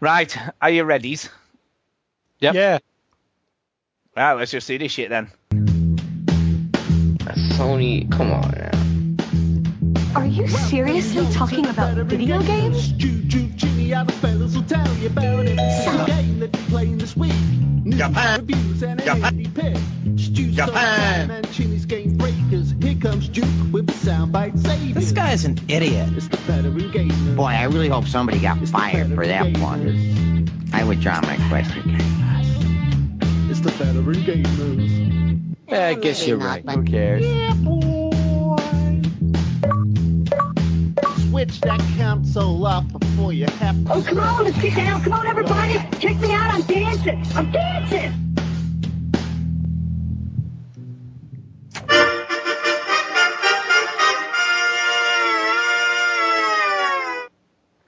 Right, are you ready? Yep. Yeah. Right, let's just do this shit then. Sony, come on now. Are you seriously talking about video games? Japan. Japan. Japan. This guy's an idiot. Boy, I really hope somebody got fired for that one. I withdraw my question. It's the veteran gamers. Yeah, I guess you're right. Who cares? Switch that console off before you have to. Oh, come on, let's get down. Come on, everybody. Check me out. I'm dancing. I'm dancing.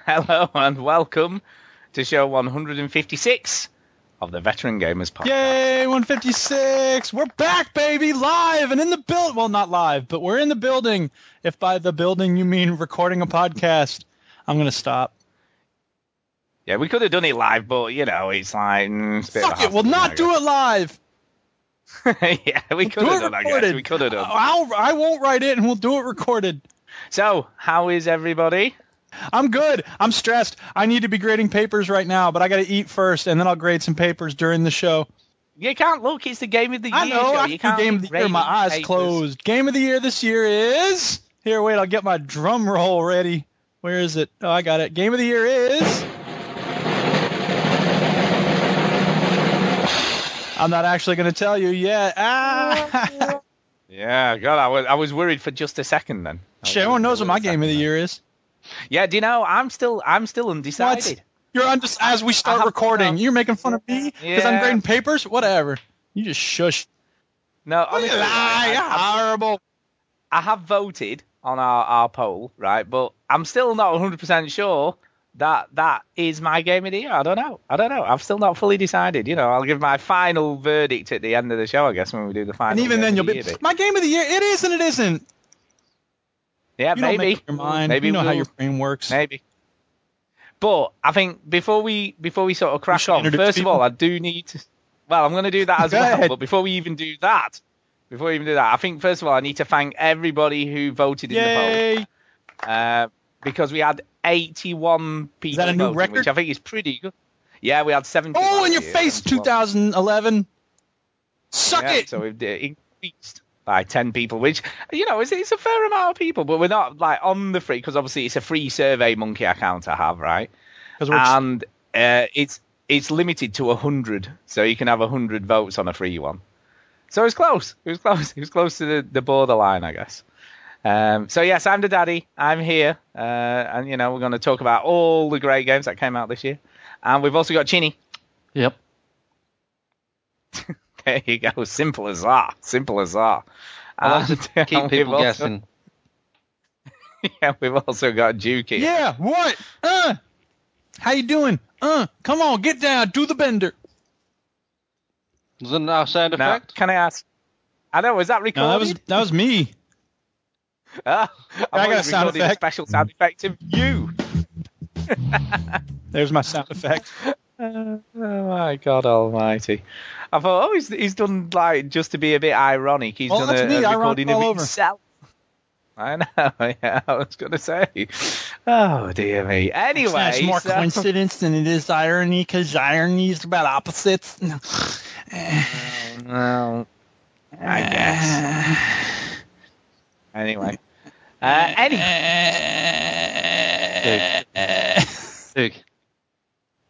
Hello and welcome to show 156 of the Veteran Gamers Podcast. Yay, 156. We're back, baby, live and in the build. Well, not live, but we're in the building. If by the building you mean recording a podcast, I'm going to stop. Yeah, we could have done it live, but you know, it's like mm, it's a bit of a Fuck it, we'll not do it live. yeah, we could Do have it done. I guess we could have done. I'll, I won't write it and we'll do it recorded. So, how is everybody? I'm good. I'm stressed. I need to be grading papers right now, but I got to eat first, and then I'll grade some papers during the show. You can't look. It's the game of the I year. know. show. I You can can't game of the year. My eyes papers. closed. Game of the year this year is. Here, wait. I'll get my drum roll ready. Where is it? Oh, I got it. Game of the year is. I'm not actually going to tell you yet. Ah! Yeah, God, I was I was worried for just a second then. I was Everyone knows what my game of the second year is. Yeah, do you know? I'm still I'm still undecided. What? You're undec- as we start recording. You're making fun of me because I'm Yeah. grading papers. Whatever. You just shush. No, honestly, lie. I, You're horrible. I have voted on our, our poll, right? But I'm still not 100% sure that that is my game of the year. I don't know. I don't know. I've still not fully decided. You know, I'll give my final verdict at the end of the show, I guess, when we do the final. And even then, you'll the be year my game of the year. It is and it isn't. Yeah, You maybe. your mind. Maybe you know how we'll- your brain works. Maybe. But I think before we before we sort of should on, first people. of all, I do need to. Well, I'm going to do that as Go well. ahead. But before we even do that, before we even do that, I think first of all I need to thank everybody who voted in the poll uh, because we had 81 people that a new voting, record? which I think is pretty good. Yeah, we had 70. Oh, in your face, 2011. Suck Yeah, it. So we've increased by 10 people, which, you know, it's, it's a fair amount of people, but we're not like on the free, because obviously it's a free survey monkey account I have, right? And uh, it's it's limited to 100, so you can have 100 votes on a free one. So it's close. It was close. It was close to the, the borderline, I guess. Um, so yes, I'm the daddy. I'm here, uh, and you know we're going to talk about all the great games that came out this year, and we've also got Chinny. Yep. There you go. Simple as that. Simple as that. I like And, to keep we've people also- guessing. Yeah, we've also got Duke here. yeah. What? Uh. How you doing? Uh. Come on, get down. Do the bender. Wasn't that a sound Now, effect? can I ask? I know. Was that recorded? No, that was that was me. Ah, I, I got a sound recording a effect. special sound effect of you. There's my sound effect. oh my God Almighty! I thought, oh, he's, he's done like just to be a bit ironic. He's Well, done a, me, a recording of himself. I know. Yeah, I was gonna say. Oh dear me. Anyway, That's more so- coincidence than it is irony, because irony is about opposites. Well, I guess. Anyway. Uh, anyway. Duke.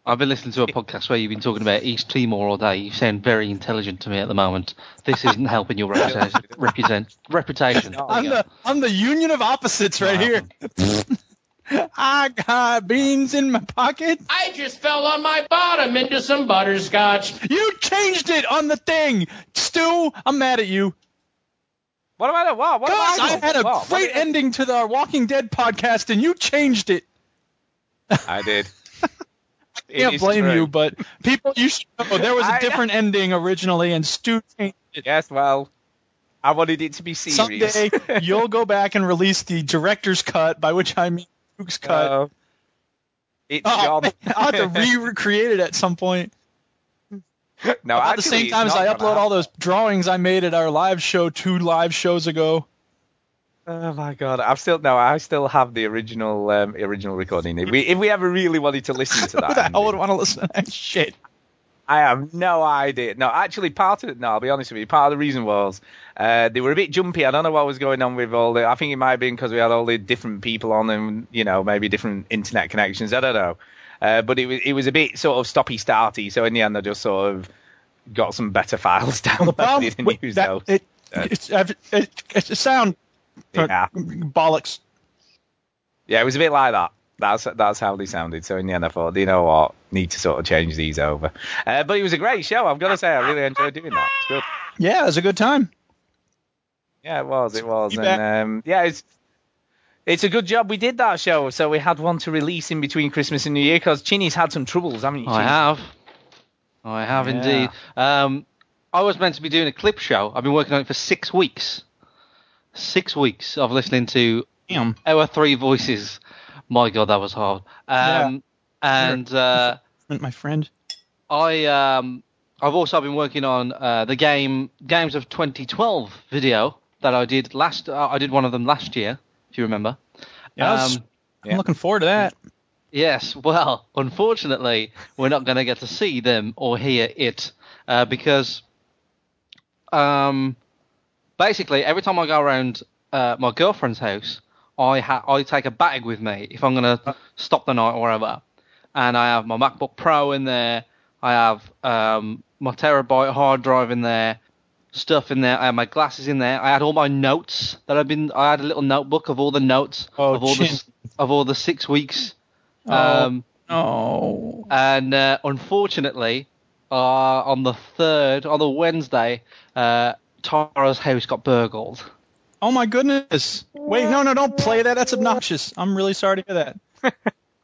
I've been listening to a podcast where you've been talking about East Timor all day. You sound very intelligent to me at the moment. This isn't helping your reputation. represent, reputation. I'm the I'm the union of opposites right here. I got beans in my pocket. I just fell on my bottom into some butterscotch. You changed it on the thing, Stu. I'm mad at you. What about it? Wow, What Because about I had a What? What great did- ending to the Walking Dead podcast, and you changed it. I did. Can't blame you, but people, you should know there was a I- different ending originally, and Stu changed it. Yes, well, I wanted it to be serious. Someday you'll go back and release the director's cut, by which I mean Duke's cut. Uh, It's Oh, man, I'll have to re-recreate it at some point. no, About the same time as I upload all those drawings I made at our live show two live shows ago. Oh my god, I've still no, I still have the original um, original recording. If we if we ever really wanted to listen to that, I would want to listen to that shit? I have no idea. No, actually, part of it. No, I'll be honest with you. Part of the reason was uh, they were a bit jumpy. I don't know what was going on with all the. I think it might have been because we had all the different people on and you know maybe different internet connections. I don't know. Uh, but it was it was a bit sort of stoppy starty. So in the end, I just sort of got some better files down. The problem than with use that, those. it, Uh, it's, it, it, it's a sound Yeah. bollocks. Yeah, it was a bit like that. That's that's how they sounded. So in the end, I thought, you know what, need to sort of change these over. Uh, but it was a great show. I've got to say, I really enjoyed doing that. It's good. Yeah, it was a good time. Yeah, it was. It was. You And um, yeah, it's it's a good job we did that show. So we had one to release in between Christmas and New Year because Chinny's had some troubles, haven't you? I have. I have Yeah. indeed. Um, I was meant to be doing a clip show. I've been working on it for six weeks. Six weeks of listening to Damn. our three voices. My God, that was hard. Um, And uh, My friend. I um, I've also been working on uh, the game games of 2012 video that I did last. Uh, I did one of them last year, if you remember. Yeah, was- Um, I'm looking forward to that. Yes, well, unfortunately, we're not going to get to see them or hear it uh, because, um, basically, every time I go around uh, my girlfriend's house, I ha- I take a bag with me if I'm going to stop the night or whatever, and I have my MacBook Pro in there, I have um, my terabyte hard drive in there, stuff in there. I have my glasses in there. I had all my notes that I've been. I had a little notebook of all the notes Oh, of all the chin. of all the six weeks. Oh. Um, Oh. and uh, unfortunately, uh, on the third, on the Wednesday, uh, Tara's house got burgled. Oh my goodness. Wait, no, no, don't play that. That's obnoxious. I'm really sorry to hear that.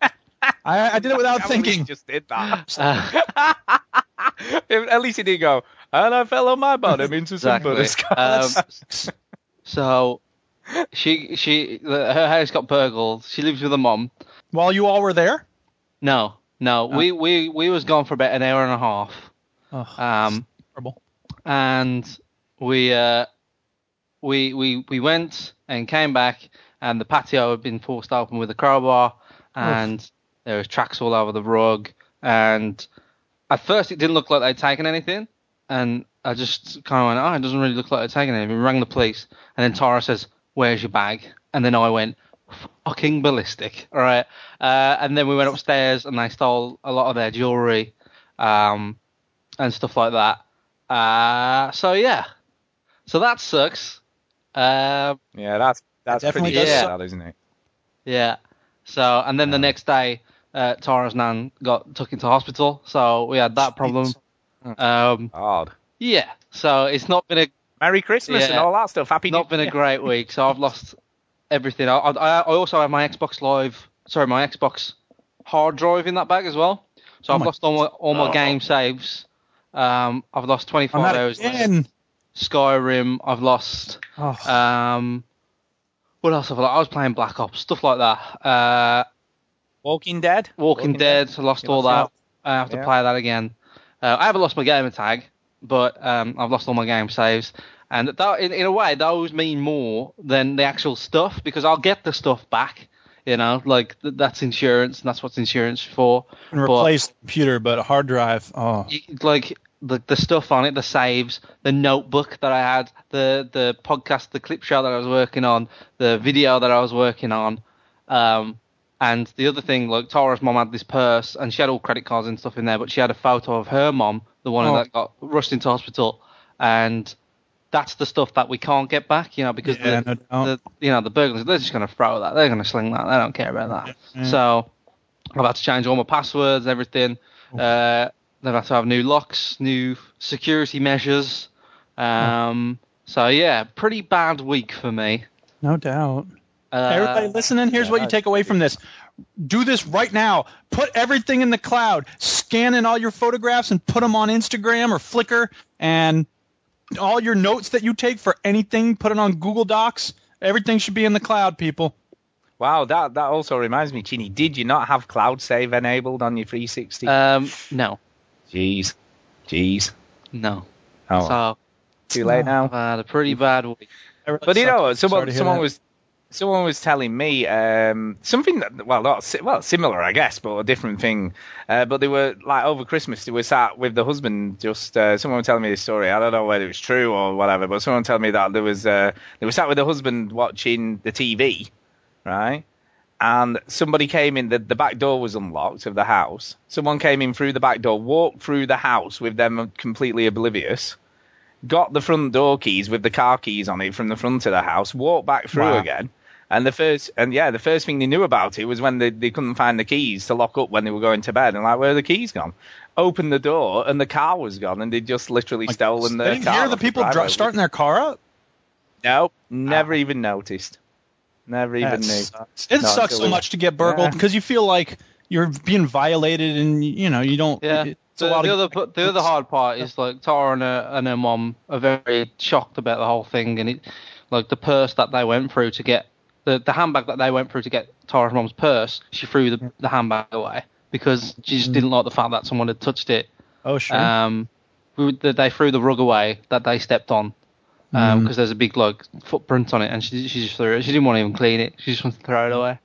I, I did it without Can't thinking. just did that. Uh, At least he didn't go. And I fell on my bottom into some Exactly. butterscotch. Um, so she she the, her house got burgled. She lives with her mom. While you all were there? No, no, we we we was gone for about an hour and a half. Oh, Um, terrible. and we uh, we we we went and came back, and the patio had been forced open with a crowbar, and there was tracks all over the rug. And at first, it didn't look like they'd taken anything, and I just kind of went, "Oh, it doesn't really look like they'd taken anything." We rang the police, and then Tara says, "Where's your bag?" And then I went. Fucking ballistic, all right. Uh, and then we went upstairs and they stole a lot of their jewelry, um, and stuff like that. Uh, so yeah, so that sucks. Uh, yeah, that's that's definitely pretty does sad, isn't it? yeah. So and then the next day, uh, Tara's nan got took into hospital, so we had that problem. Um, Hard. yeah. So it's not been a Merry Christmas and all that stuff. Happy not New been a great week. So I've lost everything. I, I, I also have my Xbox Live, sorry, my Xbox hard drive in that bag as well. So Oh I've my- lost all my all my Oh. game saves. Um, I've lost 25 hours. again. Skyrim. I've lost. Oh, Um, what else have I? I was playing Black Ops, stuff like that. Uh, Walking Dead. Walking, Dead, I lost You all lost that. I have to Yeah. play that again. Uh, I haven't lost my gamer tag, but um, I've lost all my game saves. And that, in, in a way, those mean more than the actual stuff because I'll get the stuff back. You know, like th- that's insurance, and that's what insurance for. and replace the computer, but a hard drive. Oh, You- like the the stuff on it, the saves, the notebook that I had, the the podcast, the clip show that I was working on, the video that I was working on, um, and the other thing, like Tara's mom had this purse and she had all credit cards and stuff in there, but she had a photo of her mom, the one Oh. that got rushed into hospital, and that's the stuff that we can't get back, you know, because Yeah, the, no the you know the burglars they're just gonna throw that, they're gonna sling that, they don't care about that. So I've had to change all my passwords, everything. Uh, then I have to have new locks, new security measures. Um, so yeah, pretty bad week for me. no doubt. Uh, Everybody listening, here's yeah, what you take away from this. Do this right now. Put everything in the cloud. Scan in all your photographs and put them on Instagram or Flickr. And all your notes that you take for anything, put it on Google Docs. Everything should be in the cloud, people. Wow, that that also reminds me, Chinny. Did you not have cloud save enabled on your 360? Um, no, Jeez, jeez. no. Oh, So too late now. I've had a pretty bad week. But you know, someone someone was someone was telling me um, something that well, not well similar, I guess, but a different thing. Uh, but they were like over Christmas, they were sat with the husband. Just uh, someone was telling me this story. I don't know whether it was true or whatever, but someone told me that there was uh, they were sat with the husband watching the TV, right? And somebody came in. The, the back door was unlocked of the house. Someone came in through the back door, walked through the house with them completely oblivious got the front door keys with the car keys on it from the front of the house, walked back through Wow. again. And the first, and yeah, the first thing they knew about it was when they, they couldn't find the keys to lock up when they were going to bed. And like, where are the keys gone? Opened the door and the car was gone, and they'd just literally stolen the didn't car. hear the people dri- starting their car up. No, never even noticed. Never even That knew. sucks. It No, sucks so much to get burgled Yeah. because you feel like you're being violated, and you know you don't. Yeah. It's a The, lot the of other the other hard part is like Tara and her and her mom are very shocked about the whole thing, and it like the purse that they went through to get the the handbag that they went through to get Tara's mom's purse. She threw the the handbag away because she just didn't like the fact that someone had touched it. Oh sure. Um, we, they threw the rug away that they stepped on because Mm. there's a big like footprint on it, and she she just threw it. She didn't want to even clean it. She just wanted to throw it away.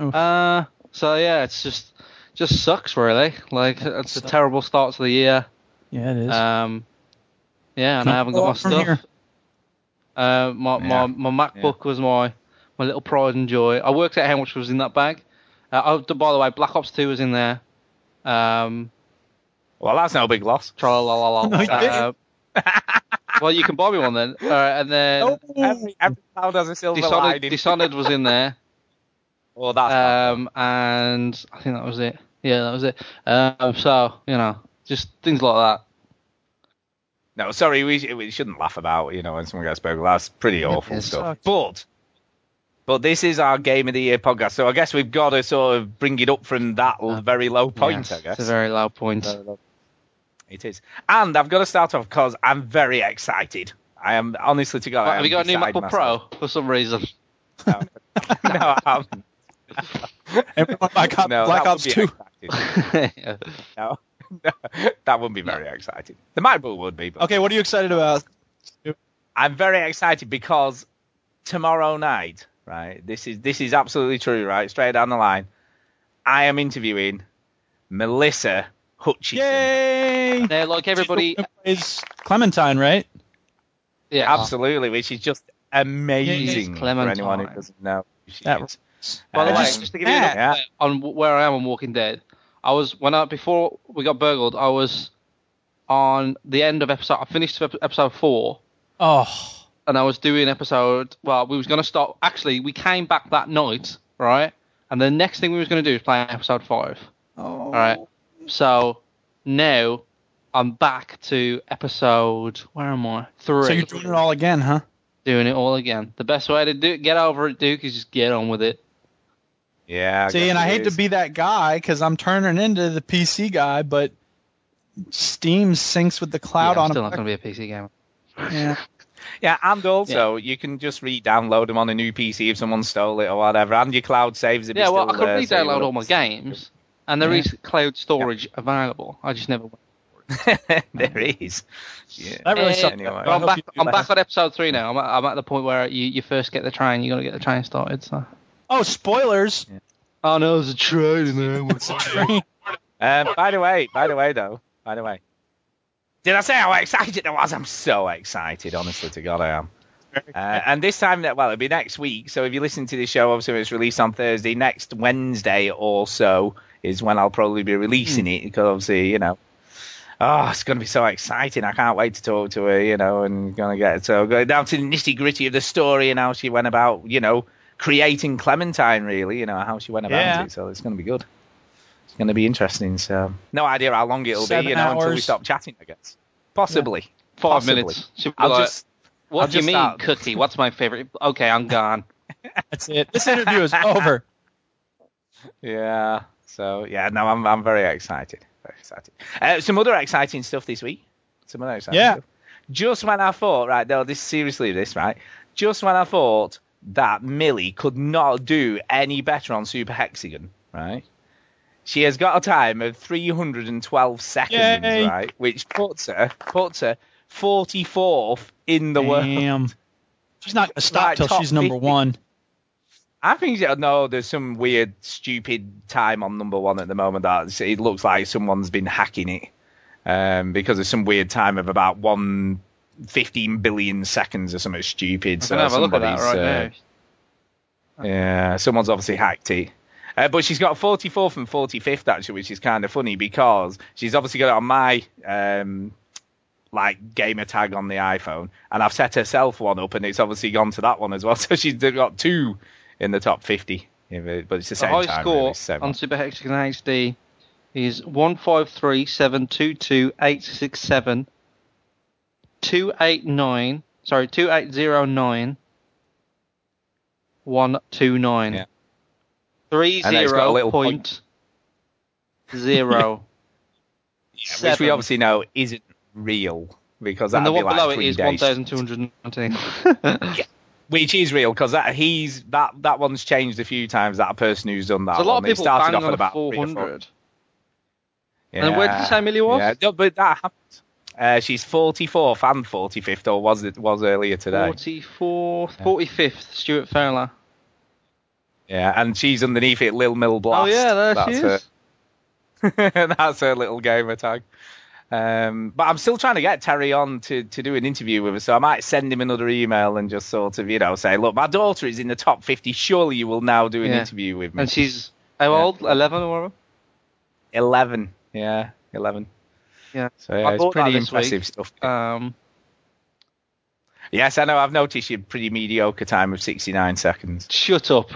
Oof. Uh, so yeah, it's just just sucks really. Like it's a terrible start to the year. yeah, it is. Um, yeah, and Can I I haven't got my stuff. here? Uh, my, Yeah. my my MacBook was my my little pride and joy. I worked out how much was in that bag. Uh, oh, by the way, Black Ops 2 was in there. Um, Well, that's no big loss. tra-la-la-la-la. No, you didn't. Uh, well, you can buy me one then. All right, and then Oh, Every, every cloud has a silver Dishonored, lining. Dishonored was in there. well, that's Um, and I think that was it. Yeah, that was it. Um, so you know, just things like that. No, sorry, we, we shouldn't laugh about, you know, when someone gets burgled. That's pretty awful stuff. sucks. But, but this is our Game of the Year podcast, so I guess we've got to sort of bring it up from that l- very low point, Yes, I guess. It's a very low point. Very low. It is. And I've got to start off because I'm very excited. I am, honestly to God, I Have am you got a new beside MacBook myself. Pro for some reason? No, no, I haven't. Black Ops, No, Black that Ops would 2. be exciting. No, that wouldn't be very exciting. The MacBook would be, but Okay, what are you excited about? I'm very excited because tomorrow night, right? This is this is absolutely true, right? Straight down the line. I am interviewing Melissa Hutchison. Yay! They're like everybody. is Clementine, right? Yeah, Absolutely, which is just amazing for Clementine. anyone who doesn't know. who she That is. By the way, just to give you an yeah. update on where I am on Walking Dead, I was when I before we got burgled, I was on the end of episode. I finished ep- episode four, Oh, and I was doing episode. Well, we was gonna start. Actually, we came back that night, right? And the next thing we was gonna do is play episode five. oh. All right. So now I'm back to episode. Where am I? Three. So you're doing it all again, huh? Doing it all again. The best way to do it, get over it, Duke, is just get on with it. Yeah. See, and I it hate to be that guy because I'm turning into the PC guy, but Steam syncs with the cloud yeah, I'm on still a not gonna be a PC gamer. Yeah. Yeah, and also you can just re-download them on a new PC if someone stole it or whatever, and your cloud saves it. Yeah, well, I could there, so you re-download all my games, and there Yeah. is cloud storage available. I just never. there is. Yeah. That really sucks. Anyway. I I'm back. I'm back on episode three now. I'm at, I'm at the point where you, you first get the train. You got to get the train started. So. Oh, spoilers! Oh no, there's a train there. Um, by the way, by the way, though, by the way, did I say how excited I was? I'm so excited, honestly to God, I am. Uh, and this time, that well, it'll be next week. So if you listen to the show, obviously it's released on Thursday. Next Wednesday or so is when I'll probably be releasing hmm. it because obviously, you know, oh, it's going to be so exciting. I can't wait to talk to her, you know, and going to get so go down to the nitty gritty of the story and how she went about, you know, creating Clementine, really, you know, how she went about Yeah. it. So it's going to be good. It's going to be interesting. So no idea how long it'll Seven be, you know, until we stop chatting, I guess. Possibly. Five Possibly. minutes. I'll like, just what I'll do you just mean, start- cookie? What's my favorite? Okay, I'm gone. That's it. This interview is over. Yeah. So yeah, no, I'm I'm very excited. Very excited. Uh, some other exciting stuff this week. Some other exciting Yeah. stuff. Just when I thought, right, no, this seriously, this right. Just when I thought that Millie could not do any better on Super Hexagon, right? She has got a time of 312 seconds, Yay. right, which puts her puts her 44th in the world. She's not gonna stop Right, till she's number 50. one. I think no, there's some weird, stupid time on number one at the moment that it looks like someone's been hacking it um, because there's some weird time of about one 15 billion seconds or something stupid. So have a look at that right uh, now. Yeah, someone's obviously hacked it. Uh, but she's got 44th and 45th actually, which is kind of funny because she's obviously got it on my um, like gamer tag on the iPhone, and I've set herself one up, and it's obviously gone to that one as well. So she's got two in the top 50. But- it's the The same high time. score really, on Super Hexagon HD is one five three seven two two eight six seven two eight nine. Sorry, two eight zero nine one two nine. Yeah. Three And it's got a zero little point zero. Yeah, which we obviously know isn't real because and the be one like below it is days. one thousand two hundred nineteen. Which is real because that he's that that one's changed a few times. That person who's done that. There's a lot one. of people started off at about four three or four. hundred. And where did you Yeah, say Millie was? Yeah, no, but that happened. Uh, she's 44th and 45th, or was it was earlier today? 44th, 45th, Stuart Fowler. Yeah, and she's underneath it, Lil Mill Blast. Oh yeah, there That's she her. That's her little gamer tag. Um, but I'm still trying to get Terry on to, to do an interview with us, so I might send him another email and just sort of, you know, say, look, my daughter is in the top 50. Surely you will now do an Yeah. interview with me. And she's how Yeah. old? 11 or whatever. 11. Yeah, 11. Yeah. So yeah, it's pretty impressive week. stuff. Um, Yes, I know. I've noticed your pretty mediocre time of 69 seconds. shut up.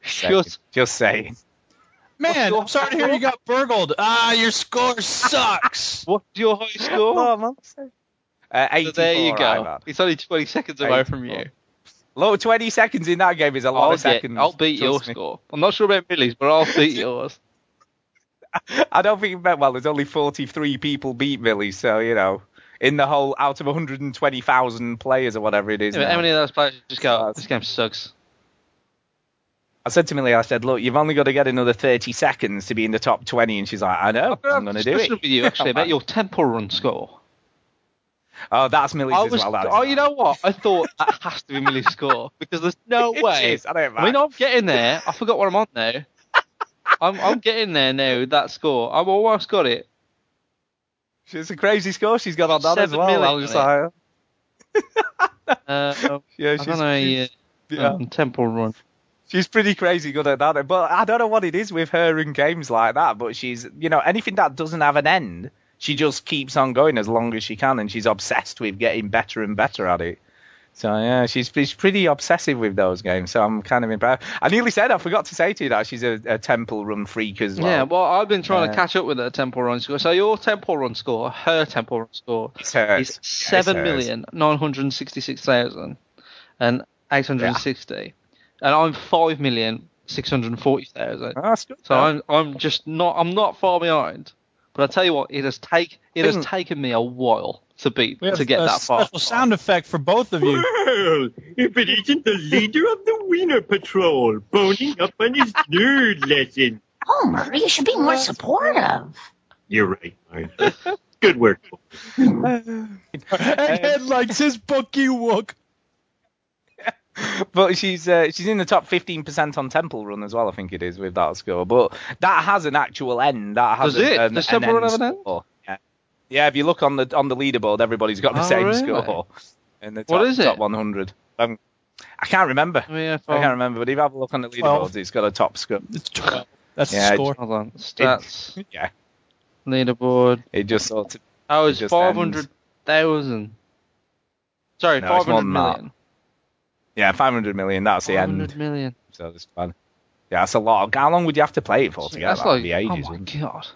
Shut. Just saying. Man, I'm sorry to hear you got burgled. Ah, your score sucks. What's your high score? Uh, 84, So there you go. had. It's only 20 seconds away from you. Look, 20 seconds in that game is a lot I'll, of get, seconds. I'll beat your me. score. I'm not sure about Millie's, but I'll beat yours. I don't think well. There's only 43 people beat Millie, so you know, in the whole out of 120,000 players or whatever it is. Yeah, how many of those players just go, this game sucks? I said to Millie, I said, look, you've only got to get another 30 seconds to be in the top 20, and she's like, I know, I'm going to do it. with you actually about your temple run score. Oh, that's Millie's I as well. That oh, you know what? I thought that has to be Millie's score because there's no It way. is, I don't mind. I mean. I'm getting there. I forgot what I'm on now. I'm I'm getting there now. with That score, I've almost got it. It's a crazy score she's got on that as Seven well. I was just on it. like, Uh, yeah, I she's, don't know. she's, Yeah, yeah. um, temple run. She's pretty crazy good at that. But I don't know what it is with her in games like that. But she's, you know, anything that doesn't have an end, she just keeps on going as long as she can, and she's obsessed with getting better and better at it. So yeah, she's she's pretty obsessive with those games. So I'm kind of impressed. I nearly said I forgot to say to you that she's a, a temple run freak as well. Yeah, well, I've been trying Yeah. to catch up with her temple run score. So your temple run score, her temple run score, is Yeah, seven million nine hundred sixty-six thousand and eight hundred sixty, and I'm five million six hundred forty thousand. Oh, that's good. So though. I'm I'm just not I'm not far behind. But I tell you what, it has take it has taken me a while to beat to get a that far. special sound effect for both of you. Well, if it isn't the leader of the Wiener Patrol, boning up on his nerd lesson. Homer, you should be more supportive. You're right, Marge. Good work. Egghead likes his bookie wook. but she's uh, she's in the top 15% on Temple Run as well, I think it is, with that score. But that has an actual end. That has Does it? An, Does an Temple Run have an end? score. Yeah. yeah, if you look on the on the leaderboard, everybody's got the Oh, same really? score in the top, What is it? top 100. Um, I can't remember. Oh, yeah, I can't remember, but if you have a look on the leaderboard, Twelve. it's got a top score. It's 12. That's Yeah, the score. Hold on, stats, Yeah, leaderboard. it just sort of. Oh, it's just five ends. hundred thousand. Sorry, No, it's five more hundred than that. million. Yeah, 500 million, that's the end. hundred million. So it's fun. Yeah, that's a lot. How long would you have to play it for to get That's that? like the ages, oh my god.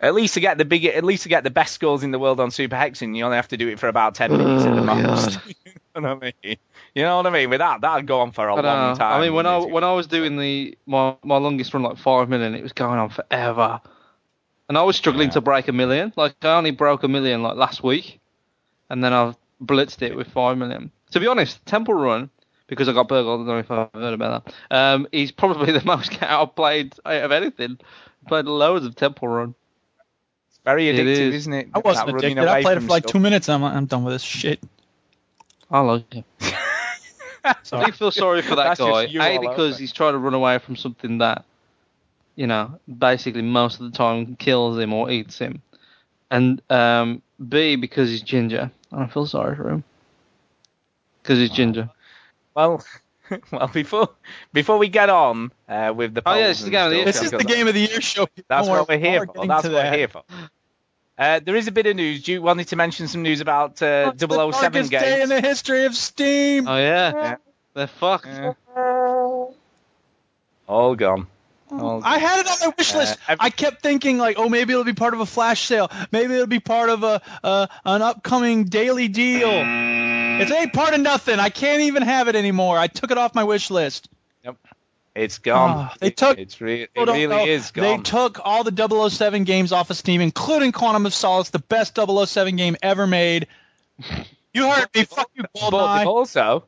At least to get the big, at least to get the best scores in the world on Super Hexagon, you only have to do it for about ten minutes at the Oh, most. you know what I mean? You know what I mean? With that, that'd go on for a long uh, know. time. I mean, when I when I was doing the my my longest run, like five million, it was going on forever, and I was struggling Yeah. to break a million. Like I only broke a million like last week, and then I've blitzed it with five million. To be honest, Temple Run because I got burgled. I don't know if I've heard about that. Um, he's probably the most I've played of anything. Played loads of Temple Run. It's very addictive, is. is. not it? I wasn't That running addicted. I played it for like stuff. two minutes. And I'm I'm done with this shit. I like it. I do feel sorry for that That's guy. you A because he's trying to run away from something that, you know, basically most of the time kills him or eats him, and um, B because he's ginger. And I feel sorry for him because he's ginger. Well, well, before before we get on uh, with the Oh, yeah, polls it's the game of the year stuff, This is the game of the year show. That's Don't what we're here for. That's to what we're here for. Uh, there is a bit of news. You wanted to mention some news about uh, It's the 007 darkest day in the history of Steam. Oh yeah, Yeah. they're fucked. Yeah. All gone. All I had it on my wish Uh, list. I've- I kept thinking like, oh, maybe it'll be part of a flash sale. Maybe it'll be part of a uh, an upcoming daily deal. It ain't part of nothing. I can't even have it anymore. I took it off my wish list. It's gone. Ah, they took- It's re- it really know. is gone. They took all the 007 games off of Steam, including Quantum of Solace, the best 007 game ever made. You heard me. Fuck you, but they've Goldeneye. also,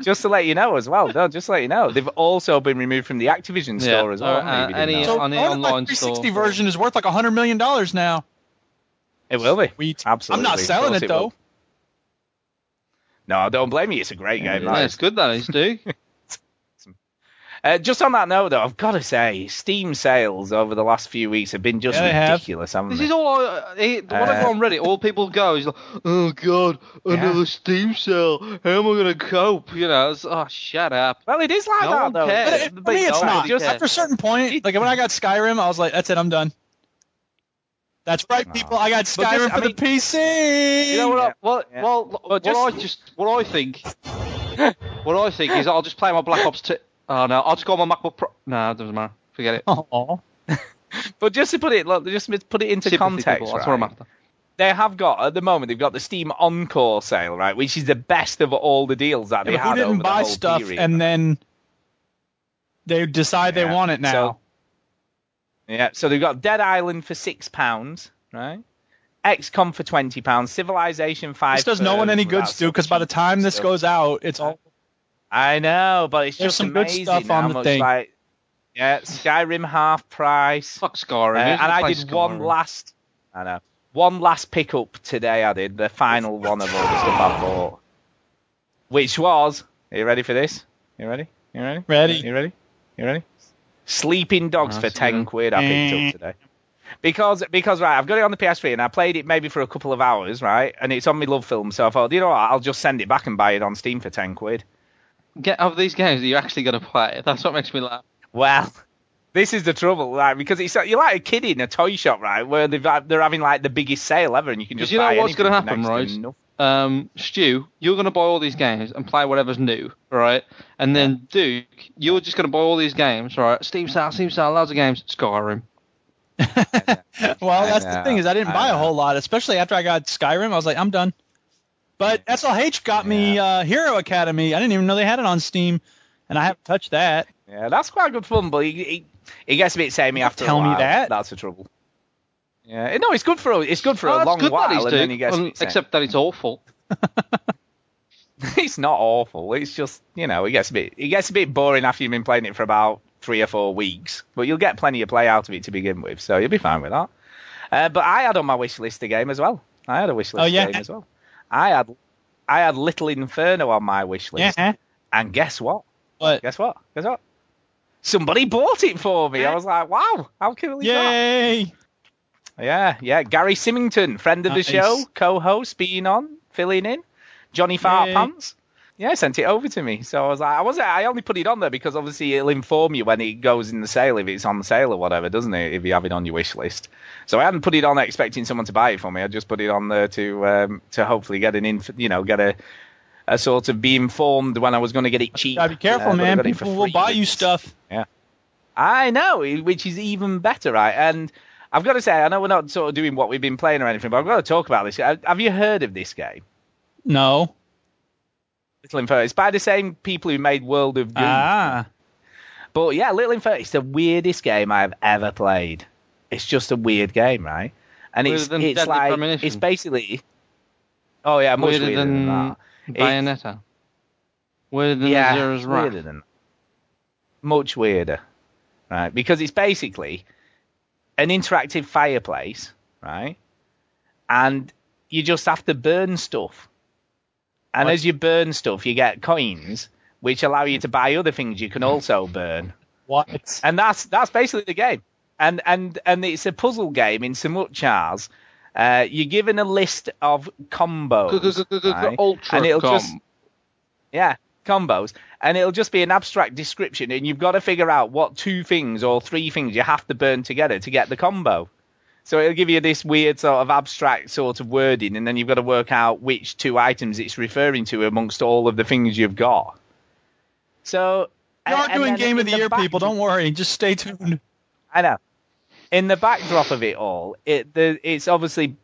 just to let you know as well, no, just to let you know, they've also been removed from the Activision Yeah, store as well. uh, haven't they, if you uh, any- know? So on the part of my online 360 store. version is worth like 100 million dollars now. it will be. Sweet. Absolutely. I'm not selling course it will. Though. No, don't blame me. It's a great game. Yeah, that it's is. good that is, dude. Uh, just on that note, though, I've got to say, Steam sales over the last few weeks have been just Yeah, they have. ridiculous, haven't This they? is all I. He, what I Uh, go on Reddit, all people go is like, "Oh God, another Yeah. Steam sale. How am I gonna cope?" You know, it's, oh, shut up. Well, it is like No that, one though. cares. But it, for But me, it's no, not. Just, After a certain point, like when I got Skyrim, I was like, "That's it, I'm done." That's right, people. I got But Skyrim just- I for mean- the PC. You know what? I, well, Yeah. well, Well, what just- I just, what I think, what I think is, I'll just play my Black Ops 2. Oh no, I'll just go on my MacBook Pro. No, it doesn't matter. Forget it. Aw. but just to put it, look, just to put it into Sympathy context, people, That's right? what I'm after. they have got at the moment they've got the Steam Encore sale, right, which is the best of all the deals that Yeah, they but who had over didn't the buy whole stuff period. and then they decide Yeah. they want it now? So- Yeah, so they've got Dead Island for six pounds, right? XCOM for twenty pounds, Civilization five. this does no one any good, that's Stu, because by the time this stuff. goes out, it's all I know, but it's There's just some good stuff on the much, thing. Like, yeah, Skyrim half price. Fuck Skyrim. Uh, and I play did one last. I know. One last pickup today. I did the final one of all the stuff I bought, which was. Are you ready for this? You ready? You ready? Ready. You ready? You ready? Sleeping Dogs for ten good. quid. I picked up today. Because because right, I've got it on the PS3 and I played it maybe for a couple of hours, right? And it's on my love film, so I thought, you know what, I'll just send it back and buy it on Steam for ten quid. Get of these games that you're actually gonna play. That's what makes me laugh. Well, this is the trouble, right? Because it's you're like a kid in a toy shop, right? Where they've they're having like the biggest sale ever, and you can just Because you know buy what's gonna happen, next to right? Nothing. Um, Stu, you're gonna buy all these games and play whatever's new, right? And then Duke, you're just gonna buy all these games, right? Steam sale, Steam sale, loads of games. Skyrim. well, I that's the thing is I didn't I buy a whole lot, especially after I got Skyrim. I was like, I'm done. But SLH got me uh, Hero Academy. I didn't even know they had it on Steam, and I haven't touched that. Yeah, that's quite good fun, but it, it, it gets a bit samey Don't after tell a me that. That's the trouble. Yeah, no, it's good for a, it's good for Oh, a long good, while, is, and then Duke. it gets. a bit samey. except that it's awful. it's not awful. It's just you know, it gets a bit it gets a bit boring after you've been playing it for about three or four weeks. But you'll get plenty of play out of it to begin with, so you'll be fine with that. Uh, but I had on my wish list a game as well. I had a wish list Oh, yeah? game as well. I had I had Little Inferno on my wish list, Yeah. and guess what? What? Guess what? Guess what? Somebody bought it for me. I was like, wow, how cool is that? Yeah, yeah. Gary Symington, friend of the show, co-host, being on, filling in. Johnny Fart Pants. Yeah, sent it over to me. So I was like, I was I only put it on there because obviously it'll inform you when it goes in the sale if it's on sale or whatever, doesn't it? If you have it on your wish list. So I hadn't put it on expecting someone to buy it for me. I just put it on there to um, to hopefully get an inf- you know get a a sort of be informed when I was going to get it cheap. Gotta be careful, Uh, man. got it for People will buy you stuff. Yeah. I know, which is even better, right? And I've got to say, I know we're not sort of doing what we've been playing or anything, but I've got to talk about this. Have have you heard of this game? No. Little Inferno. It's by the same people who made World of Goo. Ah. But yeah, Little Inferno. It's the weirdest game I've ever played. It's just a weird game, right? And Weirder it's than it's Deadly like Premonition. it's basically. Oh yeah, much Weirder weirder than, than that. It- Bayonetta. Weirder than yeah, Asura's Wrath. weirder than much weirder, right? Because it's basically an interactive fireplace, right? And you just have to burn stuff. And What? as you burn stuff, you get coins, which allow you to buy other things you can also burn. What? And that's that's basically the game. And and and it's a puzzle game in so much as uh, you're given a list of combos, right? Ultra and it'll com. just yeah, combos. And it'll just be an abstract description, and you've got to figure out what two things or three things you have to burn together to get the combo. So it'll give you this weird sort of abstract sort of wording, and then you've got to work out which two items it's referring to amongst all of the things you've got. So are and doing Game of in the Year, back- people. Don't worry. Just stay tuned. I know. In the backdrop of it all, it the, it's obviously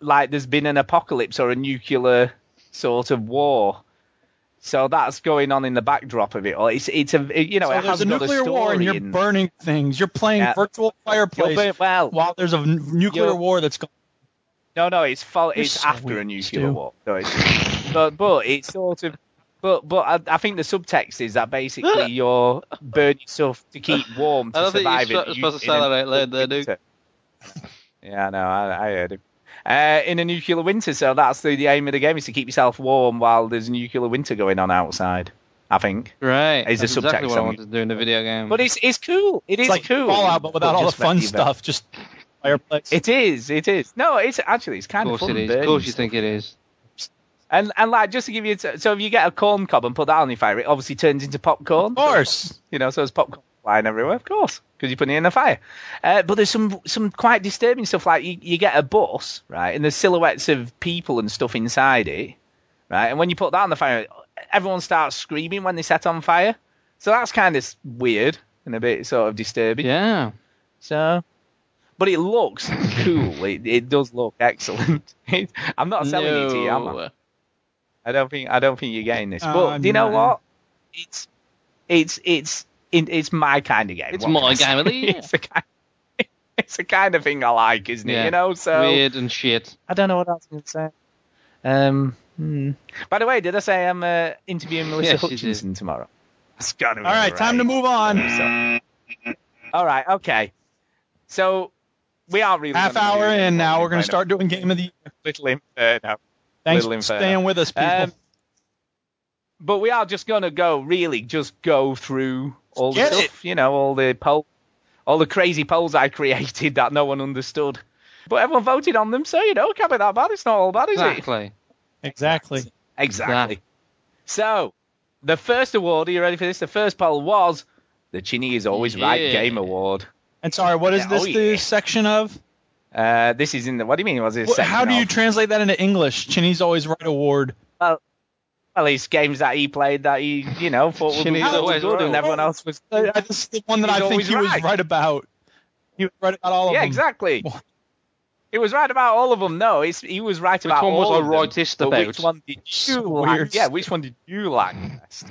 like there's been an apocalypse or a nuclear sort of war. So that's going on in the backdrop of it all. It's it's a you know so it there's has a nuclear a war and you're in- burning things. You're playing Yeah. virtual fireplace You're well, while there's a n- nuclear war that's going. No, no, it's You're it's so after a nuclear war. So it's, but but it's sort of but but I, I think the subtext is that basically you're burning stuff to keep warm to I don't think survive. you're in- supposed to in say a that out loud there, Duke. winter. Yeah, no, I, I heard him. Uh, in a nuclear winter, so that's the, the aim of the game is to keep yourself warm while there's a nuclear winter going on outside. I think. Right. Is That's the exactly subtext what I wanted to do in the video game. But it's it's cool. It is It's like cool. Fallout, but without all the fun very- stuff. Just fireplace. It is. It is. No, it's actually it's kind of of fun. it is. Of course you think it is. And and like just to give you so if you get a corn cob and put that on your fire, it obviously turns into popcorn. Of course. You know, so it's popcorn flying everywhere, of course, because you're putting it in the fire. Uh, but there's some some quite disturbing stuff. Like you, you get a bus, right, and there's silhouettes of people and stuff inside it, right. And when you put that on the fire, everyone starts screaming when they set on fire. So that's kind of weird and a bit sort of disturbing. Yeah. So, but it looks cool. It, it does look excellent. It, I'm not selling it to you, am I? No. I don't think I don't think you're getting this. Uh, but do you know no. what? It's it's it's it, it's my kind of game. It's What my can I say? game of the year. it's the kind. It's the kind of thing I like, isn't it? Yeah. You know, so Weird and shit. I don't know what else I'm gonna say. Um. hmm. By the way, did I say I'm uh, interviewing Melissa Yes, you did. Hutchison tomorrow? That's gotta be All right, time to move on. So- all right, okay. So we are really Half hour move in now. We're going to start doing Game of the Year. Little Inferno. Thanks Little for Inferno. staying with us, people. Um, but we are just gonna go really just go through all the Get stuff, you know, all the poll, all the crazy polls I created that no one understood. But everyone voted on them, so you know, it can't be that bad. It's not all bad, is it? Exactly. exactly. Exactly. So, the first award, are you ready for this? The first poll was the Chinny is Always Right Game Award. And sorry, what is this oh, the yeah. section of? Uh, this is in the, what do you mean? Was this What- section how do you of? translate that into English? Chinny's always right award. well, it's games that he played that he, you know, thought would be Chinny's good, always good and right. everyone else was. Uh, this is the one that I think always he was right. right about. He was right about all of Yeah, them. exactly. What? He was right about all of them. No, it's, he was right Which about one was all I of them. rightest But about? Which one did you like? Yeah, which one did you like best?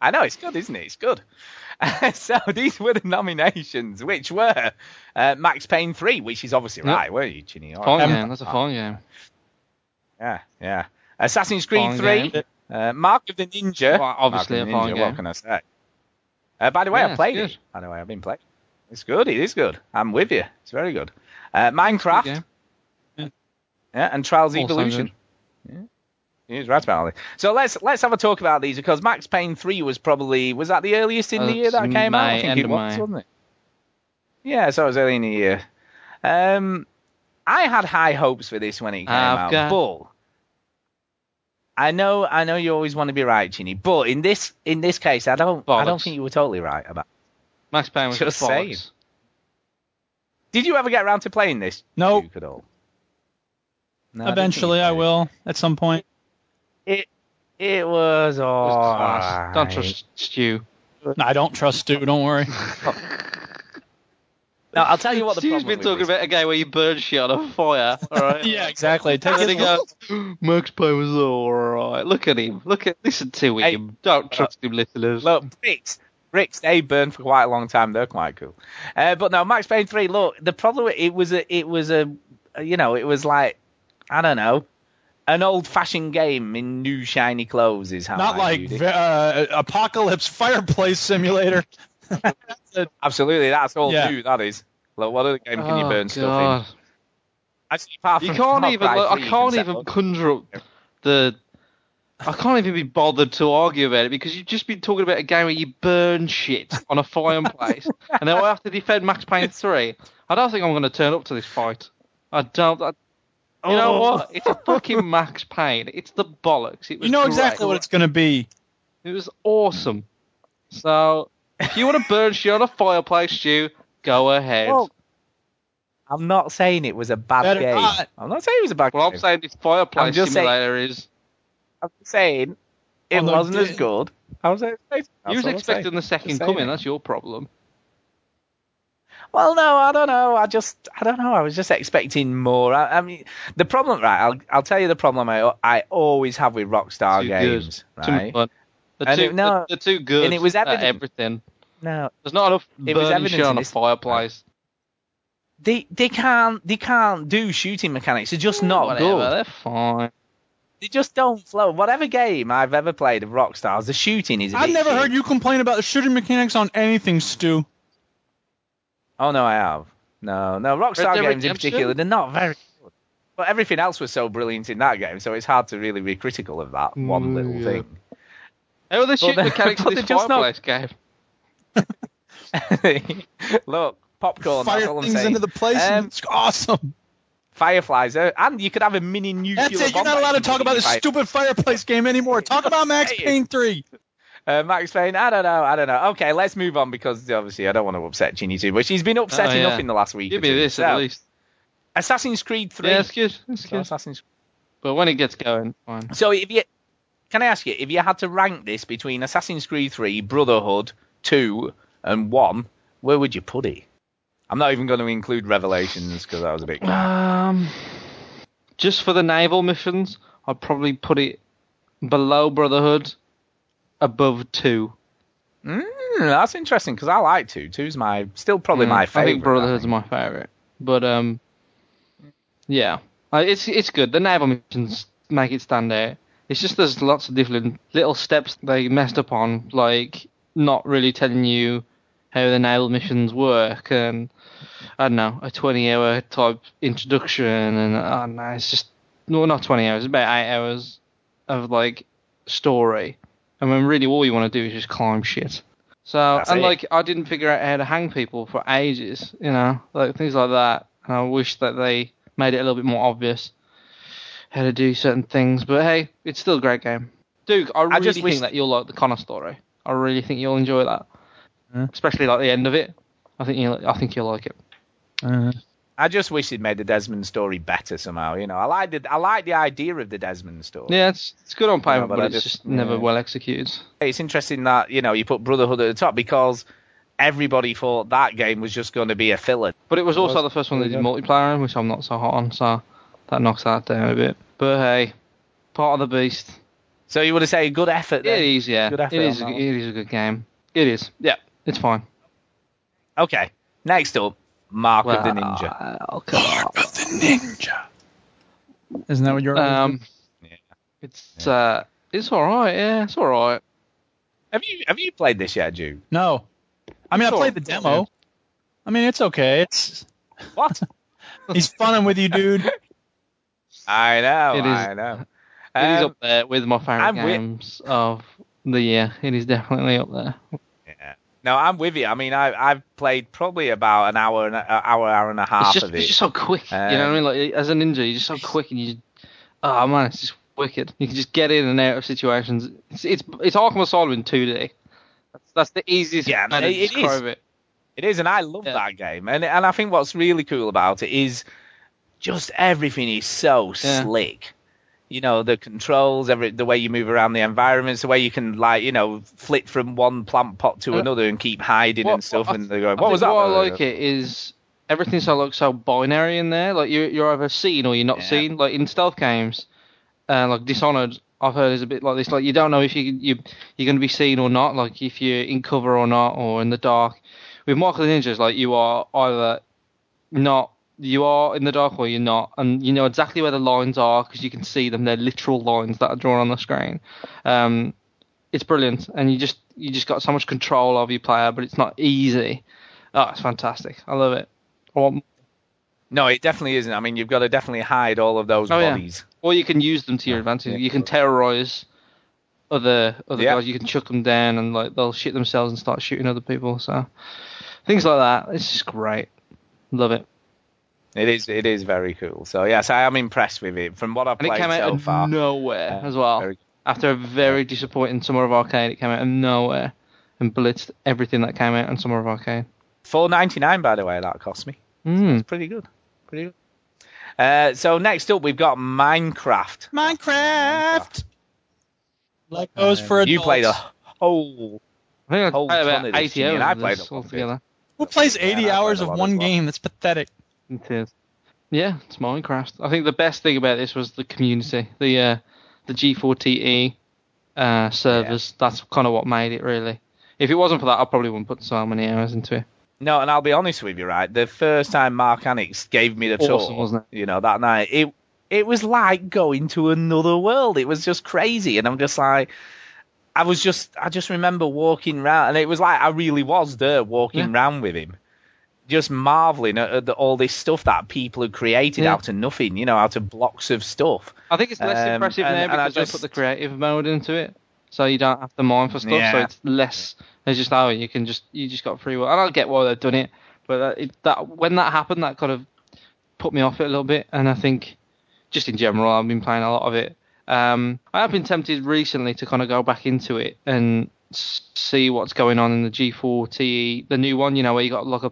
I know it's good, isn't it? It's good. so these were the nominations, which were uh, Max Payne 3, which is obviously Yep. right, weren't you, Chinny? All Fun right. game. That's a fun game. Yeah, yeah. Assassin's Creed Fun 3, game. Uh, Mark of the Ninja. Well, obviously Mark of the Ninja, game. What can I say? Uh, by the way, Yeah, I played it. By the way, I've been playing. It's good. It is good. I'm with you. It's very good. Uh, Minecraft. Good game. Yeah, and Trials Also Evolution. Yeah. He was right about this. So let's let's have a talk about these because Max Payne 3 was probably was that the earliest in Uh, the year that came out? I think it was, May. wasn't it? Yeah, so it was early in the year. Um, I had high hopes for this when it came I've out, got- but I know I know you always want to be right, Chinny, but in this in this case, I don't I don't think you were totally right about. Max Payne was Just bollocks. saying. Did you ever get around to playing this? Nope. Duke, at all? No, I don't think Eventually, you I will at some point. It it was It was all. Don't trust Stu. No, I don't trust Stu. Don't worry. No, I'll tell you what the Stu's problem He's been talking this- about a game where you burn shit on a fire. All right. yeah, exactly. It And takes then he goes, Max Payne was alright. Look at him. Look at, listen to Hey, him. Don't trust him, listeners. Look, bricks, bricks, they burn for quite a long time. They're quite cool. Uh, but no, Max Payne three. Look, the problem it was a, it was a, you know, it was like, I don't know, an old-fashioned game in new shiny clothes is how Not I like uh, Apocalypse Fireplace Simulator. Absolutely, that's all Yeah. new. That is. Like, what other game can you Oh, burn stuff in? Actually, apart You from can't even. Cry Like, I can't even conjure up the. I can't even be bothered to argue about it because you've just been talking about a game where you burn shit on a fireplace, and now I have to defend Max Payne three. I don't think I'm going to turn up to this fight. I don't. I, you know Oh. what? It's a fucking Max Payne. It's the bollocks. It was You know great. exactly what it's going to be. It was awesome. So if you want to burn shit on a fireplace, Stu, go ahead. Well, I'm not saying it was a bad Better game. not. I'm not saying it was a bad game. well, I'm saying this fireplace I'm just saying- simulator is. I'm saying it no, wasn't as good. I was expecting. You was expecting the second coming. saying. That's your problem. Well, no, I don't know. I just, I don't know. I was just expecting more. I, I mean, the problem, right? I'll, I'll tell you the problem I, I always have with Rockstar Too games, good. Right? Fun. They're And too, it- no, they're, they're good and it was at evident- everything. No, There's not enough It was burning evident shit in on a fireplace. they, they can't, they can't do shooting mechanics. They're just not Whatever, good. They're fine. They just don't flow. Whatever game I've ever played of Rockstars, the shooting is. a I've bit never shit. heard you complain about the shooting mechanics on anything, Stu. Oh no, I have. No, no. Red Rockstar Dead games in particular, they're not very good. But everything else was so brilliant in that game, so it's hard to really be critical of that one Mm, little yeah. thing. How are the shooting they're- mechanics but in this they're just not- fireplace game? Look, popcorn. Fire that's all I'm things saying. into the place. and Um, it's awesome. Fireflies, uh, and you could have a mini nuclear. That's it. You're not allowed to talk about this in stupid fireplace game anymore. Talk about Max Hey. Payne 3. Uh, Max Payne, I don't know, I don't know. Okay, let's move on because obviously I don't want to upset Chinny too, but she's been upset Oh, enough yeah. in the last week. Give or me this So, at least. Assassin's Creed 3. Yeah, it's good. It's So good. Assassin's But when it gets going, fine. So if you can I ask you if you had to rank this between Assassin's Creed 3, Brotherhood 2, and 1, where would you put it? I'm not even going to include Revelations because that was a bit. Um, just for the naval missions, I'd probably put it below Brotherhood, above two. Mm, that's interesting because I like 2. 2's my still probably Mm, my favorite. I think Brotherhood's my favorite, but um, yeah, Uh, it's it's good. The naval missions make it stand out. It's just there's lots of different little steps they messed up on, like not really telling you how the naval missions work, and I don't know, a 20 hour type introduction, and I don't know, it's just no, not 20 hours, about eight hours of like story, and when really all you want to do is just climb shit. So That's and it. like I didn't figure out how to hang people for ages, you know, like things like that. And I wish that they made it a little bit more obvious how to do certain things. But hey, it's still a great game. Duke, I really just think wish- that you'll like the Connor story. I really think you'll enjoy that, especially like the end of it. I think you will I think you'll like it. I just wish they'd made the Desmond story better somehow. You know, I like the I like the idea of the Desmond story. Yeah, it's it's good on paper, Yeah, but but, it's just- just, never yeah. well executed. It's interesting that you know you put Brotherhood at the top because everybody thought that game was just going to be a filler. But it was also was. the first one they did you multiplayer in, which I'm not so hot on, so that knocks that down a bit. But hey, part of the beast. So you would have say good effort there. It is, yeah. Good It effort is. on It that one. is a good game. It is. Yeah, it's fine. Okay. Next up, Mark of the Well, Ninja. Mark of the Ninja. Isn't that what you're Um, it's uh, it's all right. Yeah, it's all right. Have you have you played this yet, Jude? No. I mean, I Sure. played the demo. I mean, it's okay. It's What? He's funning with you, dude. I know. It is- I know. It is Um, up there with my favorite I'm with- games of the year. It is definitely up there. yeah. No, I'm with you. I mean, I I've played probably about an hour and a, hour hour and a half It's just of it. it's just so quick. you know what I Um, mean? Like as a ninja, you're just so quick, and you. Just, oh man, it's just wicked. You can just get in and out of situations. It's it's it's Arkham Asylum in 2D. That's, that's the easiest Yeah, way to it- is. describe it. It is, and I love Yeah. that game. And and I think what's really cool about it is just everything is so Yeah. slick. You know, the controls, every the way you move around the environments, the way you can like, you know, flit from one plant pot to Uh, another and keep hiding What- and stuff. I- and they're going, I what was that? What I like it is everything's so like so binary in there. Like you're you're either seen or you're not Yeah. seen. Like in stealth games, uh, like Dishonored, I've heard is a bit like this. Like you don't know if you you you're going to be seen or not. Like if you're in cover or not, or in the dark. With Mark of the Ninjas, like you are either not you are in the dark or you're not, and you know exactly where the lines are because you can see them. They're literal lines that are drawn on the screen. Um, it's brilliant, and you just you just got so much control of your player, but it's not easy. Oh, it's fantastic. I love it. I want No, it definitely isn't. I mean, you've got to definitely hide all of those Oh, yeah. bodies. Or you can use them to your advantage. You can terrorize other other Yeah. guys. You can chuck them down and like they'll shit themselves and start shooting other people. So things like that. It's just great. Love it. It is. It is very cool. So yes, I am impressed with it. From what I've played. And it played came out so of far, nowhere Uh, as well. very- After a very disappointing Summer of Arcade, it came out of nowhere and blitzed everything that came out on Summer of Arcade. four ninety nine by the way. That cost me. Mm. It's pretty good. Pretty good. Uh, so next up, we've got Minecraft. Minecraft. Like those for adults. You played a whole. I think I Whole played about 80 hours and I of played this a lot of altogether. Who plays 80 I played hours of one as well. game? That's pathetic. It is. Yeah, it's Minecraft. I think the best thing about this was the community, the uh, the G4TE uh, servers. That's kind of what made it really. If it wasn't for that, I probably wouldn't put so many hours into it. No, and I'll be honest with you, right? The first time Mark Anix gave me the Awesome, tour, wasn't you know, that night, it it was like going to another world. It was just crazy, and I'm just like, I was just, I just remember walking around, and it was like I really was there walking Yeah. round with him, just marveling at, at the, all this stuff that people have created Yeah. out of nothing, you know, out of blocks of stuff. I think it's less Um, impressive and- now and I because just- they put the creative mode into it, so you don't have to mine for stuff. So it's less. It's just oh, you can just you just got free will. And I get why they've done it, but uh, it, that when that happened, that kind of put me off it a little bit. And I think just in general, I've been playing a lot of it. Um, I have been tempted recently to kind of go back into it and see what's going on in the G4TE, the new one. You know, where you got like a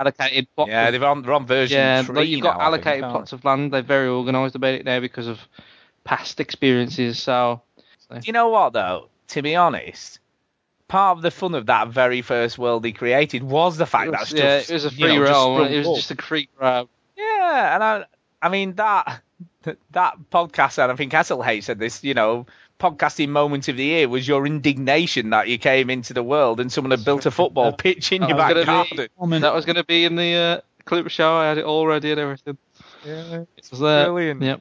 allocated plot. Yeah, they're on, they're on version Yeah, three like you've got now, I think, allocated plots of land. They're very organised about it now because of past experiences. So Do you know what though? To be honest, part of the fun of that very first world he created was the fact that was, stuff. yeah, it was a you free know, just It was up. just a free grab. Yeah, and I, I mean that that podcast, and I think Hasselhate said this. You know, podcasting moment of the year was your indignation that you came into the world and someone had built a football pitch in That your was back garden. be- That was going to be in the uh, clip show. I had it all ready and everything. Yeah, It was there. brilliant. Yep.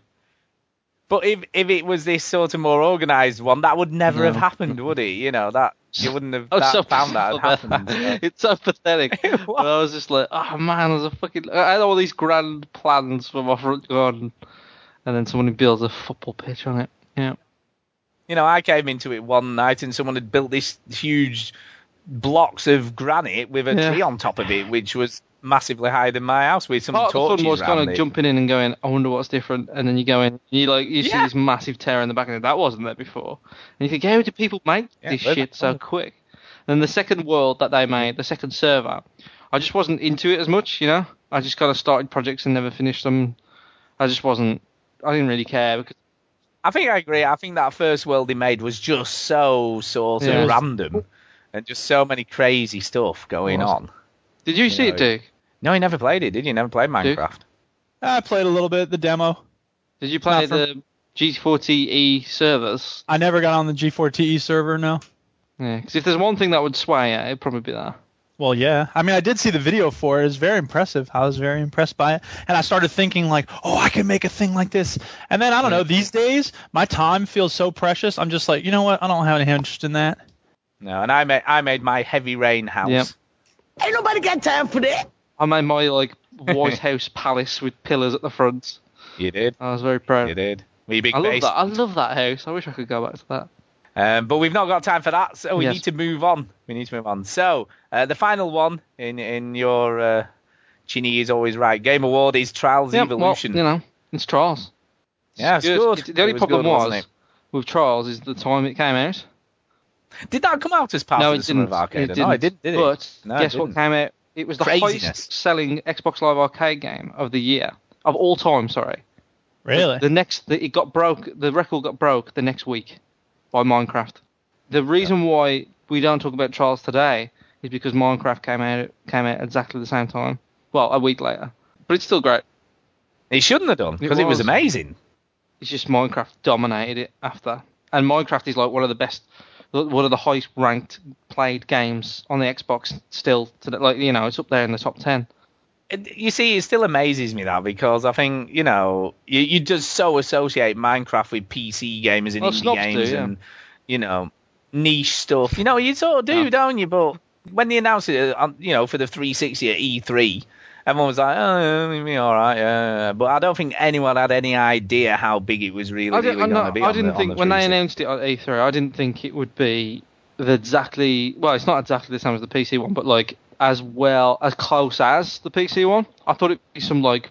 But if if it was this sort of more organised one, that would never No. have happened, would it? You know that you wouldn't have that, so found that had happened. so. it's so pathetic. But I was just like, oh man, there's a fucking. I had all these grand plans for my front garden, and then someone builds a football pitch on it. Yeah. You know, I came into it one night and someone had built this huge blocks of granite with a Yeah. tree on top of it, which was massively higher than my house with some Part of the fun was kind of jumping in and going, I wonder what's different, and then you go in, and you like you see this massive tear in the back of it that wasn't there before, and you think, how do people make Yeah, this shit so quick? And the second world that they made, the second server, I just wasn't into it as much, you know. I just kind of started projects and never finished them. I just wasn't. I didn't really care because I think I agree. I think that first world they made was just so sort of Yeah. random and just so many crazy stuff going on. did you, see know, it, Duke? No, he never played it, did you? Never played Minecraft. I played a little bit the demo. Did you play Not from- the G4TE servers? I never got on the G4TE E server. No. Yeah, because if there's one thing that would sway it, it'd probably be that. Well, yeah. I mean, I did see the video for it. It's very impressive. I was very impressed by it, and I started thinking like, oh, I can make a thing like this. And then I don't know. These days, my time feels so precious. I'm just like, you know what? I don't have any interest in that. No, and I made I made my heavy rain house. Yep. Ain't nobody got time for that. I made my like White House palace with pillars at the front. You did. I was very proud. You did. With your big I love base. that. I love that house. I wish I could go back to that. Um, but we've not got time for that, so we Yes. need to move on. We need to move on. So uh, the final one in in your uh, Chinny is always right. Game award is Trials Yeah, Evolution. Well, you know, it's Trials. yeah, it's good. It- the only It was problem good, was, with Trials is the time it came out. Did that come out as part no, of it the Summer didn't. of Arcade? It No, it didn't. didn't, it? But No, it guess what didn't. came out? It was the Craziness. highest selling Xbox Live Arcade game of the year of all time. Sorry. Really? The next, the, it got broke. The record got broke the next week by Minecraft. The reason why we don't talk about Trials today is because Minecraft came out came out exactly the same time. Well, a week later, but it's still great. It shouldn't have done because it, was was. amazing. It's just Minecraft dominated it after, and Minecraft is like one of the best, one of the highest ranked played games on the Xbox still. To like you know, it's up there in the top ten. You see, it still amazes me that because I think you know you, you just so associate Minecraft with PC gamers and Well, indie snobs do, games yeah. and you know niche stuff. You know, you sort of do, Yeah. don't you? But when they announced it, uh, um, you know, for the 360 at E3, everyone was like, "Oh, it'll all right." Yeah, but I don't think anyone had any idea how big it was really, really going to be. I the- didn't on think the when they announced it at E3, I didn't think it would be the exactly well. It's not exactly the same as the PC one, but like as well as close as the PC one. I thought it'd be some like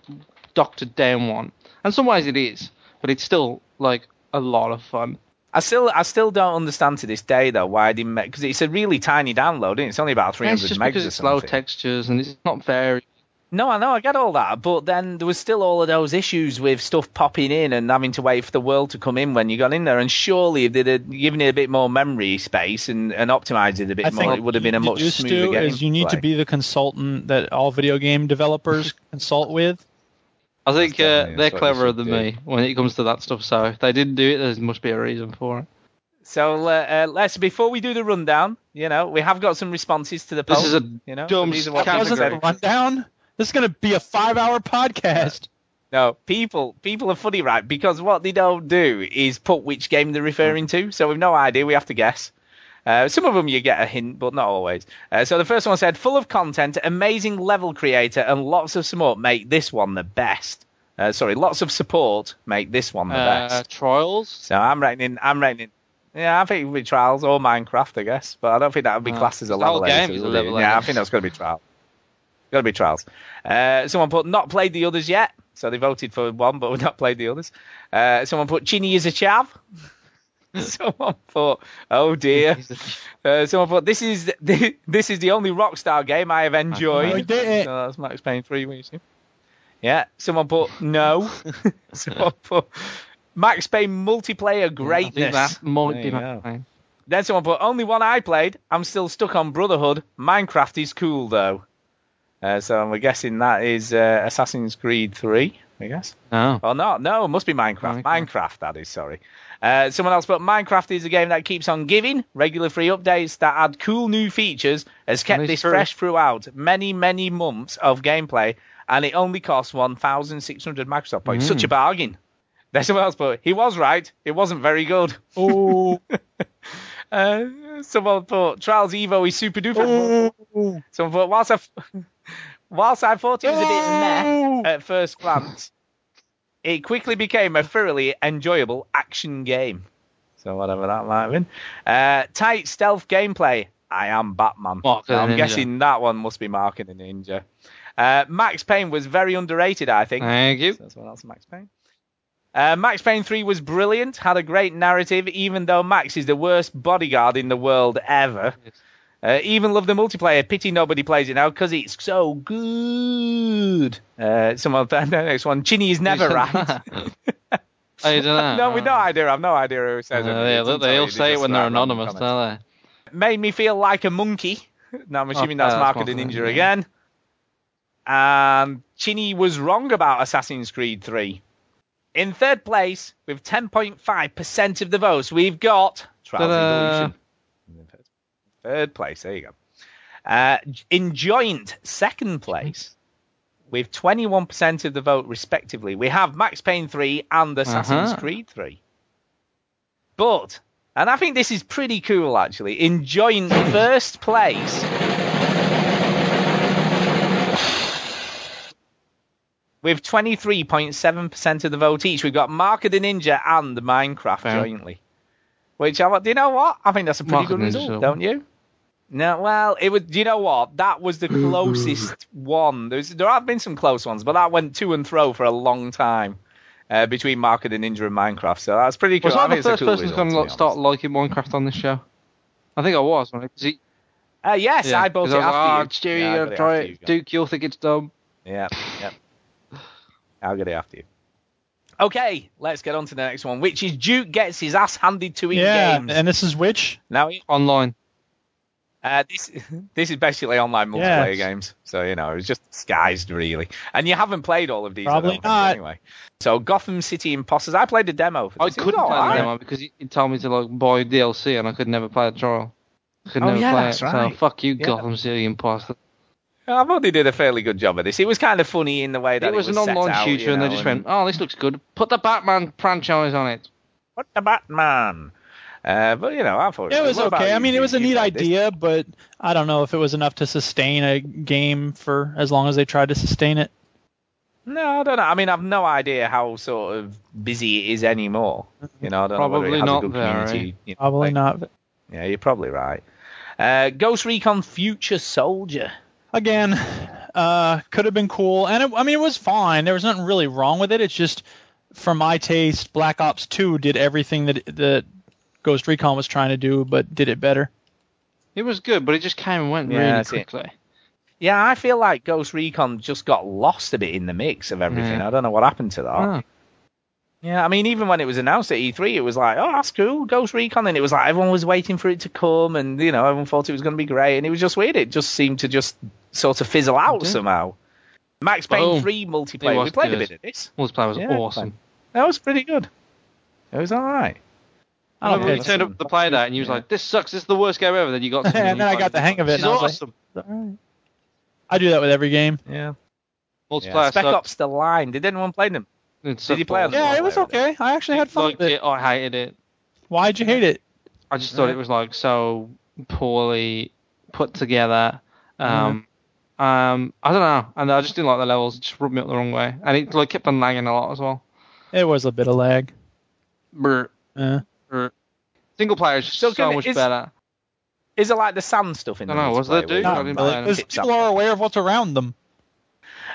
doctored down one, and some ways it is, but it's still like a lot of fun. I still, I still don't understand to this day though why I didn't make because it's a really tiny download. Isn't it? It's only about 300 it's just megs because it's low textures and it's not very. No, I know, I get all that, but then there was still all of those issues with stuff popping in and having to wait for the world to come in when you got in there. And surely, if they'd have given it a bit more memory space and, and optimized it a bit I more, it would have been a much smoother do game. is you need to play. be the consultant that all video game developers consult with. I think uh, they're that's what they cleverer than do. me when it comes to that stuff. So if they didn't do it, there must be a reason for it. So uh, uh, let's before we do the rundown, you know, we have got some responses to the This is a you know, dumb these are what people wasn't said. a rundown. This is going to be a five-hour podcast. No, people people are funny, right? Because what they don't do is put which game they're referring to. So we've no idea. We have to guess. Uh, some of them you get a hint, but not always. Uh, so the first one said, full of content, amazing level creator, and lots of support make this one the best. Uh, sorry, lots of support make this one the Uh, best. trials. So I'm rating. I'm rating. Yeah, I think it would be Trials or Minecraft, I guess. But I don't think that would be No, classed as a the whole level game editor, is a level Yeah, I think that's got to be Trials. Got to be Trials. Uh, someone put not played the others yet, so they voted for one, but we've not played the others. Uh, someone put Chinny is a chav. someone put oh dear. Uh, someone put this is this is the only Rockstar game I have enjoyed. We did it. So that's Max Payne three. We assume. Yeah. Someone put no. someone put Max Payne multiplayer I think greatness. that might be you my Then someone put only one I played. I'm still stuck on Brotherhood. Minecraft is cool though. Uh, so we're guessing that is uh, Assassin's Creed 3, I guess. No. Oh no, no, it must be Minecraft. Minecraft. Minecraft, that is. Sorry. Uh, someone else put Minecraft is a game that keeps on giving. Regular free updates that add cool new features has kept this true. fresh throughout many many months of gameplay, and it only costs 1,600 Microsoft points. Mm. Such a bargain. Then someone else put he was right. It wasn't very good. Oh, Uh, someone thought Trials Evo is super duper. oh, Someone thought whilst I, f- whilst I thought it was a bit meh at first glance, it quickly became a thoroughly enjoyable action game. So whatever that might have been. Uh, tight stealth gameplay. I am Batman. Mark I'm Ninja. guessing that one must be Mark and the Ninja. Uh, Max Payne was very underrated, I think. Thank you. So that's one else, Max Payne. Uh, Max Payne 3 was brilliant, had a great narrative, even though Max is the worst bodyguard in the world ever. Uh, even love the multiplayer. Pity nobody plays it now because it's so good. Uh, someone, the next one. Chinny is never right. I don't know. no, we no idea. I've no idea who says Uh, it. yeah, they, you, say it when they're anonymous, don't they? Made me feel like a monkey. Now I'm assuming that's Mark that's of the Mark the Ninja Ninja. again. And Chinny was wrong about Assassin's Creed 3. In third place, with 10.5% of the votes, we've got Trials Ta-da. Evolution. Third place, there you go. Uh, in joint second place, with 21% of the vote respectively, we have Max Payne 3 and Assassin's Uh-huh. Creed 3. But, and I think this is pretty cool actually, in joint first place, with 23.7% of the vote each, we've got Mark of the Ninja and Minecraft jointly. Which, I, do you know what? I think that's a pretty Mark good result, don't you? No, well, it was. You know what? That was the closest one. There's, there have been some close ones, but that went to and fro for a long time uh, between Mark of the Ninja and Minecraft. So that's pretty cool. Was I I the first cool person who's going to to like, start liking Minecraft on this show? I think I was. Right? 'Cause he- Uh, yes, yeah, I bought 'cause it I was like, after "Ah, you. Stu, Yeah, you I gotta got it try after it. you, John. Duke, you'll think it's dumb. Yeah, yep. I'll get it after you. Okay, let's get on to the next one, which is Duke gets his ass handed to him yeah, games. and this is which? now, Online. Uh, this this is basically online multiplayer Yes. games, so you know it's just disguised really. And you haven't played all of these, Probably don't think. Anyway, so Gotham City Imposters. I played the demo. For I this. It couldn't play alright. the demo because he, he told me to like buy DLC and I could never play the trial. I could Oh, never yeah, play that's it. right. So fuck you, Yeah. Gotham City Imposter. I thought they did a fairly good job of this. It was kind of funny in the way that It was an online out, shooter, you and they know, just went, "Oh, this looks good. Put the Batman franchise on it." What the Batman? Uh, but you know, I thought It was what about okay. I mean, it was a neat played this? idea, but I don't know if it was enough to sustain a game for as long as they tried to sustain it. No, I don't know. I mean, I've no idea how sort of busy it is anymore. You know, I don't know whether Probably it has not a good very. community. you know, Probably like- not. Yeah, you're probably right. Uh, Ghost Recon Future Soldier. Again, uh, could have been cool, and it, I mean, it was fine. There was nothing really wrong with it. It's just, for my taste, Black Ops 2 did everything that that Ghost Recon was trying to do, but did it better. It was good, but it just came and went Yeah, really that's it. quickly. Yeah, I feel like Ghost Recon just got lost a bit in the mix of everything. Yeah. I don't know what happened to that. Oh. Yeah, I mean, even when it was announced at E3, it was like, oh, that's cool, Ghost Recon, and it was like everyone was waiting for it to come, and you know, everyone thought it was going to be great, and it was just weird. It just seemed to just sort of fizzle out did. somehow. Max Payne Boom. 3 multiplayer, was we played a bit of this. Multiplayer was Yeah, awesome. That was pretty good. It was all right. I Remember know. we turned up the play that, and you was Yeah. like, "This sucks. This is the worst game ever." Then you got, something And then I got the hang of it, This and I was awesome. like, all right. I do that with every game. Yeah. Multiplayer Spec sucked. Ops The Line. Did anyone play them? It Did you play on balls. Yeah, it was multiplayer? okay. I actually had fun Liked with it. it. I hated it. Why'd you hate it? I just thought it was like so poorly put together. Um, um, I don't know, and I just didn't like the levels. It just rubbed me up the wrong way, and it like kept on lagging a lot as well. It was a bit of lag. Brr, Uh, brr. Single player is just So so, can- much is- better. Is it like the sand stuff in the Dunno, was there, multiplayer dude? where I didn't can play it. because people are aware of what's around them.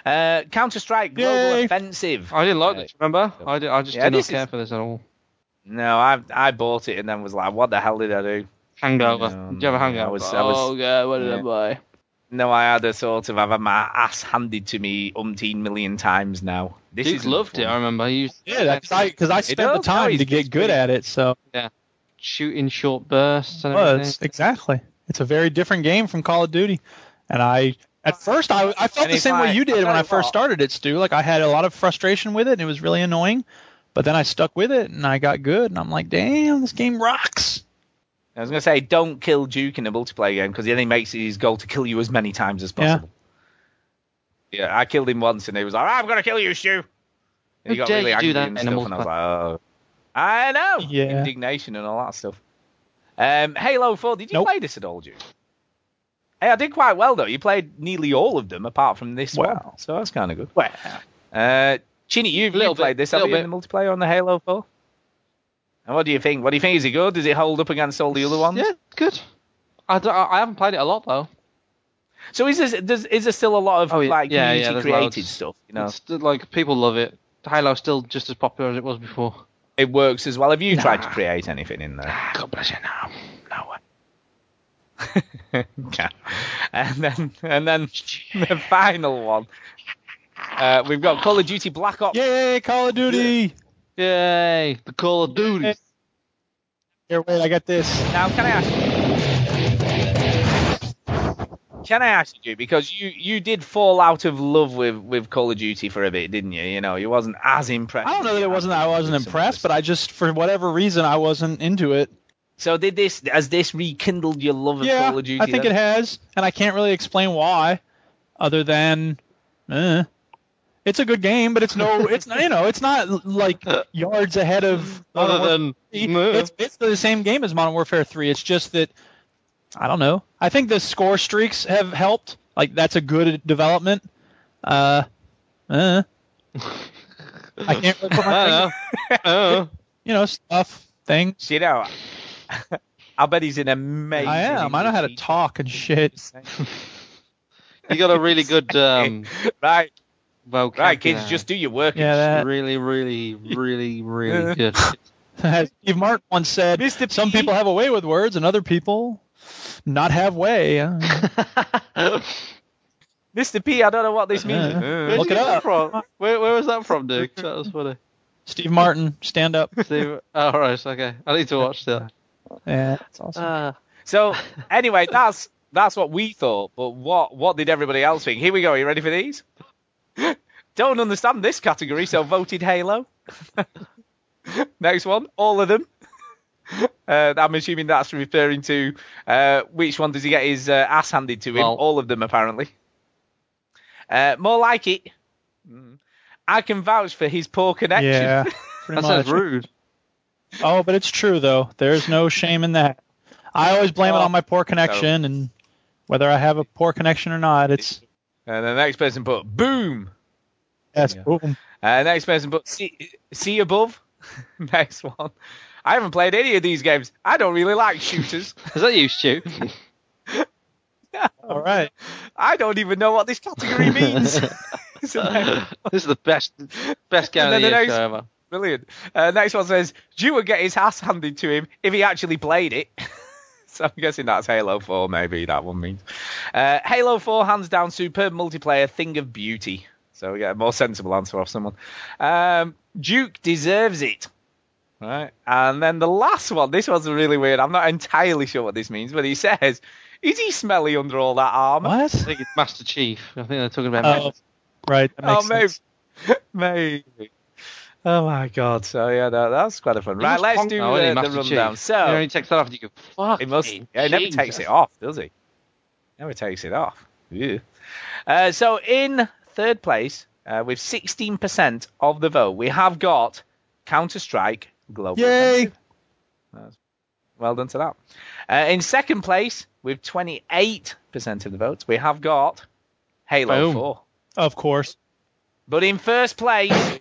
Uh, Counter Strike Global Yay. Offensive. I didn't like Uh, this. Remember? I did. I just Yeah, did not care is- for this at all. No, I I bought it and then was like, what the hell did I do? Hangover. No, did you have a hangover? I was- I was- oh god, what did yeah. I buy? No, I had a sort of I've had my ass handed to me umpteen million times now. This Duke is loved it. I remember. He used Yeah, because I, I spent the does? No, time he's- to get good at it, so yeah, shooting short bursts and it was everything. exactly. It's a very different game from Call of Duty, and I at first I, I felt And the same I- way you did tell when I first what. started it, Stu. Like I had a lot of frustration with it, and it was really annoying. But then I stuck with it, and I got good, and I'm like, damn, this game rocks. I was gonna say, don't kill Duke in a multiplayer game because he only makes it his goal to kill you as many times as possible. Yeah, I killed him once and he was like, I'm gonna kill you, Stu. And he got really you do angry that and stuff, and I was like, oh. I know. Yeah. Indignation and all that stuff. Um, Halo 4, did you Nope. play this at all, Duke? Hey, I did quite well though. You played nearly all of them apart from this one, Wow. so that's kind of good. Well, Uh, Chinny, you've, Little you played bit, this, have you, in the multiplayer on the Halo 4? And what do you think? What do you think? Is it good? Does it hold up against all the other ones? Yeah, good. I, don't- I haven't played it a lot though. So is there, does, is there still a lot of Oh, like yeah, yeah, community there's created loads. stuff? You know, still, like people love it. Halo's still just as popular as it was before. it works as well. Have you tried to create anything in there? God bless you now. No way. And then and then the final one. Uh, we've got Call of Duty Black Ops. yay, Call of Duty! Yay! The Call of Duty. Here, wait, I got this. Now, can I ask you? Can I ask you because you you did fall out of love with with Call of Duty for a bit, didn't you? You know, you wasn't as impressed. I don't know that it wasn't I wasn't with some of impressed, but I just for whatever reason I wasn't into it. So did this? Has this rekindled your love of yeah, Call of Duty? I think then? it has, and I can't really explain why, other than, eh. It's a good game, but it's no, it's not, you know, it's not like yards ahead of Modern Other than Warfare It's basically the same game as Modern Warfare 3. It's just that I don't know. I think the score streaks have helped. Like that's a good development. Uh, uh. I can't really put my I finger, don't know. You know, stuff, things. You know, I bet he's an amazing. I am. I know how to talk and shit. you got a really good um, right, vocabulary. right, kids, just do your work. Yeah, that. really, really, really, really good. As Steve Martin once said, Mr. some P. people have a way with words and other people not have way. Uh, Mr. P, I don't know what this means. Yeah. Uh, Where'd Look it that up. From? Where, where was that from, Duke? That was funny. Steve Martin, stand up. Steve, oh, right, okay. I need to watch that. Yeah, that's awesome. Uh, So anyway, that's that's what we thought. But what what did everybody else think? Here we go. Are you ready for these? Don't understand this category, so voted Halo. Next one, all of them. Uh, I'm assuming that's referring to uh, which one does he get his uh, ass handed to him? Well- all of them, apparently. Uh, more like it. Mm. I can vouch for his poor connection. Yeah. pretty That sounds rude. Oh, but it's true though. There's no shame in that. I always blame it Oh, on my poor connection, and whether I have a poor connection or not, it's and the next person put boom. yes, Yeah. boom. Uh, next person put see, see above. next one. I haven't played any of these games. I don't really like shooters. Is that you, Stu? All right. I don't even know what this category means. This is the best best game of the the year next- ever. Brilliant. Uh, next one says, Jew would get his ass handed to him if he actually played it. so I'm guessing that's Halo 4, maybe that one means. Uh, Halo 4, hands down, superb multiplayer, thing of beauty. So we get a more sensible answer off someone. Um, Duke deserves it. Right. And then the last one, this one's really weird. I'm not entirely sure what this means, but he says, Is he smelly under all that armor? I think it's Master Chief. I think they're talking about Oh, Master right. That Oh, maybe. sense. Maybe. Oh my god. So yeah, that, was quite a fun. He Right, let's do now, isn't the, the Master rundown. Chief? So You know, he takes that off and you go, fuck. It must. me, Yeah, he never takes it off, does he? Never takes it off. Ew. Uh, so in third place, uh, with 16% of the vote, we have got Counter Strike Global. Yay! Offensive. Well done to that. Uh, in second place, with 28% of the votes, we have got Halo Boom. 4. Of course. But in first place,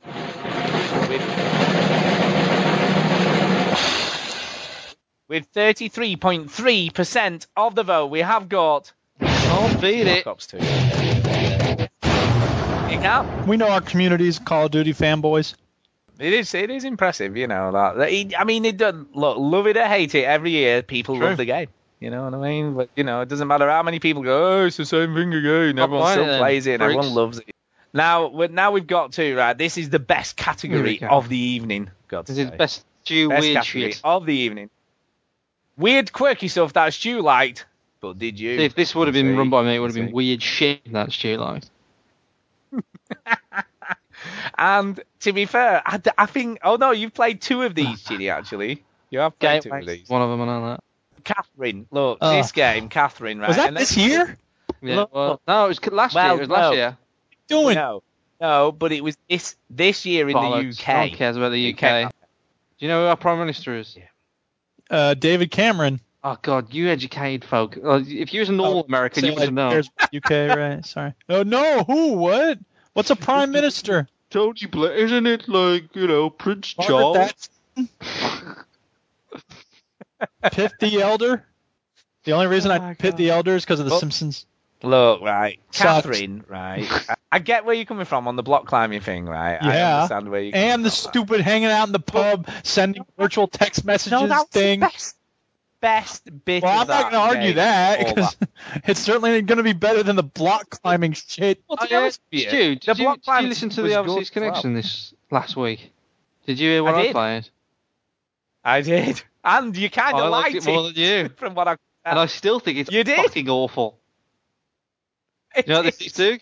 with 33.3% of the vote, we have got Can't beat it. Ops 2. You can. We know our community's Call of Duty fanboys. It is. It is impressive, you know. That, that it- I mean, it doesn't look love it or hate it. Every year, people True. love the game. You know what I mean? But you know, it doesn't matter how many people go. Oh, it's the same thing again. Stop Everyone still then, plays it, and freaks. everyone loves it. Now, now we've got to right. This is the best category of the evening. God, to This is say. best Best category of the evening. Weird, quirky stuff that Stu liked, but did you? See, if this would have been See? run by me, it would have been weird shit that Stu liked. And to be fair, I think. Oh no, you've played two of these, Chidi. Actually, you have played two of these. one of them, I know that. Catherine, look, Oh. this game, Catherine, right? Was that and this year? Yeah, Look, well, no, it was last Well, year. It was last no. year. Doing No, no, but it was this this year in Bollocks. the No one UK. cares about the You UK. Do you know who our Prime Minister is? Uh, David Cameron. Oh, God, you educated folk. Uh, if you was a normal Oh, American, you would have like, known. there's UK, right? Sorry. Oh no, who? What? What's a prime minister? Tony Blair, isn't it like, you know, Prince Margaret Thatcher? Pitt the Elder. The only reason Oh I my Pitt God. the Elder is because of The Oh. Simpsons. Look, right, Sucks. Catherine, right. I, I get where you're coming from on the block climbing thing, right? I understand where you. And the stupid hanging out in the pub, sending virtual text messages no, that's thing. the best, best bit. Well, of I'm not going to argue that because it's certainly going to be better than the block climbing shit. Well, Oh, to be honest with you, Stu, the did you, block did you listen to the good Overseas as well. Connection this last week? Did you hear what I I, did. played? I did, and you kind of liked liked it more than you. from what I. And I still think it's You did? fucking awful. You know what this is, Duke?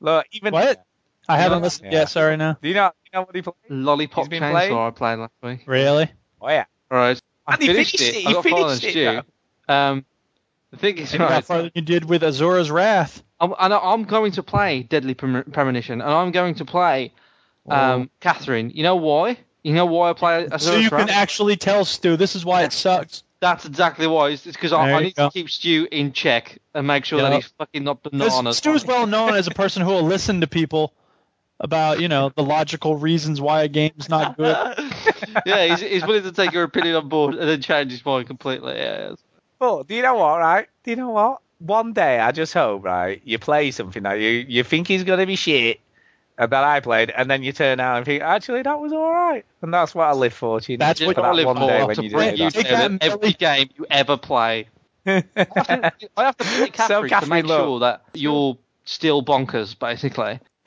Look, even What? I haven't listened Yeah. yet. Sorry, no. Do you know? Do You know what he played? Lollipop He's been Chainsaw playing? I played last week. Really? Oh yeah. Right. I And he finished, finished it. it, I he got following finished it, Stu. Um, the thing is, You got right, farther than you did with Asura's Wrath. I'm, I know, I'm going to play Deadly Premonition, and I'm going to play um, Catherine. You know why? You know why I play Asura's Wrath? So you can actually tell Stu this is why it sucks. That's exactly why. It's because I, I need go. to keep Stu in check and make sure that he's fucking not Because bananas. Stu's well known as a person who will listen to people about, you know, the logical reasons why a game's not good. yeah, he's, he's willing to take your opinion on board and then change his mind completely. Yeah, yeah. But do you know what, right? Do you know what? One day, I just hope, right, you play something that you you think is gonna be shit, and that I played, and then you turn out and think, actually, that was all right, and that's what I live for. Gene. That's what for I that live one for, day to when you bring you that. Take down every game you ever play. I have to, I have to play Catherine, to Catherine, make look. sure that you're still bonkers, basically.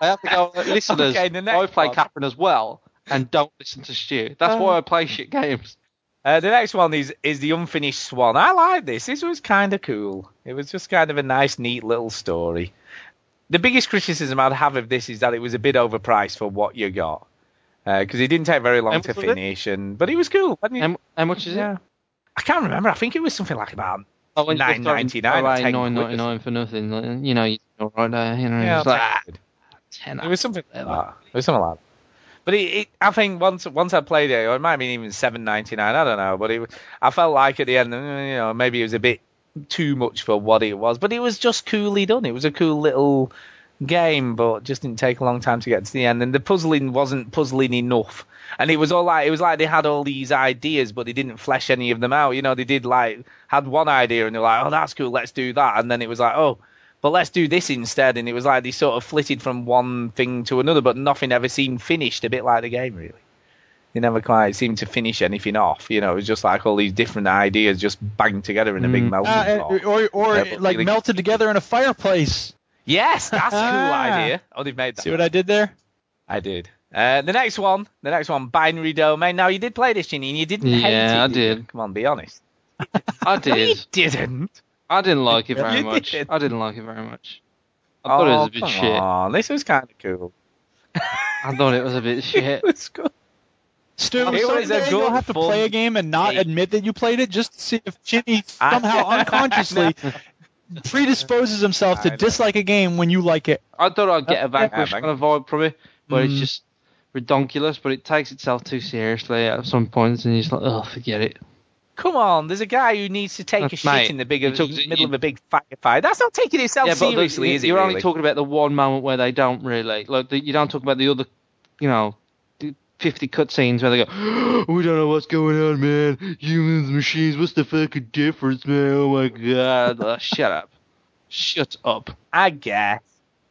I have to go, listeners, Okay, the I play one. Catherine as well, and don't listen to Stu. That's why I play shit games. Uh, the next one is is the unfinished swan. I like this. This was kind of cool. It was just kind of a nice, neat little story. The biggest criticism I'd have of this is that it was a bit overpriced for what you got, because it didn't take very long to it? finish, and but it was cool. wasn't it? How, how much is it? I can't remember. I think it was something like about Oh, when you're throwing 9.99 or away 10 quid or 9.99 for nothing. like, You know, you all right there. You know, Yeah, it's like, I'll ah, take it. ten. It was something like that. It was something like that. But it, it, I think once once I played it, or it might have been even seven ninety nine. I don't know. But it, I felt like at the end, uh, you know, maybe it was a bit too much for what it was. But it was just coolly done. It was a cool little game, but just didn't take a long time to get to the end. And the puzzling wasn't puzzling enough. And it was all like it was like they had all these ideas, but they didn't flesh any of them out. You know, they did like had one idea and they're like, oh, that's cool, let's do that. And then it was like, oh, but let's do this instead. And it was like they sort of flitted from one thing to another, but nothing ever seemed finished. A bit like the game, really. They never quite seemed to finish anything off. You know, it was just like all these different ideas just banged together in a big Mm. melting Uh, pot. or or Yeah, like really- melted together in a fireplace. Yes, that's a cool Ah. idea. Oh, they've made that. See what I did there? I did. Uh, the next one, the next one, binary domain. Now you did play this, Chinny, and you didn't hate it. Yeah, I did. you? did. Come on, be honest. I did. You did. didn't. I didn't like it very You much. did. I didn't like it very much. I thought it was a bit oh, come shit. on. This was kind of cool. I thought it was a bit shit. it was good. Stu, It was a someday good, you'll have to play a game and not game. admit that you played it, just to see if Chinny somehow unconsciously predisposes himself to dislike a game when you like it. I thought I'd get a Vanquish yeah, kind of vibe from it, but Mm. it's just redonkulous. But it takes itself too seriously at some points, and you're just like, oh, forget it. Come on, there's a guy who needs to take a shit mate, in the big you took- middle you- of a big firefight. That's not taking itself yeah, but the- seriously, is it? you're really? only talking about the one moment where they don't really. Like, the, you don't talk about the other, you know, the 50 cutscenes where they go, we don't know what's going on, man. Humans, machines, what's the fucking difference, man? Oh my god. Uh, shut up. Shut up. I guess.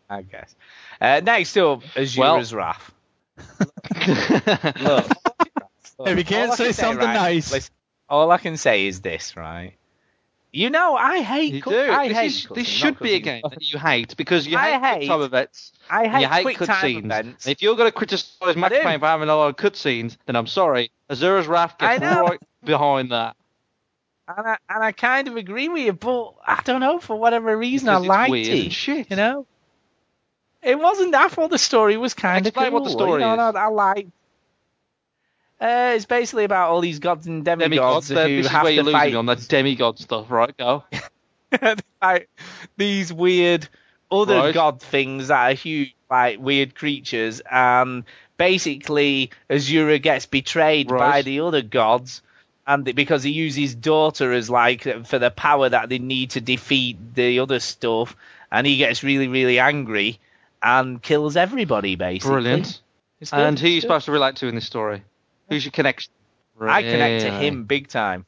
I guess. Uh, next up, Asura's Wrath. Look. If you can't All I say something right, nice. listen, all I can say is this, right? You know, I hate. You do. I this hate. is, cutscenes, this should be a game that you hate because you hate, hate- time events. I hate, you hate quick cutscenes. events. If you're going to criticize Max. Payne for having a lot of cutscenes, then I'm sorry. Asura's Wrath gets right behind that. And I, and I kind of agree with you, but I don't know for whatever reason Because I liked it. shit. You know, it wasn't. I thought the story was kind of Explain cool. what the story you know, is. I, I like. Uh, it's basically about all these gods and demigods Demigods, who this is have where you're to losing fight on that demigod stuff, right? Go. like these weird other Right. god things that are huge, like weird creatures, and basically Asura gets betrayed Right. by the other gods, and because he uses his daughter as like for the power that they need to defeat the other stuff, and he gets really really angry and kills everybody basically. Brilliant. It's good, And who are you it's good. supposed to relate to in this story? Who's your connection? I connect to him big time.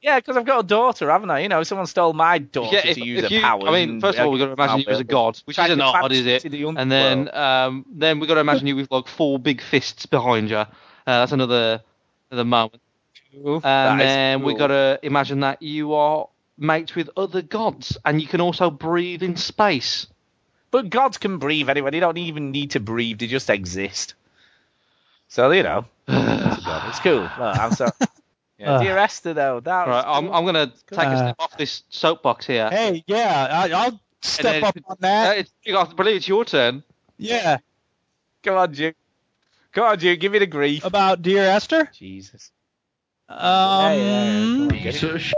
Yeah, because I've got a daughter, haven't I? You know, someone stole my daughter Yeah, if, to use her you, powers. I mean, first of all, we've got to imagine you as a god, which isn't odd, is it? And then, um, then we've got to imagine you with like four big fists behind you. Uh, that's another, another moment. And then we've got to imagine that you are mates with other gods, and you can also breathe in space. But gods can breathe anyway. They don't even need to breathe. They just exist. So you know, it's, a god. It's cool. Look, I'm sorry. Yeah, Uh. dear Esther, though, that was Right, I'm, I'm going to take a Uh, step off this soapbox here. Hey, yeah, I, I'll step then- up on Uh, that. it's, you got- believe it's your turn. Yeah, Come on, Duke. Come on, Duke. Give me the grief. about Dear Esther. Jesus. Um, Yeah, yeah, come on, get it.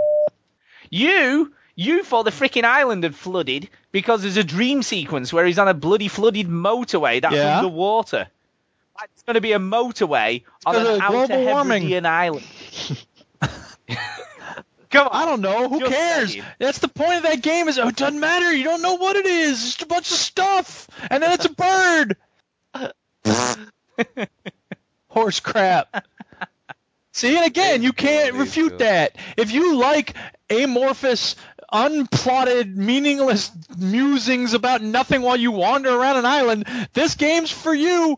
You, you thought the freaking island had flooded because there's a dream sequence where he's on a bloody flooded motorway that's Yeah. underwater. Like, It's going to be a motorway on an outer. Hebridean island. Come on. I don't know. Who Just cares? saying. That's the point of that game. Is oh, it doesn't matter. You don't know what it is. It's just a bunch of stuff, and then it's a bird. Horse crap. See, and again, you can't refute that. If you like amorphous, unplotted, meaningless musings about nothing while you wander around an island, this game's for you.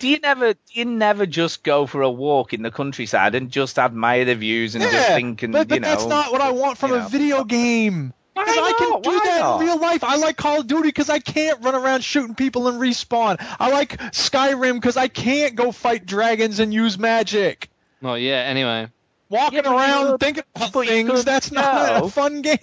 Do you never, do you never just go for a walk in the countryside and just admire the views and just Yeah, think and but, but you know? that's not what I want from a know. video game. Why Because I can do Why that not? in real life. I like Call of Duty because I can't run around shooting people and respawn. I like Skyrim because I can't go fight dragons and use magic. Not yeah. anyway. Walking Yeah, around could- thinking about things—that's not go. a fun game.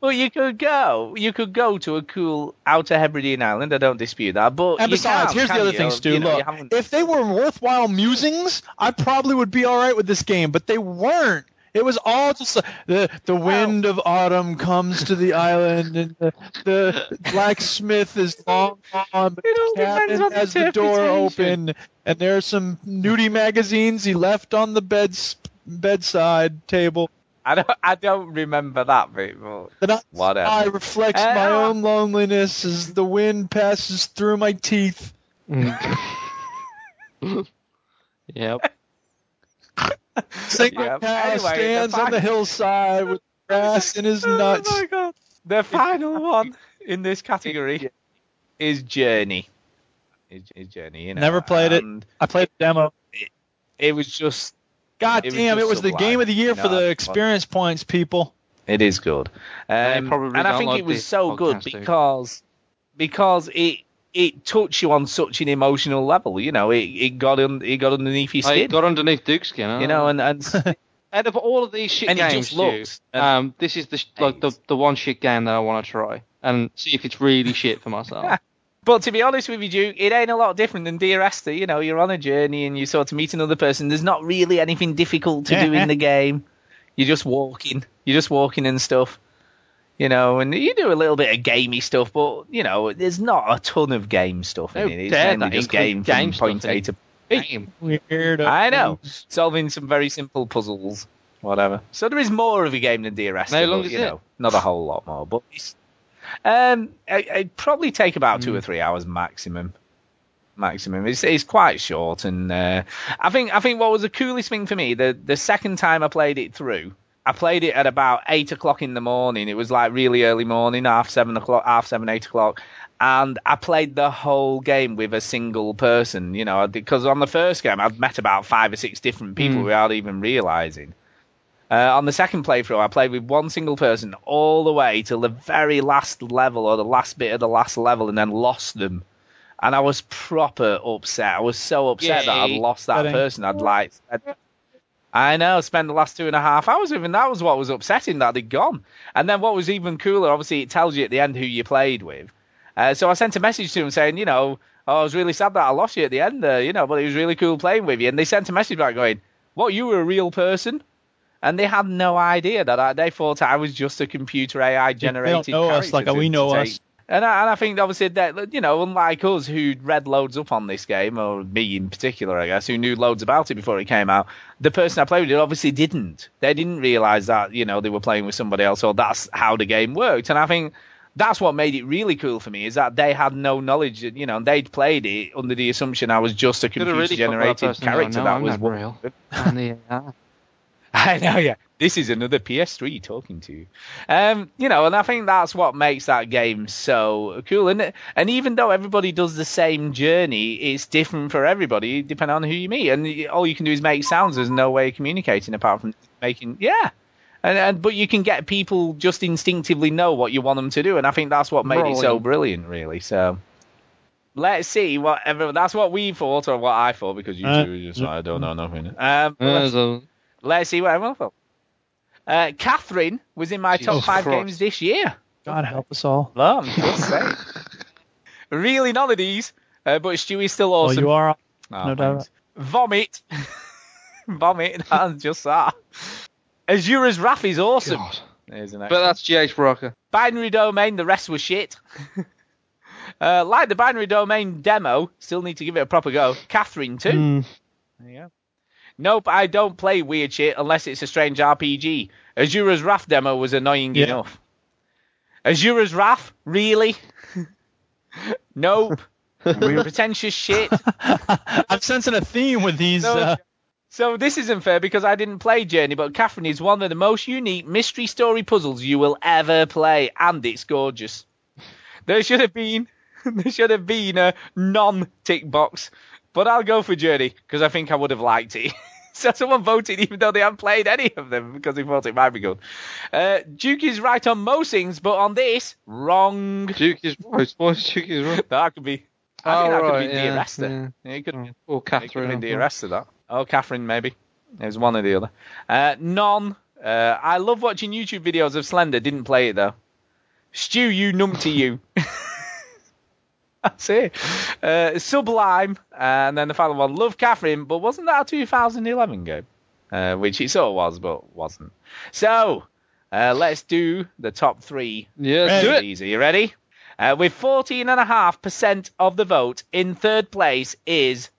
Well, you could go. You could go to a cool outer Hebridean island. I don't dispute that. But And besides, here's the other you? thing, Stu. You know, Look, haven't- if they were worthwhile musings, I probably would be all right with this game. But they weren't. It was all just like, the the wind of autumn comes to the island, and the, the blacksmith is long gone, but the cabin has the door open, and there are some nudie magazines he left on the beds bedside table. I don't I don't remember that bit, but The night Whatever. sky reflects Uh, my own loneliness as the wind passes through my teeth. Yep. Saint Yeah, Cow anyway, the stands on the hillside with grass in his nuts. Oh my god. The final one in this category is Journey. Is, is Journey, you know. Never played it. I played the demo. It was just God It was damn, it just was the game of the year No, for the it's experience points, people. It is good, um, and I think it was the so good because because it it touched you on such an emotional level. You know, it, it got un, it got underneath your I skin. got underneath Duke's skin. huh? you know, and and out of all of these shit and games, just looks. Stu, um, this is the like the the one shit game that I want to try and see if it's really shit for myself. But to be honest with you, Duke, it ain't a lot different than Dear Esther. You know, you're on a journey and you sort of meet another person. There's not really anything difficult to do in the game. You're just walking. You're just walking and stuff. You know, and you do a little bit of gamey stuff, but you know, there's not a ton of game stuff in No it. It's mainly just game, game point A to Game. Weird. I know, solving some very simple puzzles, whatever. So there is more of a game than Dear Esther. How long but, you it? know, not a whole lot more, but it's, um, it, it'd probably take about Hmm. two or three hours maximum. Maximum. It's it's quite short, and uh, I think I think what was the coolest thing for me the the second time I played it through. I played it at about eight o'clock in the morning. It was like really early morning, half seven o'clock, half seven, eight o'clock, and I played the whole game with a single person. You know, because on the first game I'd met about five or six different people Mm. without even realizing. Uh, on the second playthrough, I played with one single person all the way till the very last level or the last bit of the last level, and then lost them. And I was proper upset. I was so upset that I'd lost that person. I'd like, I know, spent the last two and a half hours with him. That was what was upsetting that they'd gone. And then what was even cooler, obviously, it tells you at the end who you played with. Uh, so I sent a message to him saying, you know, oh, I was really sad that I lost you at the end there, you know, but it was really cool playing with you. And they sent a message back going, what, you were a real person? And they had no idea that I, they thought I was just a computer AI generated They don't know us like we know to us. And I, and I think obviously that you know, unlike us who read loads up on this game, or me in particular, I guess, who knew loads about it before it came out, the person I played with obviously didn't. They didn't realise that you know they were playing with somebody else, or that's how the game worked. And I think that's what made it really cool for me is that they had no knowledge. That, you know, they'd played it under the assumption I was just a computer-generated that person, though. character No, that I'm was not real. Uh, I know, yeah. This is another PS3 talking to you. Um, you know, and I think that's what makes that game so cool. And and even though everybody does the same journey, it's different for everybody depending on who you meet. And all you can do is make sounds. There's no way of communicating apart from making, yeah. And, and but you can get people just instinctively know what you want them to do, and I think that's what made it so Brilliant. brilliant, really. So. Let's see what everyone. That's what we thought, or what I thought, because you Uh, two are just like, I don't know nothing. Um, uh, so- Let's see what everyone thought. Uh, Catherine was in my top five Christ. games this year. God help us all. Well, I'm just saying. really none of these, uh, but Stewie's still Well, awesome. you are. Oh, no doubt. Vomit. Vomit. That's just that. Asura's Wrath is awesome. God. There's an But that's GH Baraka. binary domain, the rest was shit. uh, like the binary domain demo, still need to give it a proper go. Catherine too. Mm, There you go. Nope, I don't play weird shit unless it's a strange RPG. Asura's Wrath demo was annoying Yeah. enough. Asura's Wrath? Really? nope. Pretentious shit. I'm sensing a theme with these. No, uh, So this isn't fair because I didn't play Journey, but Catherine is one of the most unique mystery story puzzles you will ever play, and it's gorgeous. There should have been there should have been a non-tick box, but I'll go for Journey because I think I would have liked it. so someone voted even though they haven't played any of them because they thought it might be good. Uh, Duke is right on most things, but on this, wrong. Duke is right. Why's Duke is right? That could be. I think Oh, that could be yeah, Esther. Yeah, it could be. Or It could Catherine. Dear that. Oh, Catherine, maybe. It was one or the other. Uh, non. Uh, I love watching YouTube videos of Slender. Didn't play it though. Stew, you numpty, you. That's it. Uh, Sublime, and then the final one, Love Catherine, but wasn't that a 2011 game? uh, which it sort of was, but wasn't. So uh, let's do the top three. Yes, do it. Easy. You ready? Uh, with 14.5% of the vote, in third place is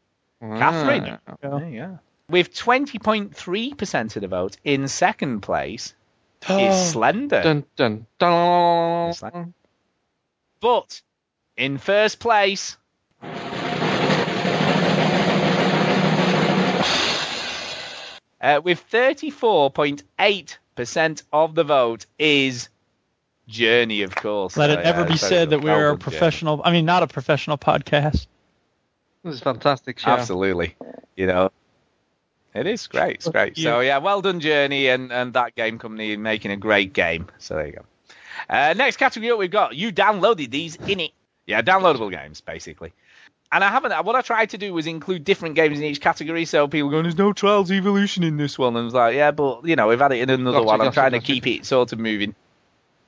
Catherine. There you go. With 20.3% of the vote, in second place is Slender. Dun, dun, dun. Slender. But in first place, uh, with 34.8% of the vote, is Journey, of course. Let Uh, it never yeah, be said that we're a done, Journey. professional. I mean, not a professional podcast. This is a fantastic show. Absolutely. You know, it is great. It's great. So yeah, well done, Journey, and and that game company making a great game. So there you go. Uh, next category up, we've got you downloaded these in it. Yeah, downloadable games basically. And I haven't. What I tried to do was include different games in each category, so people going, "There's no Trials Evolution in this one," and I was like, "Yeah, but you know, we've had it in another Gotcha, one. I'm gotcha, trying to keep it sort of moving."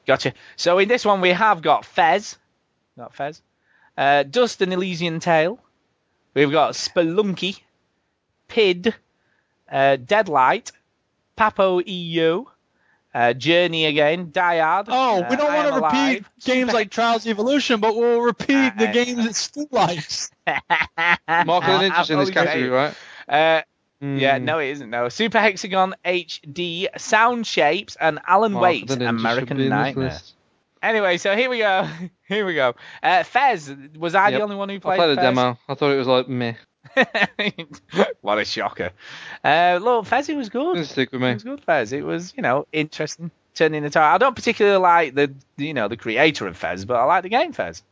Gotcha. So in this one, we have got Fez, not Fez, uh, Dust and Elysian Tail. We've got Spelunky, PID, uh, Deadlight, Papo & Yo, uh, Journey again, Dyad. Oh, uh, we don't I want to repeat Alive, games like Trials Evolution, but we'll repeat the Uh, games that Stu likes. Mark an interest in this Okay. category, right? Uh, Yeah, Mm. no, it isn't. No, Super Hexagon HD, Sound Shapes, and Alan Mark Wake's an interest should American be Nightmare. Anyway, so here we go. Here we go. Uh, Fez, was I Yep. the only one who played? I played played the Fez? demo. I thought it was like meh. what a shocker. Uh, look, Fez, it was good. Didn't stick with me. It was good, Fez. It was, you know, interesting. Turning the tide. I don't particularly like the, you know, the creator of Fez, but I like the game Fez.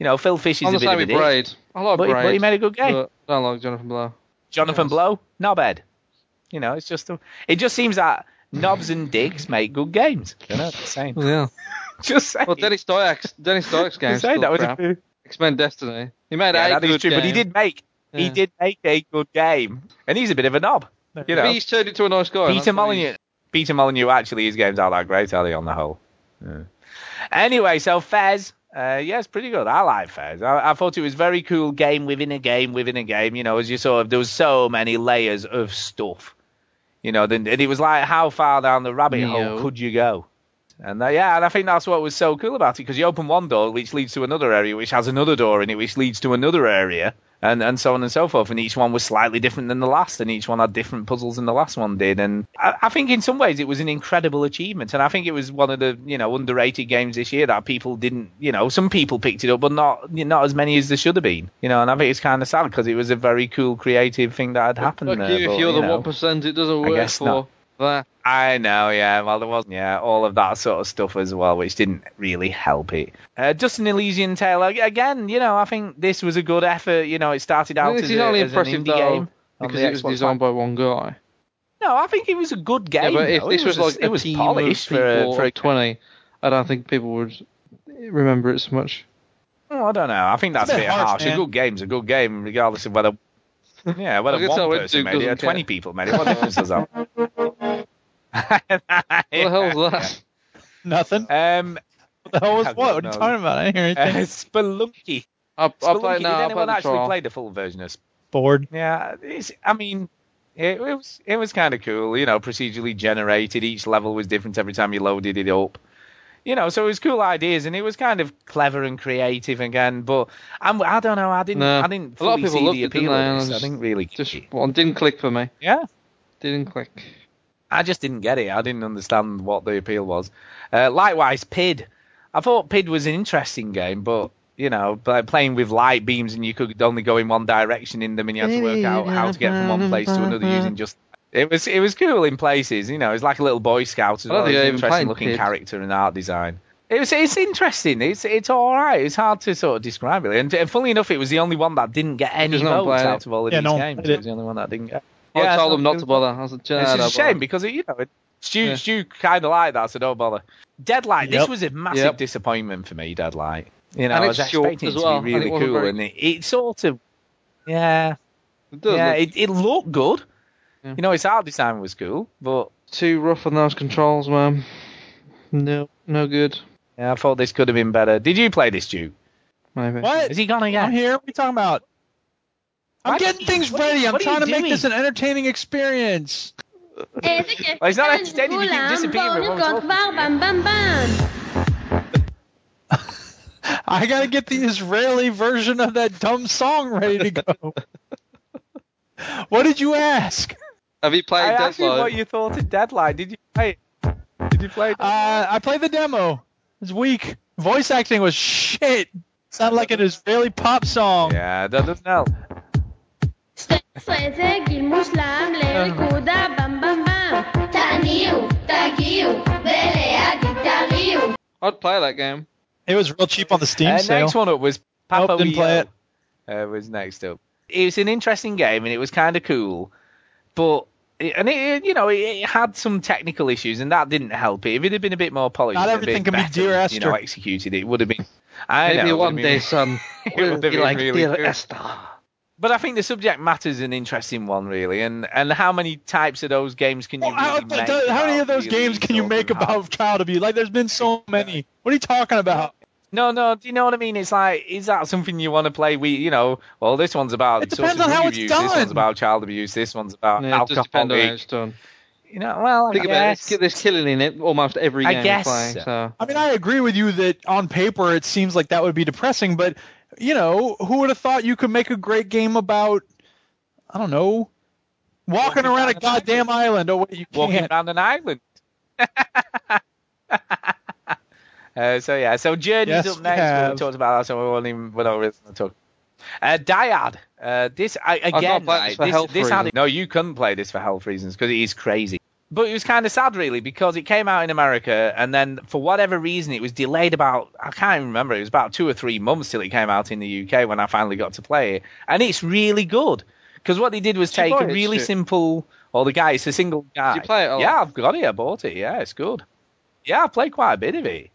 You know, Phil Fish is I'm a bit of a with dick. Braid. I like But he- Braid. but he made a good game. I don't like Jonathan Blow. Jonathan Yes. Blow, not bad. You know, it's just, a, it just seems that knobs and dicks make good games. You know, just saying. Well, yeah. Just saying. Well, Denis Dyack's Denis Dyack's game. Saying, that was a crap. X-Men Destiny. He made yeah, is good true, but he did make, he did make a good game, and he's a bit of a knob. You But he's turned into a nice guy. Peter that's he's- Molyneux. Peter Molyneux actually his games aren't that great, are they? On the whole. Yeah. Anyway, so Fez, uh, yeah, it's pretty good. I like Fez. I, I thought it was very cool game within a game within a game. You know, as you saw, there was so many layers of stuff. You know, then and it was like how far down the rabbit Neo. hole could you go? And uh, yeah, and I think that's what was so cool about it because you open one door which leads to another area, which has another door in it, which leads to another area, and and so on and so forth. And each one was slightly different than the last, and each one had different puzzles than the last one did. And I, I think in some ways it was an incredible achievement, and I think it was one of the you know underrated games this year that people didn't, you know, some people picked it up, but not not as many as there should have been. You know, and I think it's kind of sad because it was a very cool, creative thing that had happened there. you, but, if you're you the one percent, it doesn't I work guess for not. That. I know, yeah. Well, there was, yeah, all of that sort of stuff as well, which didn't really help it. Uh, an Elysian Tail, again, you know, I think this was a good effort. You know, it started out This as, is a, only as an indie though game because it was Xbox designed by one guy. No, I think it was a good game. yeah, but if though. this it was, was, like it was team polished of for a, for a twenty, I don't think people would remember it so much. Oh, I don't know. I think that's It's a a bit bit harsh, harsh. A man. good game's a good game, regardless of whether. Yeah, whether I one person Duke made it or doesn't care. 20 people made it. What difference does that? What the hell was that? Nothing. Um, What the hell was I what? What are you talking about? I didn't hear uh, anything. Spelunky. I, I Spelunky. played Did now. I anyone played the actually trial. play the full version of Bored. Yeah, it's, I mean, it, it was it was kind of cool. You know, procedurally generated. Each level was different every time you loaded it up. You know, so it was cool ideas, and it was kind of clever and creative again. But I'm, I don't know. I didn't. No. I didn't A lot of people loved the it, appeal didn't they? of And I this. I didn't really. Just it. well, didn't click for me. Yeah, Didn't click. I just didn't get it. I didn't understand what the appeal was. Uh, likewise, PID. I thought PID was an interesting game, but you know, playing with light beams and you could only go in one direction in them, and you had to work out how to get from one place to another using just. It was it was cool in places, you know. It was like a little Boy Scout as well. think It was an interesting looking PID. character and art design. It was it's interesting. It's it's all right. It's hard to sort of describe it. And, and funnily enough, it was the only one that didn't get any Because votes out of all of Yeah, these no games. It it. was the only one that didn't get. I Yeah, told them not not to bother. I said, it's "Nah, just a shame bother." because it, you know, it, Stu, Yeah. Stu kind of like that, so don't bother. Deadlight, this was a massive Yep. disappointment for me. Deadlight, you know, And I was expecting it to well, be and really it cool, very- and it, it sort of, yeah, It does yeah, look it, it looked good. Yeah. You know, its art design was cool, but too rough on those controls, man. No, no good. yeah, I thought this could have been better. Did you play this, Stu? Maybe. What? Is he gone again? I'm here. What are you talking about? I'm Why- getting things what are you- ready. I'm what are you trying to make this an entertaining experience. Well, it's not entertaining. You keep disappearing. What was wrong? I gotta get the Israeli version of that dumb song ready to go. what did you ask? Have you played Deadline? I asked you what you thought of Deadline. Did you play it? Did you play it? Uh, I played the demo. It's weak. Voice acting was shit. Sounded like an Israeli pop song. Yeah, that doesn't help. I'd play that game. It was real cheap on the Steam Uh, sale. next one up was Papo Nope, didn't play it. Uh, was next up. It was an interesting game and it was kind of cool, but it, and it you know it, it had some technical issues and that didn't help it. If it had been a bit more polished, Not and a everything bit can be better, Dear you know, executed, it would have been. I Maybe know, one day, been- son, it we'll would be like really Dear good. Esther. But I think the subject matter is an interesting one, really, and and how many types of those games can you Well, how, really make? how many of those really games can you make of how- about child abuse? Like, there's been so many. What are you talking about? No, no. Do you know what I mean? It's like, is that something you want to play? We, you know, well, this one's about It depends on how drug it's abuse. This one's about child abuse. This one's about Yeah, it does depend on how it's done. You know, well, I Think about it. guess. There's, there's killing in it almost every I game guess you're playing. so. So I mean, I agree with you that on paper it seems like that would be depressing, but you know, who would have thought you could make a great game about, I don't know, walking Walking around a down an goddamn island? Oh, wait, you Walking can't. around an island. uh, so yeah, so Journey's Yes, up next. have. We talked about that, so we won't even. We're not really going to talk. Uh, Dyad. Uh, this I, not again. played right, this for this, health this had- reasons. no, you couldn't play this for health reasons because it is crazy. But it was kind of sad, really, because it came out in America, and then for whatever reason, it was delayed about I can't even remember. It was about two or three months till it came out in the UK when I finally got to play it, and it's really good. Because what they did was Did take a buy it, really simple. Or the guy, it's a single guy. you play it a lot? Yeah, I've got it. I bought it. Yeah, it's good. Yeah, I played quite a bit of it.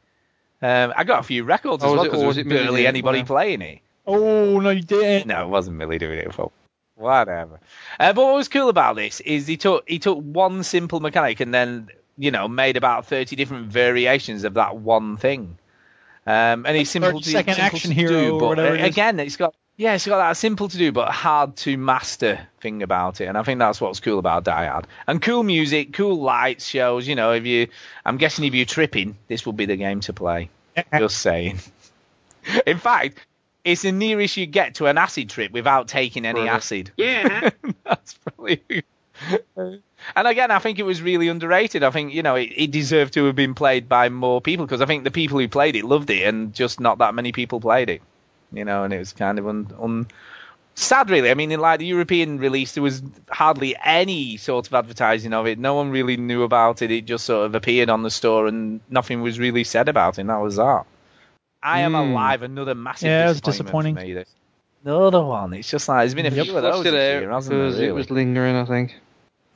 Um, I got a few records Oh, as well because there was it barely it? anybody playing it. Oh no, you didn't. No, it wasn't Millie doing it. For whatever. Uh, but what was cool about this is he took he took one simple mechanic and then you know made about thirty different variations of that one thing. Um, and it's simple to, simple action to hero do, but whatever it is. again, it's got yeah, it's got that simple to do but hard to master thing about it, and I think that's what's cool about Dyad. And cool music, cool lights, shows. You know, if you, I'm guessing if you're tripping, this will be the game to play. Just saying. In fact, it's the nearest you get to an acid trip without taking any acid. Yeah. That's probably. and again, I think it was really underrated. I think you know it, it deserved to have been played by more people because I think the people who played it loved it, and just not that many people played it. You know, and it was kind of un, un sad, really. I mean, in like the European release, there was hardly any sort of advertising of it. No one really knew about it. It just sort of appeared on the store, and nothing was really said about it. And that was that. I am Hmm. alive. Another massive Yeah, it was disappointment disappointing. for me. This. Another one. It's just like there's been a Yep. few of those Flushed it year, hasn't there? because Really? it was lingering. I think.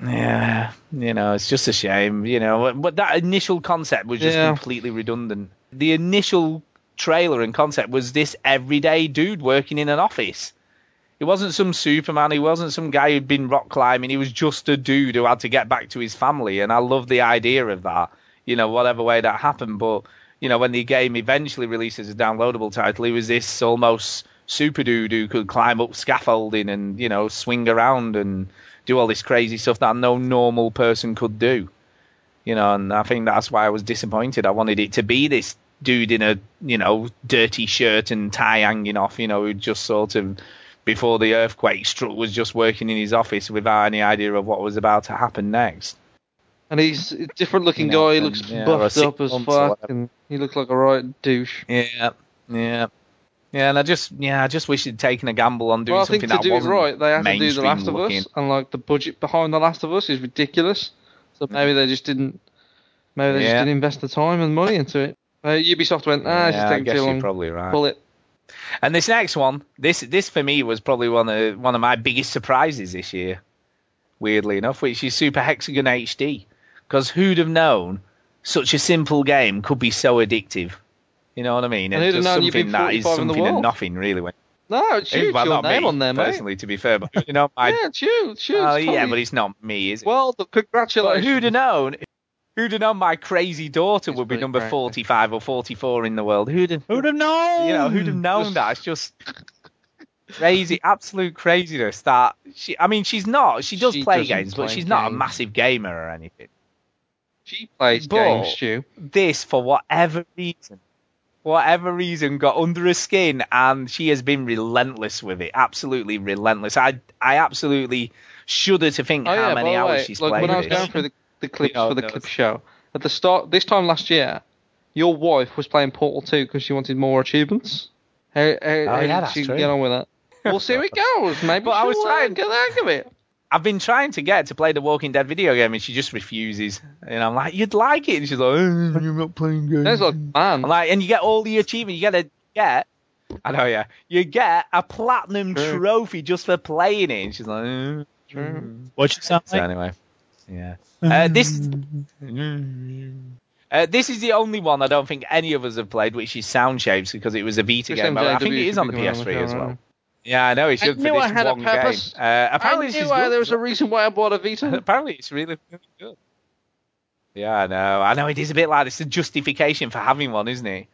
Yeah, you know, it's just a shame. You know, but that initial concept was just Yeah. completely redundant. The initial trailer and concept was this everyday dude working in an office. He wasn't some Superman. He wasn't some guy who'd been rock climbing. He was just a dude who had to get back to his family. And I love the idea of that. You know, whatever way that happened. But you know, when the game eventually releases as a downloadable title, he was this almost super dude who could climb up scaffolding and you know swing around and do all this crazy stuff that no normal person could do. You know, and I think that's why I was disappointed. I wanted it to be this dude in a you know dirty shirt and tie hanging off. You know, who just sort of before the earthquake struck was just working in his office without any idea of what was about to happen next. And he's a different looking You know, guy. He looks yeah, buffed up as fuck, and he looks like a right douche. Yeah, yeah. Yeah, and I just, yeah, I just wish he'd taken a gamble on doing Well, I something think to that do it wasn't right, they have to do The Last of looking. Us, and like the budget behind The Last of Us is ridiculous. So mm. maybe they just didn't, maybe they just didn't invest the time and money into it. Uh, Ubisoft went, ah, Yeah, I taking guess you're probably right. Pull it. And this next one, this this for me was probably one of one of my biggest surprises this year. Weirdly enough, which is Super Hexagon HD, because who'd have known such a simple game could be so addictive? You know what I mean? And It's who'd have known something that is 45 in the something and nothing really. When No, it's huge. well, your name me, on there, mate. personally, to be fair, but you know, I, Yeah, it's huge. It's huge. oh yeah, but it's not me, is it? Well, the, But congratulations. who'd have known? Who'd have known my crazy daughter would be number crazy. 45 or 44 in the world? Who'd have, Who'd have known? you know, who'd have known that? It's just crazy, absolute craziness that she. I mean, she's not. She does She play doesn't games, but play she's not a games. massive gamer or anything. She plays But games, Stu. This, for whatever reason, whatever reason, got under her skin, and she has been relentless with it. Absolutely relentless. I, I absolutely shudder to think Oh how yeah, many the hours way, she's like played when I was this. going through the, the clips know, for the clip show at the start this time last year, your wife was playing Portal 2 because she wanted more achievements. How, how, how Oh, yeah, did she true. get on with that? We'll see how it goes. Maybe But I was she'll, uh, get the hang of it. I've been trying to get her to play the Walking Dead video game, and she just refuses. And I'm like, you'd like it, and she's like, oh, you're not playing games. Sounds like man. I'm like, and you get all the achievements. You get a get. I know, yeah. You get a platinum True. trophy just for playing it. And she's like, "Uh, True. What you sound so anyway, yeah. Uh, this uh, this is the only one I don't think any of us have played, which is Sound Shapes because it was a Vita game. I think it is on the be coming on the PS3 show, as well. Yeah, I know. It I should for knew this I had a one purpose. game. Uh, apparently, I knew I, there was a reason why I bought a Vita. Apparently, it's really, really good. Yeah, I know. I know it is a bit like it's a justification for having one, isn't it?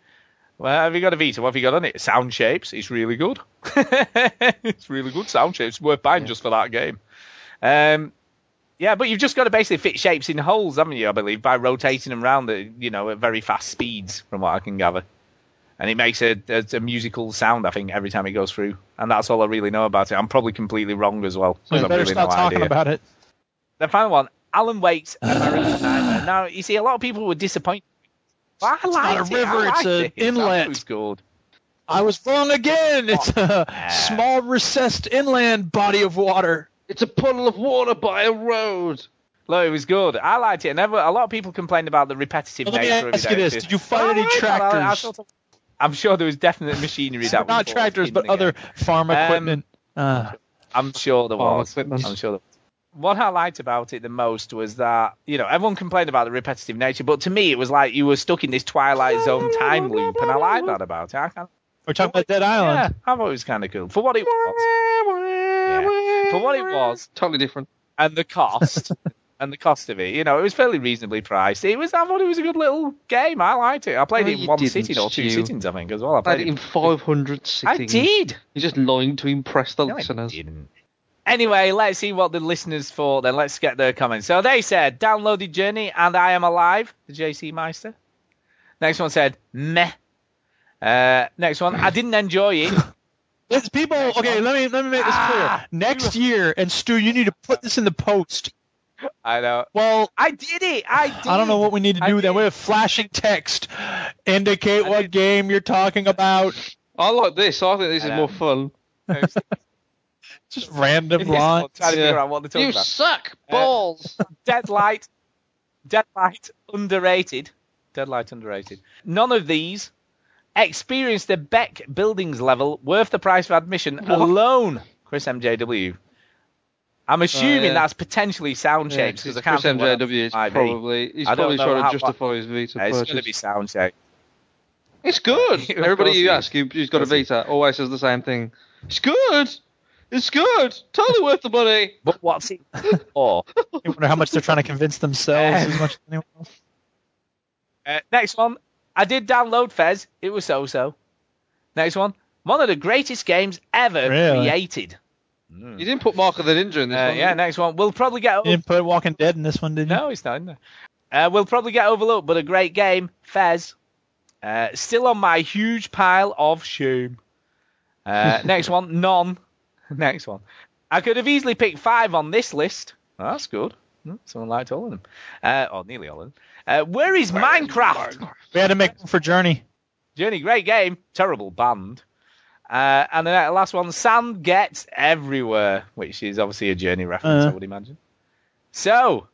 Well, have you got a Vita? What have you got on it? Sound shapes. It's really good. it's really good sound shapes. Worth buying just for that game. Um, yeah, but you've just got to basically fit shapes in holes, haven't you? I believe by rotating them around, at, you know, at very fast speeds, from what I can gather. And it makes a, a, a musical sound, I think, every time it goes through. And that's all I really know about it. I'm probably completely wrong as well. So you better really stop no talking idea. about it. The final one, Alan Wake's American Nightmare. Now, you see, a lot of people were disappointed. But I not liked a it. I river, it's liked an it. That inlet. was good. I was wrong again. It's oh, a small recessed inland body of water. It's a puddle of water by a road. Look, it was good. I liked it. And everyone- a lot of people complained about the repetitive Well, let me nature of it. ask you this: Did you But fight I any liked it. I- I tractors? thought- I'm sure there was definite machinery that Not involved tractors, but other game. farm Um, equipment. Uh, I'm sure there was. equipment. I'm sure there was. What I liked about it the most was that, you know, everyone complained about the repetitive nature, but to me it was like you were stuck in this Twilight Zone time loop, and I liked that about it. I kind we're talking about Dead yeah, Island. I thought it was kind of cool. For what it was. Yeah. For what it was, Totally different. and the cost, and the cost of it, you know, it was fairly reasonably priced. It was, I thought it was a good little game. I liked it. I played No, it in one didn't, sitting or two Stu. sittings, I think, as well. I Played played it in 500 I did. You're just lying to impress the No, I listeners. didn't. Anyway, let's see what the listeners thought. Then let's get their comments. So they said downloaded Journey and I Am Alive, the JC Meister. Next one said meh. Uh, next one, I didn't enjoy it. It's people. Okay, let me let me make this Ah. clear. Next year, and Stu, you need to put this in the post. I know. Well, I did it. I did. I don't know what we need to I do then. did. We have flashing text. Indicate I what did. game you're talking about. I like this. I think this I is know. more fun. Just random Yes, I'm lines. trying to Yeah. figure out what they're You about. suck balls. Uh, balls. Deadlight. Deadlight underrated. Deadlight underrated. None of these experience the Beck Buildings level worth the price of admission What? alone. Chris MJW. I'm assuming yeah. that's potentially sound Yeah, shapes 'cause because I can't Chris think what else MJW it is might be. probably he's I probably trying to justify his Vita Uh, It's going to be sound shapes. It's good. Everybody you ask who- who's got a Of Vita always says the same thing. It's good. It's good. Totally worth the money. But what's it for? I wonder how much they're trying to convince themselves as much as anyone else. Uh, next one. I did download Fez. It was so-so. Next one. One of the greatest games ever Really? created. You didn't put Mark of the Ninja in this Uh, one. yeah, next one. We'll probably get. You didn't put Walking Dead in this one, did you? No, it's not in there. Uh, we'll probably get overlooked, but a great game, Fez. Uh, still on my huge pile of shame. Uh, next one, none. Next one. I could have easily picked five on this list. That's good. Hmm, Someone liked all of them. Uh, or nearly all of them. Uh, where is Minecraft? We had to make one for Journey. Journey, great game. Terrible band. Uh, and the last one, Sand Gets Everywhere, which is obviously a Journey reference, Uh. I would imagine. So,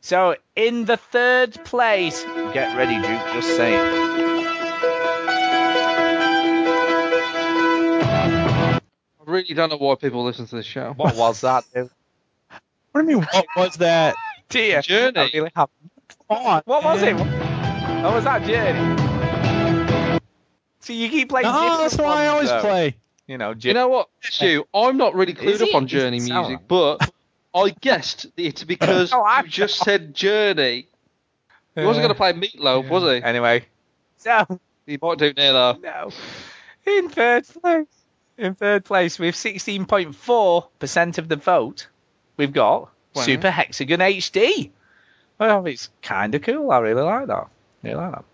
so in the third place, get ready, Duke, just saying. I really don't know why people listen to this show. What was that? dude? What do you mean? What was that? Dear. Journey. I really have- Come on. What was it? man. What was that, Journey? See, you keep playing No, different that's why I always though. play. You know, You know what, Stu? I'm not really clued Is up it? on Journey music, like- but I guessed it's because No, I- you just said Journey. He wasn't going to play Meatloaf, was he? Anyway, so, He might do it now, though. no. In third place. In third place, with 16.4% of the vote, we've got Wow. Super Hexagon HD. Well, it's kind of cool. I really like that. Really like that.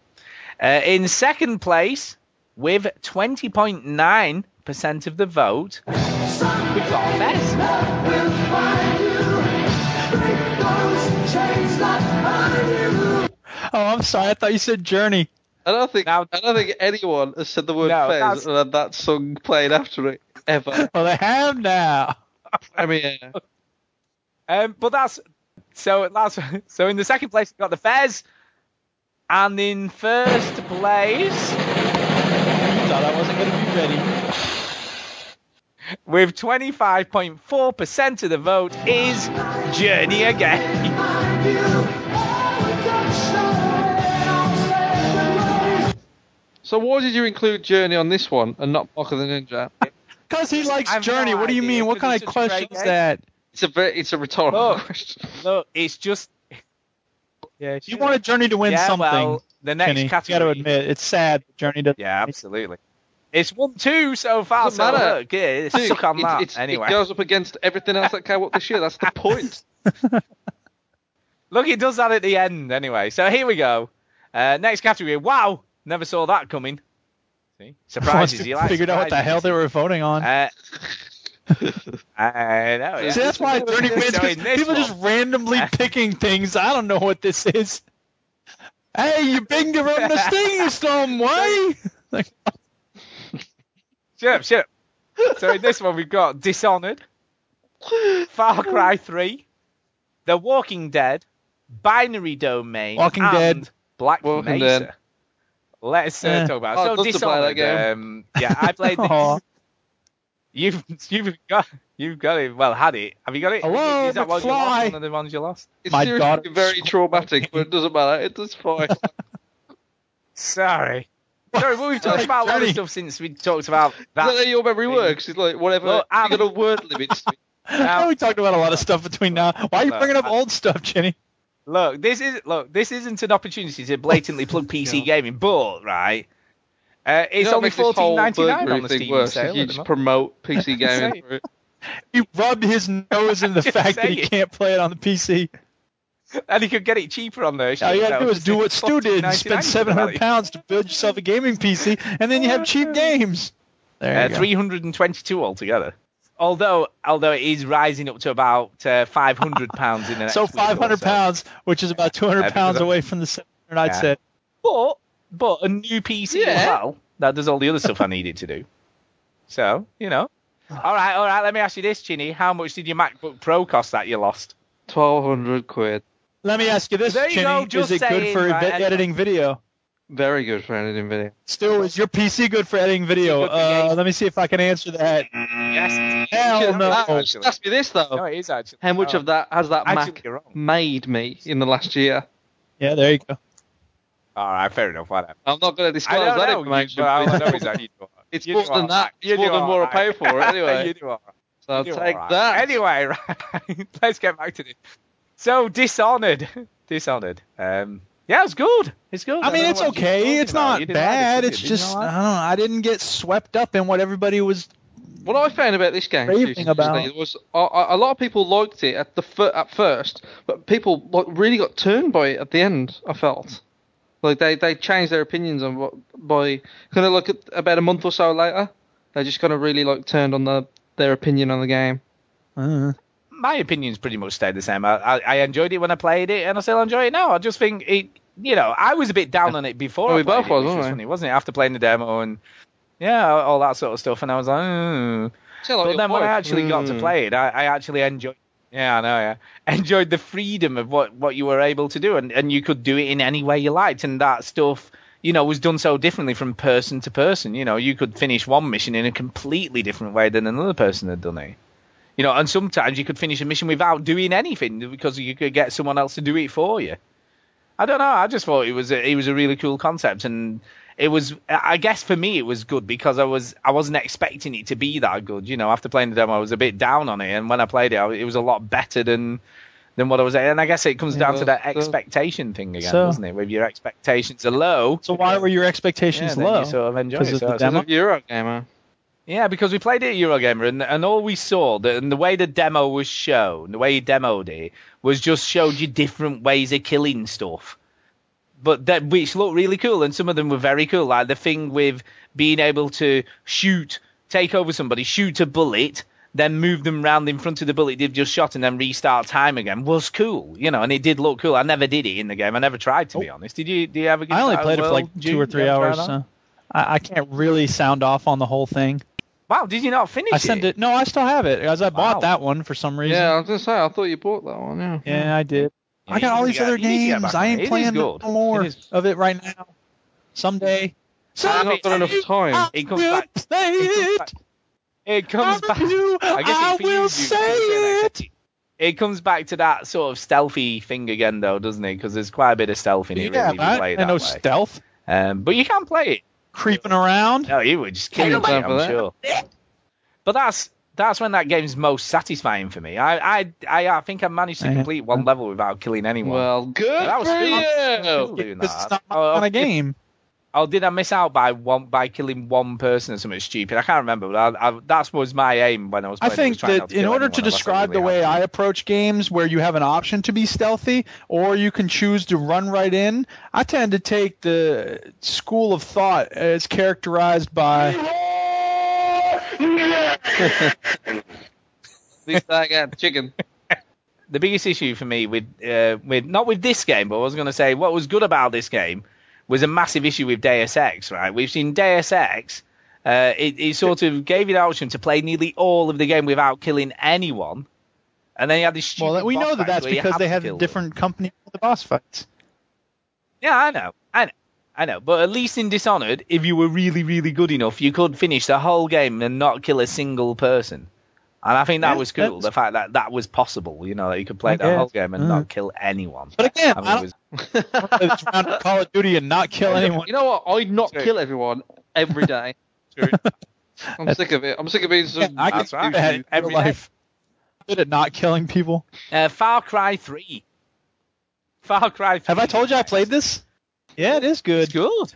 Uh, in second place, with 20.9% of the vote, we've got Fez. Oh, I'm sorry. I thought you said Journey. I don't think Now- I don't think anyone has said the word No, Fez that's- and had that song played after it ever. Well, they have now. I mean, yeah. Um, but that's so that's so in the second place we've got the Fez, and in first place Thought I wasn't going to be ready. with 25.4% of the vote is Journey again. So why did you include Journey on this one and not Mark of the Ninja? Because he likes Journey. no what do you mean? What kind of question is that? It's a very, it's a rhetorical Look. question. Look, it's just yeah. You want a Journey to win yeah, something. Well, the next Kenny. You got to admit, it's sad Journey doesn't. Yeah, absolutely. It's one two so far. Doesn't so matter. look, yeah, Dude, suck on it's- that. it's- anyway, It goes up against everything else that came up this year. That's the point. look, it does that at the end anyway. So here we go. Uh, next category. Wow, never saw that coming. See, surprises. you like figured out what the hell they were voting on. Uh, I know. yeah. See, that's why Journey wins. So 'cause in this people just randomly picking things. I don't know what this is. Hey, you binged her on the sting some way. Like, Shut up, shut up. So in this one we've got Dishonored, Far Cry 3, The Walking Dead, Binary Domain, Walking and Dead. Black Walking Mesa. Dead. Let's uh, Eh. talk about Oh, it. I'd So love to play Dishonored, that um, yeah, I played this. You've you've got you've got it. Well, had it. Have you got it? Hello, Is that one you lost? One of the ones you lost? It's My seriously daughter- very traumatic, but it doesn't matter. It does fine. Sorry. Sorry, but we've talked about a lot of stuff since we talked about Is that how that. your memory thing. works? It's like whatever. Look, you I'm- got a word limit. I know we talked about a lot of stuff between now. Why are you Look, bringing up I- old stuff, Jenny? Look, this is look. This isn't an opportunity to blatantly plug PC gaming, but right, uh, it's You know only makes this whole ninety nine burglary on the thing Steam worse? sale. You just moment. promote PC gaming. saying. for it. He rubbed his nose in the fact that he can't play it on the PC. and he could get it cheaper on there. All you gotta do is do what Stu did and spend 700 pounds to build yourself a gaming PC, and then you have cheap games. There you Uh, go. 322 altogether. Although, although it is rising up to about uh, 500 pounds in the next So week or 500 so. pounds, which is about 200 Uh, pounds away from the 700 I'd Yeah. say. But, but a new PC as well that does all the other stuff I needed to do. So, you know. All right, all right. Let me ask you this, Chinny. How much did your MacBook Pro cost that you lost? Twelve hundred quid. Let me ask you this, There you Chinny. go, is just it good for right, vi- editing video? Very good for editing video. Stu, is your PC good for editing video? for Uh, let me see if I can answer that. Yes. Hell no. Actually. Ask me this though. No, it is actually. How much Oh. of that has that Actually, Mac made me in the last year? Yeah, there you go. All right, fair enough. Whatever. I'm not going to disclose don't that know, you, information. but all I but know is that you do. It's you more than all that. right. It's You more do than all what I pay for anyway. you do all right. so I'll You take all right. that. Anyway, right. Let's get back to this. So Dishonored, Dishonored. Um, yeah, it's good. It's good. I mean, it's okay. It's about. not You didn't like it, bad. did? It's Did you just, I don't know. I didn't get swept up in what everybody was. What I found about this game Raving about. was a, a lot of people liked it at the at first, but people like really got turned by it at the end. I felt like they, they changed their opinions on what by kind of like at, about a month or so later, they just kind of really like turned on the their opinion on the game. Uh, my opinions pretty much stayed the same. I, I, I enjoyed it when I played it, and I still enjoy it now. I just think it, you know, I was a bit down on it before. Well, we both it, was, which weren't was funny, wasn't it? After playing the demo and yeah, all, all that sort of stuff, and I was like, mm. Sound like but your then when I wife. actually got to Mm. play it, I, I actually enjoyed. Yeah, I know. Yeah, enjoyed the freedom of what what you were able to do, and and you could do it in any way you liked, and that stuff. You know, was done so differently from person to person. You know, you could finish one mission in a completely different way than another person had done it. You know, and sometimes you could finish a mission without doing anything because you could get someone else to do it for you. I don't know. I just thought it was a, it was a really cool concept, and it was. I guess for me, it was good because I was I wasn't expecting it to be that good. You know, after playing the demo, I was a bit down on it, and when I played it, I, it was a lot better than than what I was. And I guess it comes Yeah, down to that well, so- expectation thing again, So- doesn't it? With your expectations are low, so why were your expectations then low? you sort of enjoy 'Cause it. of So the it's- demo? Because of Eurogamer. Yeah, because we played it at Eurogamer, and, and all we saw, the, and the way the demo was shown, the way he demoed it, was just showed you different ways of killing stuff. But that which looked really cool, and some of them were very cool, like the thing with being able to shoot, take over somebody, shoot a bullet, then move them round in front of the bullet they've just shot, and then restart time again was cool, you know, and it did look cool. I never did it in the game. I never tried to be oh. honest. Did you? Did you ever? Give I only played it for like two Jude? or three hours, so I, I can't really sound off on the whole thing. Wow, did you not finish I sent it. No, I still have it, as I bought that one for some reason. Yeah, I was gonna say I thought you bought that one. Yeah. Yeah, I did. Yeah, I got all these to get- other you need to get games. back I on it. ain't playing no more It is- of it right now. Someday. I've not got enough time. I It comes will back- play it comes it. It comes I back. will, I guess I it you, will say to it. It comes back to that sort of stealthy thing again, though, doesn't it? Because there's quite a bit of stealth in it. Yeah, really, if you but play I, it I that know way. stealth. Um, but you can't play it. Creeping around. No, you would just kill Ain't it, no time for I'm sure. But that's that's when that game's most satisfying for me. I I I, I think I managed to complete one level without killing anyone. Well, good that was for cool. you. Doing Because that. it's not my Oh, oh kind if- game. Oh, did I miss out by one by killing one person or something stupid? I can't remember. But I, I, that was my aim when I was. I Playing. it, was think trying not that in order to describe really the way had. I approach games where you have an option to be stealthy or you can choose to run right in, I tend to take the school of thought as characterized by Please say again, chicken. the biggest issue for me with uh, with not with this game, but I was going to say what was good about this game was a massive issue with Deus Ex. Right, we've seen Deus Ex. Uh, it, it sort of gave you the option to play nearly all of the game without killing anyone, and then you had this stupid. well, we boss know that that's because they to have kill them. different company for the boss fights. Yeah, I know, I know, But at least in Dishonored, if you were really, really good enough, you could finish the whole game and not kill a single person. And I think that Yeah, was cool. that's- The fact that that was possible, you know, that you could play I the whole game and Mm. not kill anyone. But again, I mean, I don't was- play this round of Call of Duty and not kill anyone. You know what? I'd not True. kill everyone every day. I'm sick of it. I'm sick of being some. Yeah, I That's can right. do Every real day. life. Good at not killing people. Uh, Far Cry 3. Far Cry 3. Have I told you I played this? Yeah, it is good. It's good.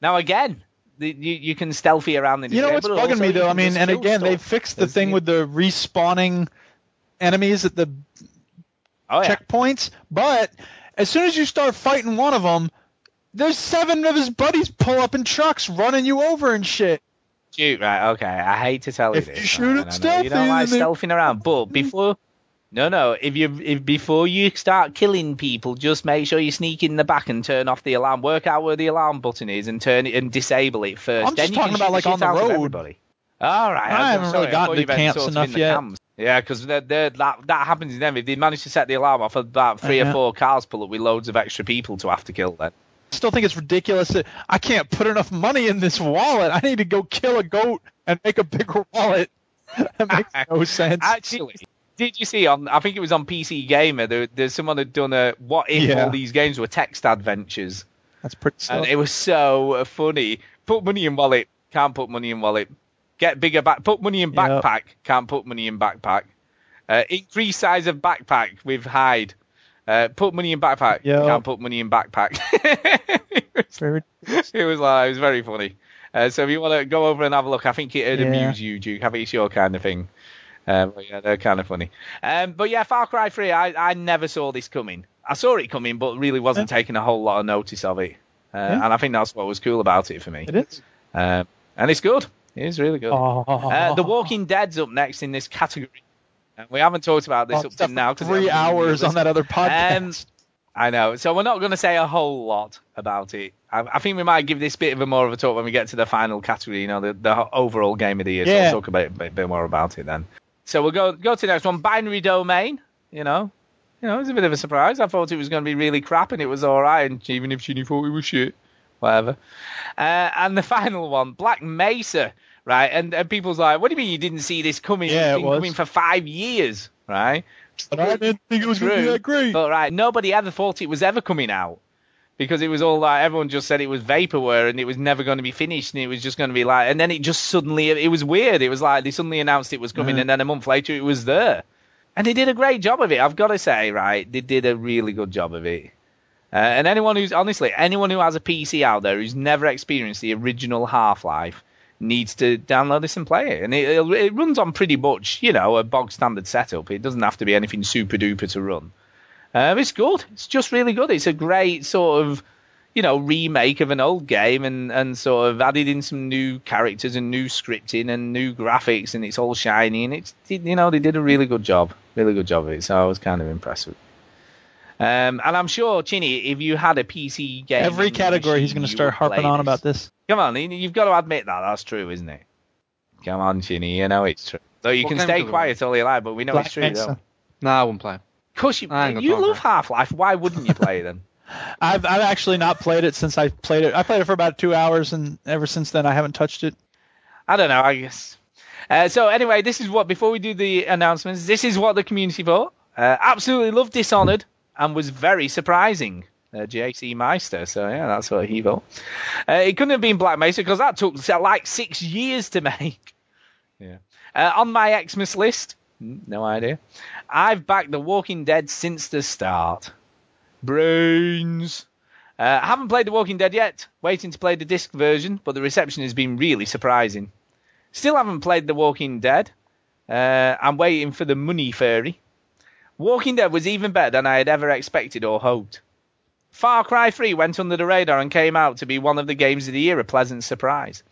Now, again, the, you, you can stealthy around in this You know game, what's bugging me though? I mean, and again, they fixed the There's- thing with the respawning enemies at the Oh, yeah. checkpoints, but as soon as you start fighting one of them, there's seven of his buddies pull up in trucks running you over and shit. Shoot, right, okay. I hate to tell you If this. you shoot it and I know stealthy, You don't like stealthing around, but before. No, no. If you if before you start killing people, just make sure you sneak in the back and turn off the alarm. Work out where the alarm button is and turn it and disable it first. I'm then just talking about, like, on the road. All right. I I'm haven't really gotten to meant camps enough the yet. cams. Yeah, because that that happens in them. If they manage to set the alarm off, about three Yeah. or four cars pull up with loads of extra people to have to kill. Then. I still think it's ridiculous that I can't put enough money in this wallet. I need to go kill a goat and make a bigger wallet. that makes no sense. Actually, did you see on? I think it was on PC Gamer. There, there's someone had done a what if Yeah. all these games were text adventures, That's pretty. and it was so funny. Put money in wallet, can't put money in wallet. Get bigger back. Put money in Yep. backpack, can't put money in backpack. Uh, increase size of backpack with hide. Uh, put money in backpack, Yep. can't put money in backpack. it, was, Very- it was like it was very funny. Uh, so if you want to go over and have a look, I think it'd Yeah. amuse you, Duke. I think it's your kind of thing. Um, yeah, they're kind of funny. Um, but yeah, Far Cry 3, I, I never saw this coming. I saw it coming, but really wasn't taking a whole lot of notice of it. Uh, Yeah. And I think that's what was cool about it for me. It is. Um, and it's good. It is really good. Oh. Uh, the Walking Dead's up next in this category. We haven't talked about this Oh, up to now. three hours on that other podcast. Um, I know. So we're not going to say a whole lot about it. I, I think we might give this bit of a more of a talk when we get to the final category. You know, the, the overall game of the year. So Yeah. we'll talk about it, a bit, bit more about it then. So we'll go go to the next one. Binary Domain. You know, you know, it was a bit of a surprise. I thought it was going to be really crap, and it was all right. And even if Ginny thought it was shit, whatever. Uh, and the final one, Black Mesa. Right, and, and people's like, what do you mean you didn't see this coming? Yeah, it's it been was. coming for five years, right? But I didn't think it was going to be that great. But right, nobody ever thought it was ever coming out because it was all like everyone just said it was vaporware and it was never going to be finished and it was just going to be like, and then it just suddenly it was weird. It was like they suddenly announced it was coming Mhm. and then a month later it was there, and they did a great job of it. I've got to say, right, they did a really good job of it. Uh, and anyone who's honestly anyone who has a PC out there who's never experienced the original Half Life needs to download this and play it. And it, it runs on pretty much, you know, a bog standard setup. It doesn't have to be anything super duper to run. Um, it's good. It's just really good. It's a great sort of, you know, remake of an old game and, and sort of added in some new characters and new scripting and new graphics and it's all shiny and it's, you know, they did a really good job. Really good job of it. So I was kind of impressed with it. Um, and I'm sure, Chinny, if you had a PC game, Every category he's going to start harping on this. about this. Come on, you- you've got to admit that. That's true, isn't it? Come on, Chinny, you know it's true. So you What can stay talking quiet all you like, but we know Black it's true, Mesa. don't? No, I wouldn't play. Of course you, you love. Half-Life. Why wouldn't you play it then? I've I've actually not played it since I played it. I played it for about two hours, and ever since then I haven't touched it. I don't know. I guess. Uh, so anyway, this is what before we do the announcements. This is what the community thought. Uh, absolutely loved Dishonored and was very surprising. Uh, JC Meister. So yeah, that's what he thought. Uh, it couldn't have been Black Mesa because that took like six years to make. Yeah. Uh, on my Xmas list, no idea. I've backed The Walking Dead since the start. Brains. Uh, haven't played The Walking Dead yet. Waiting to play the disc version, but the reception has been really surprising. Still haven't played The Walking Dead. Uh, I'm waiting for the Money Fairy. Walking Dead was even better than I had ever expected or hoped. Far Cry 3 went under the radar and came out to be one of the games of the year, a pleasant surprise.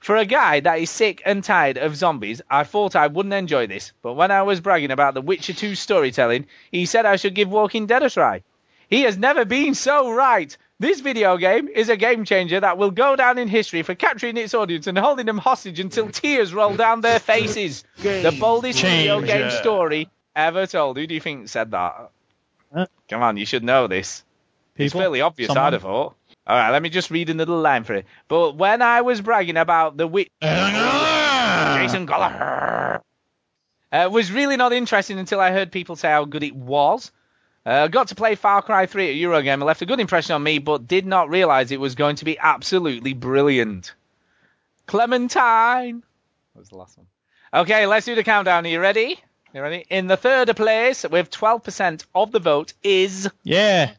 For a guy that is sick and tired of zombies, I thought I wouldn't enjoy this, but when I was bragging about The Witcher 2 storytelling, he said I should give Walking Dead a try. He has never been so right. This video game is a game changer that will go down in history for capturing its audience and holding them hostage until tears roll down their faces. The boldest video game story ever told. Who do you think said that? Huh? Come on, you should know this. It's fairly obvious, Someone? I'd have thought. All right, let me just read another line for it. But when I was bragging about the witch, Jason Gallagher, uh, was really not interesting until I heard people say how good it was. Uh, got to play Far Cry 3 at Eurogamer, and left a good impression on me, but did not realize it was going to be absolutely brilliant. Clementine. That was the last one. Okay, let's do the countdown. Are you ready? You ready? In the third place, with 12% of the vote, is Yeah.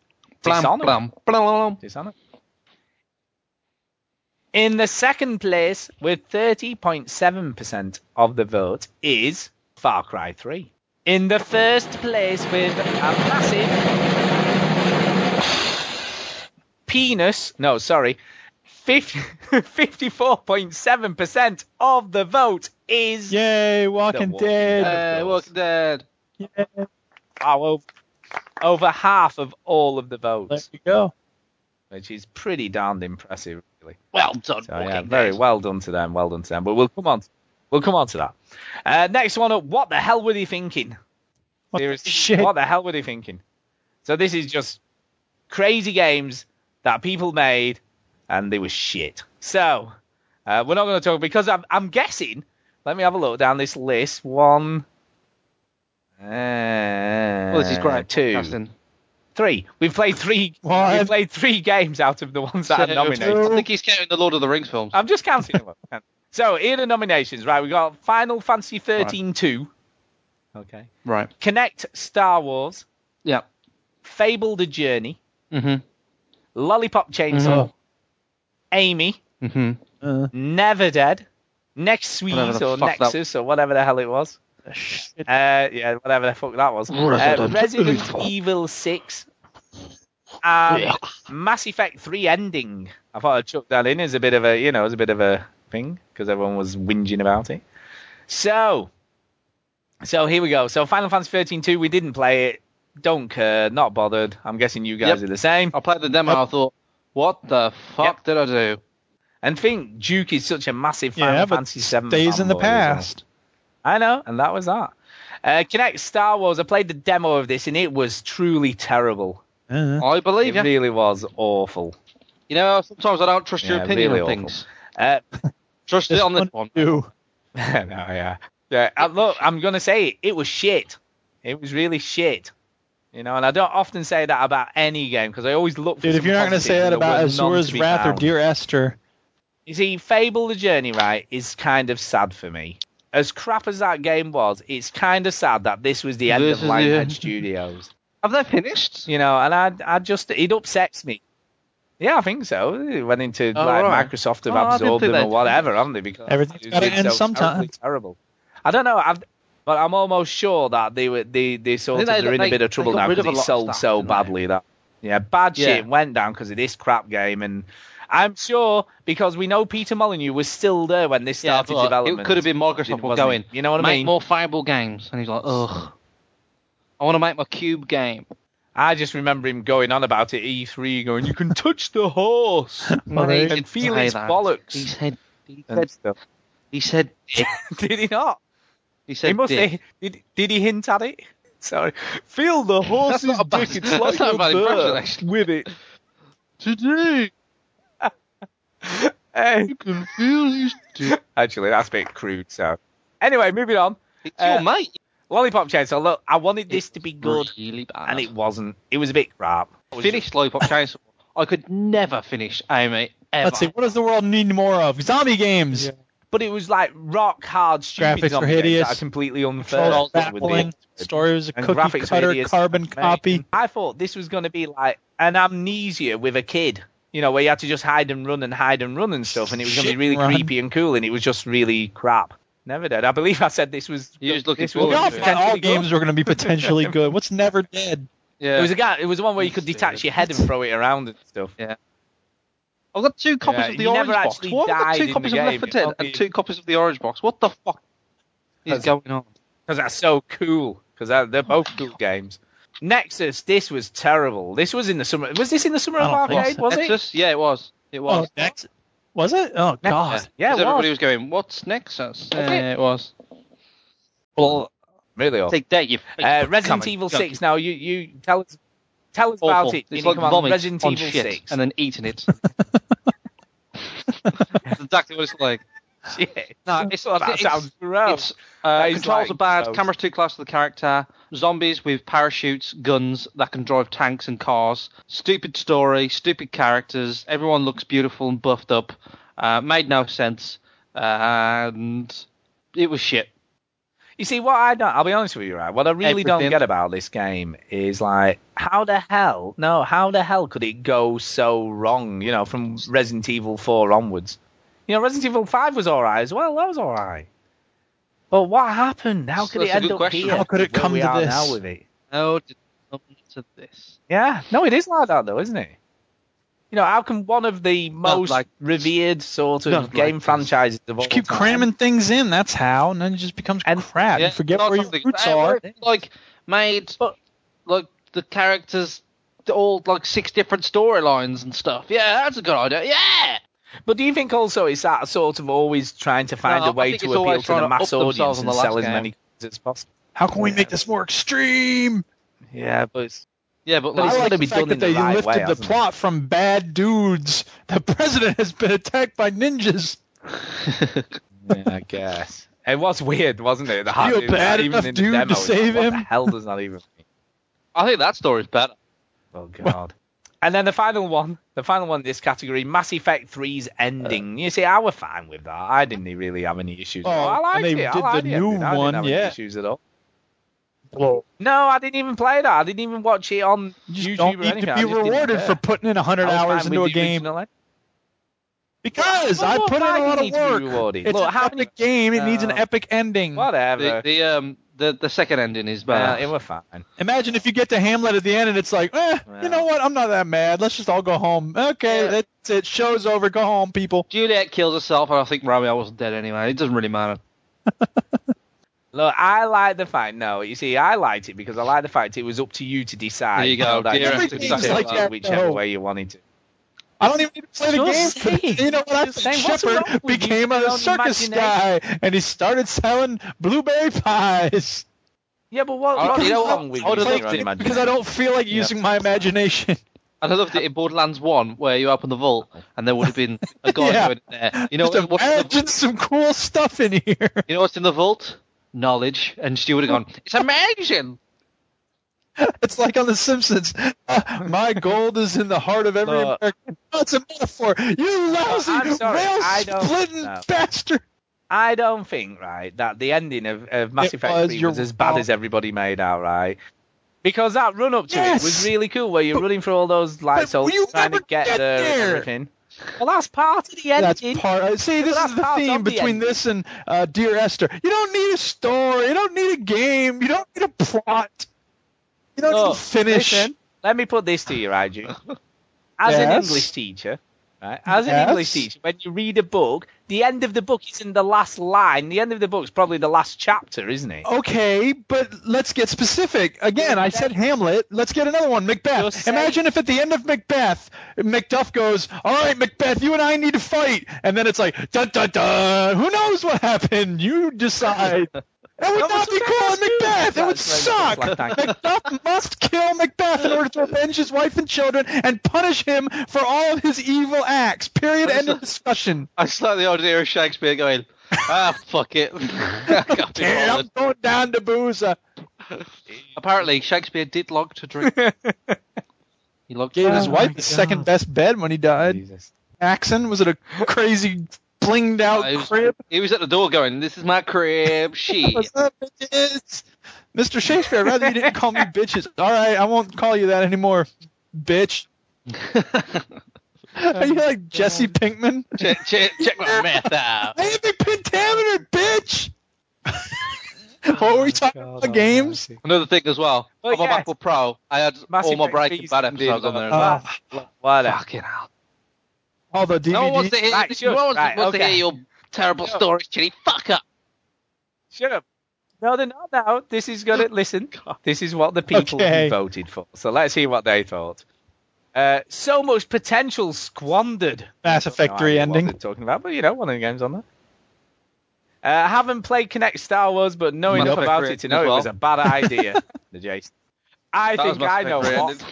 Blam, Dishonored. blam, blam. Dishonored. In the second place, with 30.7% of the vote, is Far Cry 3. In the first place, with a massive penis, no, sorry, 50, 54.7% of the vote is Yay, Walking Walking Dead. Dead. Uh, Walking Dead. Yeah. oh, over, over half of all of the There votes, you go. which is pretty darned impressive, really. Well done, So yeah, Dead. very well done to them. Well done to them. But we'll come on. We'll come on to that. Uh, next one up. What the hell were they thinking? What the Seriously, shit? What the hell were they thinking? So this is just crazy games that people made, and they were shit. So uh, we're not going to talk because I'm, I'm guessing. Let me have a look down this list. One. Uh, Well, this is great. Two. podcasting. Three. We've played three. One. We've played three games out of the ones that So, are nominated. I think he's counting the Lord of the Rings films. I'm just counting them up. So, here are the nominations, right? We got Final Fantasy 13 2. Okay. Right. Kinect Star Wars. Yeah. Fable the Journey. Mm-hmm. Lollipop Chainsaw. Mhm. Amy. Mm-hmm. Uh, Never Dead. Next Whatever Sweet or fuck that- Nexus or whatever the hell it was. shit. Uh, yeah, whatever the fuck that was. Uh, Resident Resident Evil 6. And Mass Effect 3 ending. I thought I'd chuck that in as a bit of a, you know, as a bit of a thing because everyone was whinging about it. So, so here we go. So Final Fantasy 13 2, we didn't play it. Don't care, not bothered. I'm guessing you guys Yep. are the same. I played the demo. I thought, what the fuck Yep. did I do? And think Duke is such a massive Final yeah, but Fantasy 7 stays in the fanboy well. past. I know, and that was that. Uh, Kinect Star Wars. I played the demo of this, and it was truly terrible. Uh, I believe It you. really was awful. You know, sometimes I don't trust your Yeah, opinion really on awful. things. Uh, Trust it on this one one. no, yeah, yeah. uh, look, I'm gonna say it. It was shit. It was really shit. You know, and I don't often say that about any game because I always look for. Dude, if you're not going to say that about were Asura's to be Wrath or. Dear Esther, You see, Fable the Journey, right, is kind of sad for me. As crap as that game was, it's kind of sad that this was the end This of is the Lionhead. Studios. Have they finished? You know, and I, I just, it upsets me. Yeah, I think so. It went into Oh, like right. Microsoft have Oh, absorbed them or they'd- whatever, haven't they? Because Everything's it gotta end so sometime. Terrible. I don't know. I've, but I'm almost sure that they were they they sort think of they- they're in they- a bit of trouble now rid of because a it sold stuff, so didn't they? badly that yeah bad Yeah. shit went down because of this crap game and. I'm sure because we know Peter Molyneux was still there when this started but development. it could have been Microsoft Wasn't were it? going. You know what I mean? make mean? more fireball games, and he's like, ugh. I want to make my cube game. I just remember him going on about it E3, going, "You can touch the horse Well, he and feel say its that. bollocks." He said, he said, stuff. he said. Did he not? he said, he must. dick. Have, did, did he hint at it? Sorry. Feel the horse's not a bad- dick. It's that's like not a a bad impression, bird with it. Today, Hey. you can feel his dick. Actually, that's a bit crude. So, anyway, moving on. It's Uh, your mate. Lollipop Chainsaw. Look, I wanted this to be good, Really bad. and it wasn't. It was a bit crap. It finished Lollipop Chainsaw. I could never finish Amy ever. Let's see. What does the world need more of? Zombie games. But it was like rock hard, stupid Graphics were hideous. that are completely unfair. Baffling. Story was a and cookie cutter carbon Mate, copy. I thought this was going to be like an amnesia with a kid. You know, where you had to just hide and run and hide and run and stuff, and it was going to be really run. creepy and cool, and it was just really crap. Never did. I believe I said this was. You was looking this forward We all to it. thought all good. games were going to be potentially good. What's never dead? yeah. It was a guy. It was the one where you could detach your head and throw it around and stuff. Yeah. I've got two copies Yeah, of the Orange Box. actually Why have I got two copies of Left game. 4 Dead It'll be- and two copies of the Orange Box? What the fuck is going on? because that's so cool. Because they're both cool oh. games. Nexus, this was terrible. This was in the summer. Was this in the summer of don't think arcade? so. Was it? Nexus? Yeah, it was. It Oh, was. Next. Was it? Oh God. Yeah, 'Cause it everybody was. was going, what's Nexus? it? Yeah, it was. Well, really awful. Take that, you Uh, Resident Evil junkie. Six. Now you you tell us tell us Awful. about it. It's Jimmy, like vomit Resident on Evil shit Six. and then eating it. That's exactly what it's like. Shit. No, it's, that it's, sounds gross. It's, uh, controls like are bad. gross. Camera's too close to the character. Zombies with parachutes, guns that can drive tanks and cars. Stupid story, stupid characters. Everyone looks beautiful and buffed up. Uh, made no sense, and it was shit. You see, what I don't, I'll be honest with you, right? What I really don't Everything. get about this game is like, how the hell, no, how the hell could it go so wrong? You know, from Resident Evil 4 onwards. You know, Resident Evil 5 was alright as well. That was alright. But what happened? How could That's it end up question. here? How could it where come we to this? now with it? How did it come to this? Yeah, no, it is like that though, isn't it? You know, how can one of the most like- revered sort of Not like game franchises of all Just keep time- cramming things in. That's how, and then it just becomes And- crap. Yeah, you forget not where your something- roots are. Like made But- like the characters all like six different storylines and stuff. Yeah, that's a good idea. Yeah. But do you think also it's that sort of always trying to find No, a way to appeal to the to mass up themselves audience on and sell last as many copies as possible? How can we make this more extreme? Yeah, but it's, Yeah, but But like, it's I gotta like be the fact done that in the they right lifted way, the hasn't it? plot from bad dudes. The president has been attacked by ninjas. yeah, I guess. It was weird, wasn't it? The You a bad even enough in the dude to demo, it's like, save what him? the hell does that even mean? I think that story's better. Oh god. And then the final one, the final one in this category, Mass Effect 3's ending. you see, I was fine with that. I didn't really have any issues. Oh, I liked and they it. I did liked the the new ending. I one, didn't have yeah. any issues at all. No, I didn't even play that. I didn't even watch it on You YouTube don't or need anything. to be rewarded for putting in 100 hours into a game. original. Because Well, I put in a lot of to work. It's Look, an how epic many- game. It needs an epic ending. Whatever. The, the um the the second ending is better. it was fine. Imagine if you get to Hamlet at the end and it's like, eh, you know what? I'm not that mad. Let's just all go home. Okay, Yeah. that's it. Show's over. Go home, people. Juliet kills herself, and I think Romeo wasn't dead anyway. It doesn't really matter. Look, I like the fact. No, you see, I liked it because I like the fact it was up to you to decide. There you go. that Dear you like whichever no. way you wanted to. I don't even need to play the Just game. saying. You know what? I Just saying, what's Shepard wrong with you? became a circus guy and he started selling blueberry pies. Yeah, but what, you know what? with I would've using loved your own it imagination? Because I don't feel like using my imagination. And I loved it in Borderlands One, where you open the vault, and there would have been a guy Yeah. going in there. You know Just what, what's in the, imagine some cool stuff in here. you know what's in the vault? Knowledge. And Stu would have gone, "It's amazing." It's like on The Simpsons. Uh, my gold is in the heart of every Look. American. It's a metaphor. You lousy, I'm sorry, I don't- rail-splitting no. bastard. I don't think, right, that the ending of, of Mass It Effect was, 3 you're was as bad wrong. as everybody made out, right? Because that run up to Yes. it was really cool, where you're running through all those lights, but you trying to get, get there, and there. everything. Well, that's part of the That's ending. part. uh, See, this that's is the part theme of the between ending. this and uh, Dear Esther. You don't need a story. You don't need a game. You don't need a plot. You don't oh, to finish. listen, let me put this to you, Raiju. As an English teacher, right? As an Yes? English teacher, when you read a book, the end of the book is in the last line. The end of the book is probably the last chapter, isn't it? Okay, but let's get specific. Again, I said Hamlet. Let's get another one. Macbeth. Just say- Imagine if at the end of Macbeth, Macduff goes, "All right, Macbeth, you and I need to fight," and then it's like, dun dun dun. Who knows what happened? You decide. That would No, not be cool in that's you. Macbeth. It would That's suck. much like that. Macduff must kill Macbeth in order to avenge his wife and children and punish him for all of his evil acts. Period. End of discussion. I just like the idea of Shakespeare going, ah, fuck it. yeah, I'm going down to Boozer. Apparently, Shakespeare did like to drink. He liked Gave to his Oh wife my the second best bed when he died. Jesus. Axon was it a crazy blinged out Uh, he, was, crib? he was at the door going, this is my crib, shit. What's up, bitches? Mr. Shakespeare, I'd rather you didn't call me bitches. All right, I won't call you that anymore, bitch. Are you like Jesse Pinkman? check, check, check my math out. I am a pentameter, bitch. what were we talking God about? Games? Another thing as well. Well, on my yeah. MacBook Pro, I had Mass all my Effect Breaking Bad did episodes on there as Uh, well. Whatever. Fucking hell. All the No one wants DVDs. to hear, Right, no one Right, wants to hear your terrible Sure. stories, Chitty. Fuck up. Shut up. No, they're not now. This is gonna listen. This is what the people Okay. voted for. So let's hear what they thought. Uh, so much potential squandered. Mass Effect No 3 idea what ending. they're talking about, but you know, one of the games on there. Uh, haven't played Kinect Star Wars, but know enough about it to as know it was a bad idea. the Jason. I That think I know what.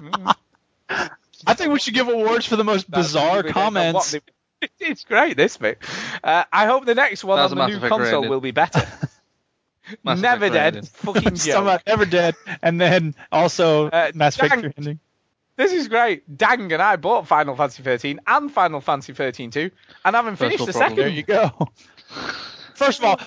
ending. I think we should give awards for the most That's bizarre really don't know what comments. It's great, this bit. Uh, I hope the next one on the new console ending. will be better. Never Effect dead. ending. Fucking Talking joke. about Ever Dead, and then also Uh, Mass Effect Dang. ending. This is great. Dang, and I bought Final Fantasy 13 and Final Fantasy 13 too, and haven't finished the problem. There second. you go. First of all,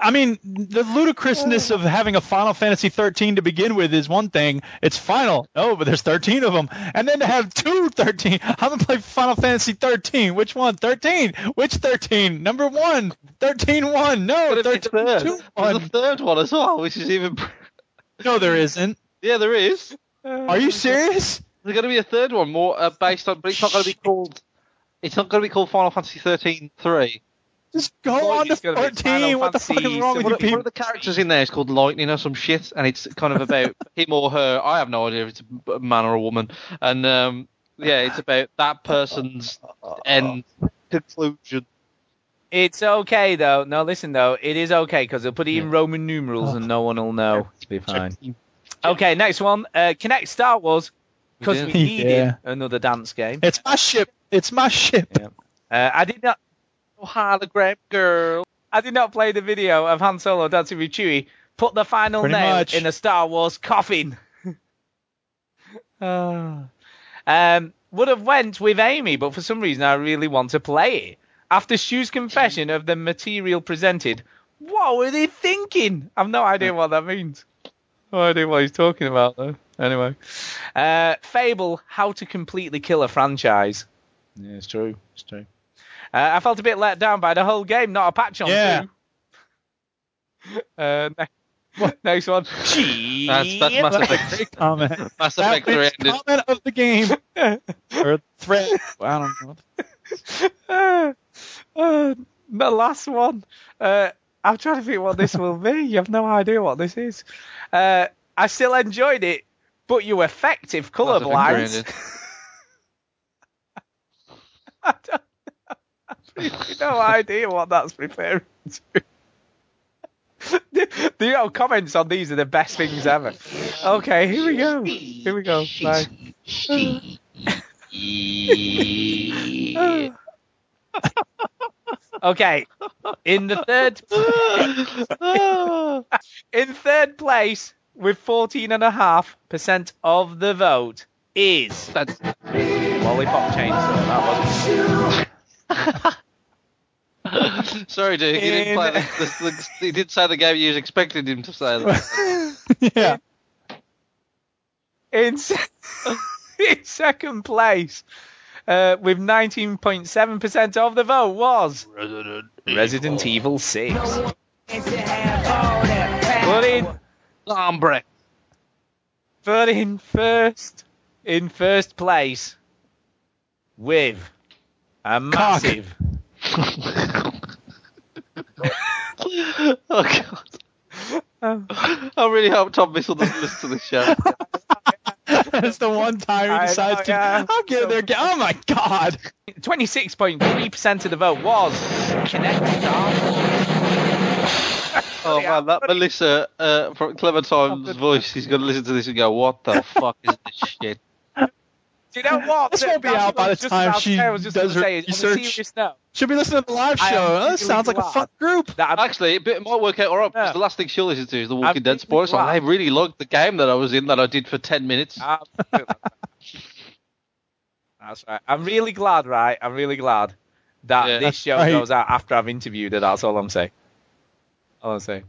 I mean, the ludicrousness of having a Final Fantasy 13 to begin with is one thing. It's final. Oh, but there's 13 of them. And then to have two 13. I'm going to play Final Fantasy 13. Which one? 13. Which 13? Number one. 13 1. No, But 13 third. 2 There's a 1. third one as well, which is even. No, there isn't. Yeah, there is. Are you serious? There's going to be a third one more uh, based on, but it's not going to be called. It's not going to be called Final Fantasy 13 3. Just go Well, on to it's gonna 14. What the fuck is wrong with One you of, one of the characters in there is called Lightning or some shit, and it's kind of about him or her. I have no idea if it's a man or a woman. And um, yeah, it's about that person's end conclusion. It's okay though. No, listen though, it is okay because they'll put it in Roman numerals and no one will know. It'll be fine. Okay, next one. Uh, Kinect Star Wars because we did. needed Yeah. another dance game. It's my ship. It's my ship. Yeah. Uh, I did not. Oh, hologram girl. I did not play the video of Han Solo dancing with Chewie. Put the final Pretty nail much. in a Star Wars coffin. Ah. um, would have went with Amy, but for some reason I really want to play it. After Stu's confession of the material presented, what were they thinking? I've no idea what that means. No idea what he's talking about though. Anyway, uh, Fable: How to Completely Kill a Franchise. Yeah, it's true. It's true. Uh, I felt a bit let down by the whole game, not a patch on Yeah. two. Uh, ne- next one. That's, that's Mass Effect. Great comment. Mass That Effect 3 ended. comment of the game. or threat. I don't know. uh, uh, the last one. Uh, I'm trying to think what this will be. You have no idea what this is. Uh, I still enjoyed it, but you effective colour Mass Effect 3 blinds. I don't I have really no idea what that's referring to. the, the comments on these are the best things ever. Okay, here we go. Here we go. Bye. okay. In the third in third place with fourteen and a half percent of the vote is That's, Lollipop Chainsaw. That was sorry, dude. He didn't play the, the, the, he did say the game you was expecting him to say. That. yeah. in, in second place uh, with 19.7% of the vote was Resident, Evil 6. But in, Lambre. but in first, in first place with a massive. oh god. I really hope Tom Bissell doesn't listen to this show. That's the one time he decides know, to. yeah. I'll get there. Get, oh my god. 26.3% of the vote was Connected Oh man, that Melissa uh, from Clementine's voice, he's going to listen to this and go, what the fuck is this shit? Do you know what? This won't be out by the time she I was just does gonna her say, on research. She'll be listening to the live I am show. That sounds like a glad fuck group. that I'm- Actually, it it might work out alright because Yeah. the last thing she'll listen to is the I'm Walking Dead really spoilers. I really liked the game that I was in that I did for 10 minutes. That's right. I'm really glad, right? I'm really glad that Yeah. this show right. goes out after I've interviewed her. That's all I'm saying. All I'm saying.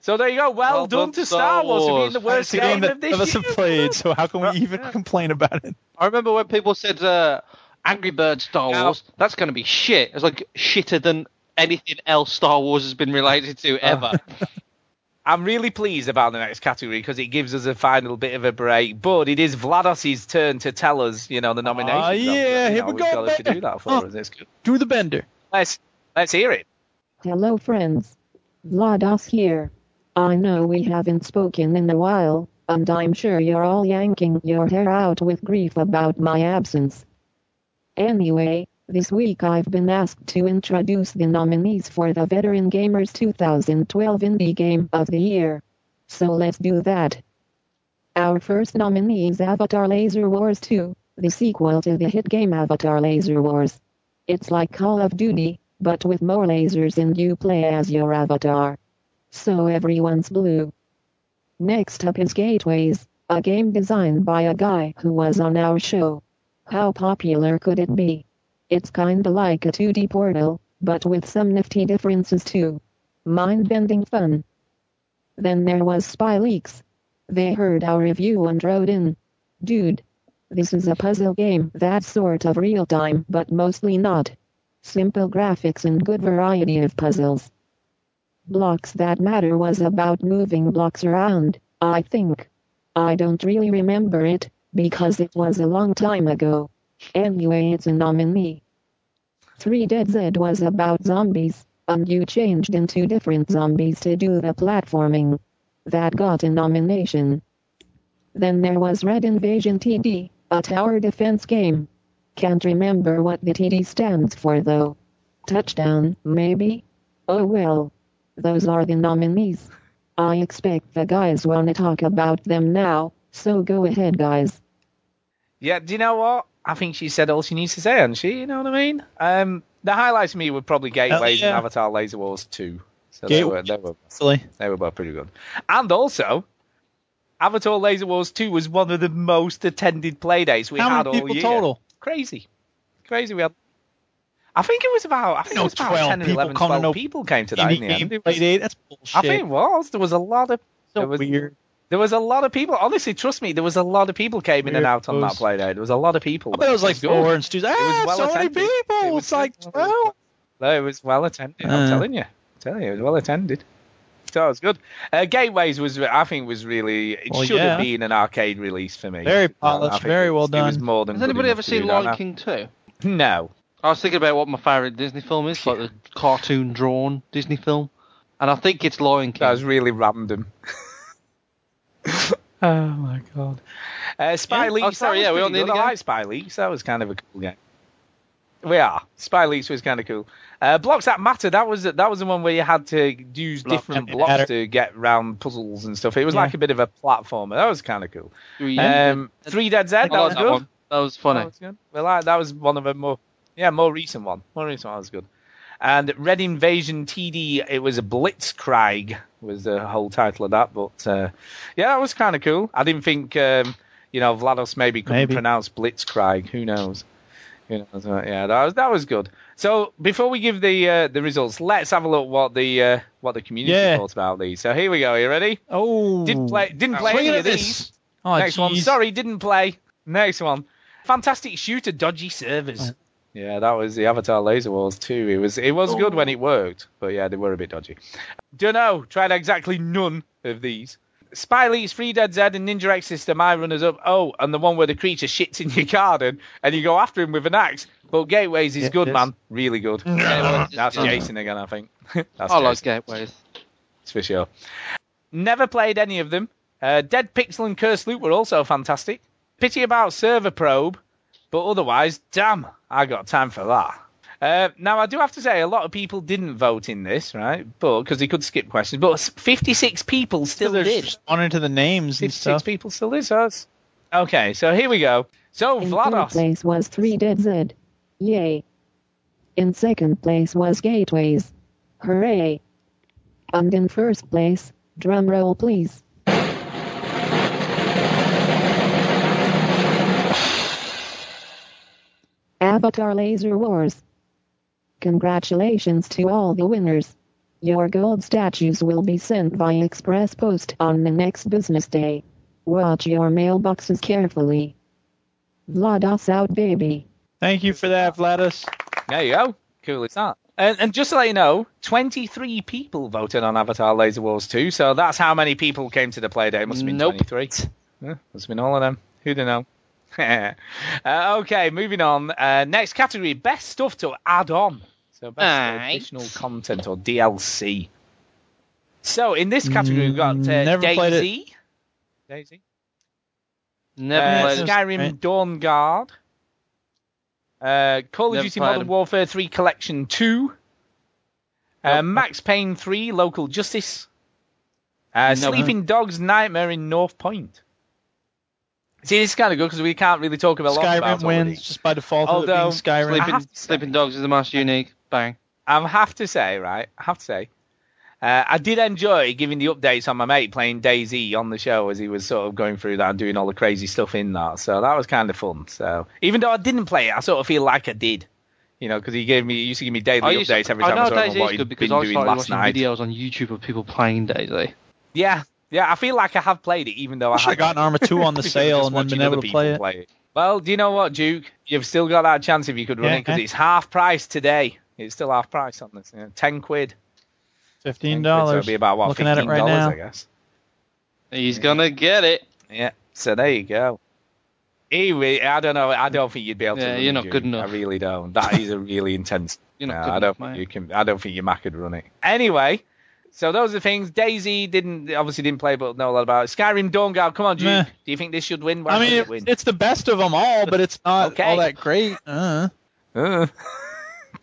So there you go. Well, Well done done, to Star Star Wars for being Wars. the worst game game that of this none of us year. played, so how can we even complain about it? I remember when people said uh, Angry Birds Star Now- Wars, that's going to be shit. It's like shitter than anything else Star Wars has been related to ever. I'm really pleased about the next category because it gives us a final bit of a break. But it is Vlados's turn to tell us, you know, the nominations. Ah, yeah, You here know, we we've go, got to do that for Oh. us. It's good. Do the bender. Let's let's hear it. Hello, friends. Vlados here. I know we haven't spoken in a while, and I'm sure you're all yanking your hair out with grief about my absence. Anyway, this week I've been asked to introduce the nominees for the Veteran Gamers 2012 Indie Game of the Year. So let's do that. Our first nominee is Avatar Laser Wars 2, the sequel to the hit game Avatar Laser Wars. It's like Call of Duty, but with more lasers and you play as your avatar. So everyone's blue. Next up is Gateways, a game designed by a guy who was on our show. How popular could it be? It's kinda like a 2D portal, but with some nifty differences too. Mind-bending fun. Then there was Spy Leaks. They heard our review and wrote in. Dude, this is a puzzle game that's sort of real time but mostly not. Simple graphics and good variety of puzzles. Blocks That Matter was about moving blocks around, I think. I don't really remember it, because it was a long time ago. Anyway, it's a nominee. 3 Dead Z was about zombies, and you changed into different zombies to do the platforming. That got a nomination. Then there was Red Invasion TD, a tower defense game. Can't remember what the TD stands for though. Touchdown, maybe? Oh well. Those are the nominees. I expect the guys wanna talk about them now, so go ahead guys. Yeah, do you know what? I think she said all she needs to say, hasn't she? You know what I mean? Um, the highlights for me were probably Gateways yeah. and Avatar Laser Wars 2. So they were, they, were, Silly. they were both pretty good. And also, Avatar Laser Wars 2 was one of the most attended playdates we How had many all people year. total? Crazy. Crazy. We had. I think it was about. I think know it was about 12 10 or people 11, come to 12 no people came to that. In the end. game It was- play date. That's bullshit. I think it was. There was a lot of. so there was, weird. There was a lot of people. Honestly, trust me, there was a lot of people came in and out on that Weirdos. play day. There was a lot of people. I bet it was like good. four and Stu's. Ah, well so many people. It was it's like good. twelve. No, it was well attended. I'm Uh. telling you. I'm telling you, it was well attended. So it was good. Uh, Gateways was, I think, was really. It Well, should yeah. have been an arcade release for me. Very I polished, very it was- well It was done. more than. Has good anybody ever seen do Lion. King 2? No. I was thinking about what my favourite Disney film is, like the cartoon drawn Disney film. And I think it's Lion King. That was really random. oh my god. Uh, Spy Yeah? Leaks. Oh, sorry, yeah, we're on the good. indie I like Spy Leaks. That was kind of a cool game. We are. Spy Leaks was kind of cool. Uh, blocks that matter. That was that was the one where you had to use Block different blocks matter. to get round puzzles and stuff. It was Yeah. like a bit of a platformer. That was kind of cool. Three Um, Three Dead Z. I That like was good. one. That was funny. That was good. Well, that, that was one of the more, yeah, more recent one. More recent one was good. And Red Invasion TD, it was a Blitzkrieg was the whole title of that. But uh, yeah, that was kind of cool. I didn't think, um, you know, Vlados maybe couldn't Maybe. pronounce Blitzkrieg. Who knows? Who knows? Uh, Yeah, that was that was good. So before we give the uh, the results, let's have a look what the uh, what the community Yeah. thought about these. So here we go. Are you ready? Oh, Didn't play didn't play any of at these. Oh, Next one. Sorry, didn't play. Next one. Fantastic shooter, dodgy servers. Yeah, that was the Avatar Laser Wars too. It was it was good when it worked, but yeah, they were a bit dodgy. Dunno, tried exactly none of these. Spy Elite's Free Dead Z and Ninja X System, I runners up. Oh, and the one where the creature shits in your garden and you go after him with an axe. But Gateways is Yeah, good, it is. man. Really good. That's good. Jason again, I think. That's I like gateways. That's for sure. Never played any of them. Uh, Dead Pixel and Cursed Loop were also fantastic. Pity about Server Probe, but otherwise, damn, I got time for that. Uh, now, I do have to say, a lot of people didn't vote in this, right? But because they could skip questions, but 56 people still They're did. responding to the names and 56 stuff. people still did. So it's- okay, so here we go. So In third Vlados, place was 3 Dead Z. Yay. In second place was Gateways. Hooray. And in first place, drum roll please. Avatar Laser Wars. Congratulations to all the winners. Your gold statues will be sent via express post on the next business day. Watch your mailboxes carefully. Vlados out, baby. Thank you for that, Vladis. there you go. Cool as that. And, and just to let you know, 23 people voted on Avatar Laser Wars 2, so that's how many people came to the play day. Must have been Nope. 23. Yeah, must have been all of them. Who'd know? uh, okay, moving on. Uh, next category, best stuff to add on. So best Alright. additional content or DLC. So in this category, we've got uh, Mm, never. Daisy. Daisy. Never Uh, played. Skyrim Right. Dawnguard. Uh, Call of Never Duty Modern them. Warfare 3 Collection 2. Uh, Max Payne 3 Local Justice. Uh, Sleeping Dogs Nightmare in North Point. See, this is kind of good because we can't really talk about a lot about Skyrim wins these. just by default of it being Although, Skyrim. I Sleeping, have to Sleeping Dogs is the most unique. Bang. I have to say, right? I have to say, uh, I did enjoy giving the updates on my mate playing Daisy on the show as he was sort of going through that and doing all the crazy stuff in that. So that was kind of fun. So even though I didn't play it, I sort of feel like I did. You know, because he gave me, he used to give me daily updates to, every I time know I, saw him on Daisy what is he'd good because been I doing started last watching night. videos on YouTube of people playing Daisy. Yeah, yeah, I feel like I have played it, even though I should I have gotten Arma 2 on the sale and then watching been able to play it. it. Well, do you know what, Duke? You've still got that chance if you could run Yeah, it because yeah. it's half price today. It's still half price on this. Yeah, Ten quid. Fifteen 10 quid, So dollars. it'll be about what? Looking at it $15, right now. I guess. He's gonna get it. Yeah. So there you go. Anyway, I don't know. I don't think you'd be able to. Yeah, run you're not Duke. good enough. I really don't. That is a really intense. You're not No, good I don't enough, think mate. you can. I don't think your Mac could run it. Anyway, so those are the things. Daisy didn't obviously didn't play, but know a lot about it. Skyrim Dawnguard. Come on, Duke. Meh. Do you think this should win? Why I mean, it, it win? it's the best of them all, but it's not Okay. all that great. Uh. Uh,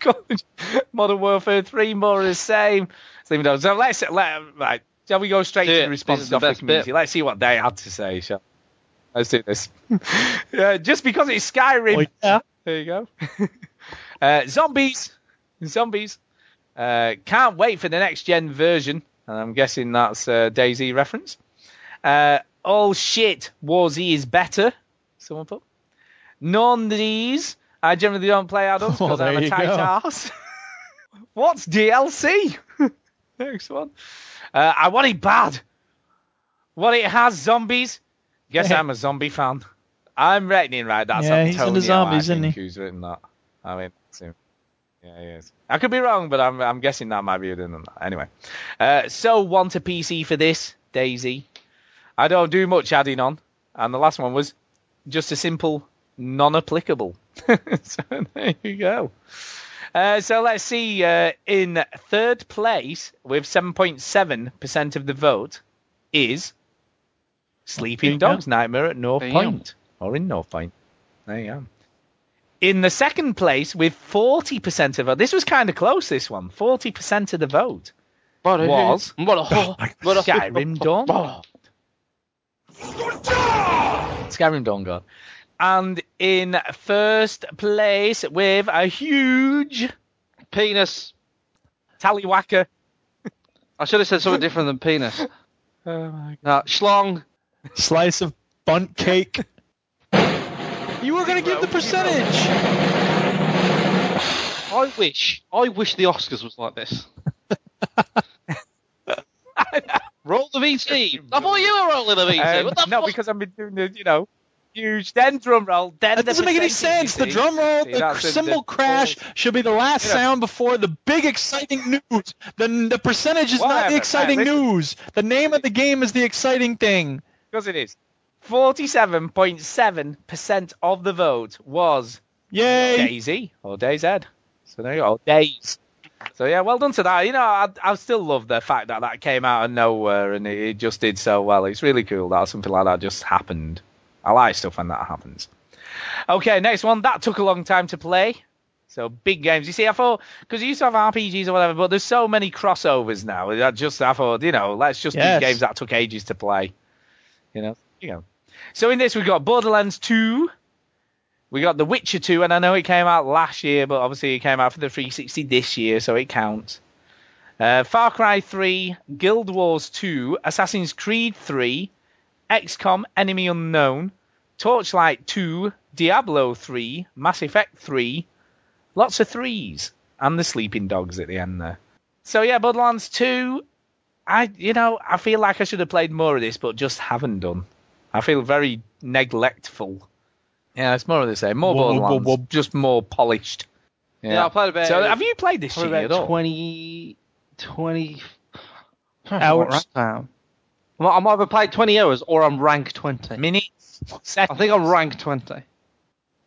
Modern Warfare 3, more of the same. So let's let right. Shall we go straight Do to it. the responses This is the off the community? bit. Let's see what they had to say. Shall Let's do this. yeah, just because it's Skyrim. Oh, yeah. There you go. uh, zombies. Zombies. Uh, can't wait for the next gen version. And I'm guessing that's uh, Daisy reference. Uh, all shit. War Z is better. Someone put. None of these. I generally don't play Well, because I'm a tight go. ass. What's DLC? Next one. Uh, I want it bad. What it has zombies. Guess. I'm a zombie fan. I'm reckoning right. That's Yeah, he's in the zombies, I isn't he? Who's written that? I mean. Yeah, he is. I could be wrong, but I'm I'm guessing that might be within that. Anyway, uh, so want a PC for this, Daisy. I don't do much adding on, and the last one was just a simple non-applicable. so there you go. Uh, so let's see. Uh, in third place with 7.7% of the vote is Sleeping There you go. Dogs Nightmare at North There you go. Point. Or in North Point. There you go. In the second place with 40% of vote. This was kind of close, this one. 40% of the vote What a- was What a what a Skyrim Dawn. Skyrim Dawn God. And in first place with a huge penis. Tallywhacker. I should have said something different than penis. Oh my No, schlong. Slice of bunt cake. Were gonna give the percentage. I wish. I wish the Oscars was like this. Roll the VT. I thought you were rolling the VT. Um, what the no, fuck? because I've been doing the, you know, huge, then drum roll, then That doesn't make any sense. The drum roll, See, the cymbal crash should be the last You know. sound before the big exciting news. The the percentage is not the exciting listen. news. The name of the game is the exciting thing. Because it is. 47.7% of the vote was Yay! Daisy or DayZ. So there you go. Days. So yeah, well done to that. You know, I, I still love the fact that that came out of nowhere and it, it just did so well. It's really cool that something like that just happened. I like stuff when that happens. Okay, next one. That took a long time to play. So big games. You see, I thought because you used to have RPGs or whatever, but there's so many crossovers now. I just I thought, you know, let's just Yes. do games that took ages to play. You know, you know. So in this we've got Borderlands 2. We got The Witcher 2, and I know it came out last year, but obviously it came out for the 360 this year, so it counts. Uh, Far Cry 3, Guild Wars 2, Assassin's Creed 3, XCOM Enemy Unknown, Torchlight 2, Diablo 3, Mass Effect 3, lots of threes, and the Sleeping Dogs at the end there. So yeah, Borderlands 2, I you know I feel like I should have played more of this, but just haven't done. I feel very neglectful. Yeah, it's more of the same. More Whoa, whoa, Borderlands, whoa, whoa. just more polished. Yeah, I played about. So have you played this probably shit at all? 20, 20 Hours? What time? I'm either played 20 hours or I'm rank 20. Minutes? I think I'm rank 20.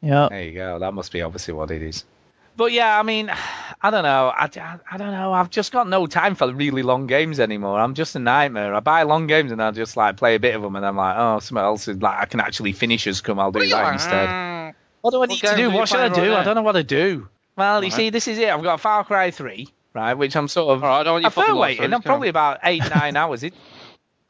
Yeah. There you go. That must be obviously what it is. But yeah, I mean, I don't know. I, I, I don't know. I've just got no time for really long games anymore. I'm just a nightmare. I buy long games and I just like play a bit of them and I'm like, oh, something else is like I can actually finish as come. I'll do that instead. What do I need to do? What should I do? right I don't know what to do. Well, you Right. see, this is it. I've got Far Cry 3, right, which I'm sort of. All right, I don't want I'm fair waiting. I'm just go on. probably about eight, nine hours. It,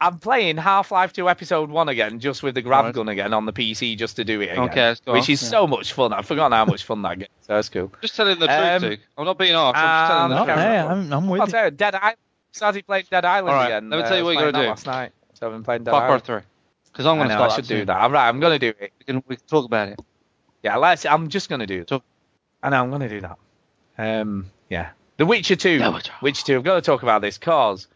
I'm playing Half Life 2 Episode 1 again, just with the grab Right. gun again on the PC, just to do it again. Okay, let's Which is Yeah. so much fun. I've forgotten how much fun that gets. So that's cool. Just telling the truth, Um, Duke. I'm not being harsh. I'm just telling um, the truth. Hey, I'm, I'm with I'll you. tell you, Dead Island. Started playing Dead Island All right, again. let me uh, tell you I what was you gotta do. last night. So I've been playing Dead Far Cry Island. 3. Because I'm going to start I should that do soon. that. All right, I'm going to do it. We can, we can talk about it. Yeah, let's. I'm just going to do it. Talk. I know, I'm going to do that. Um, yeah. The Witcher 2. Yeah, Witcher. Witcher 2. I've got to talk about this because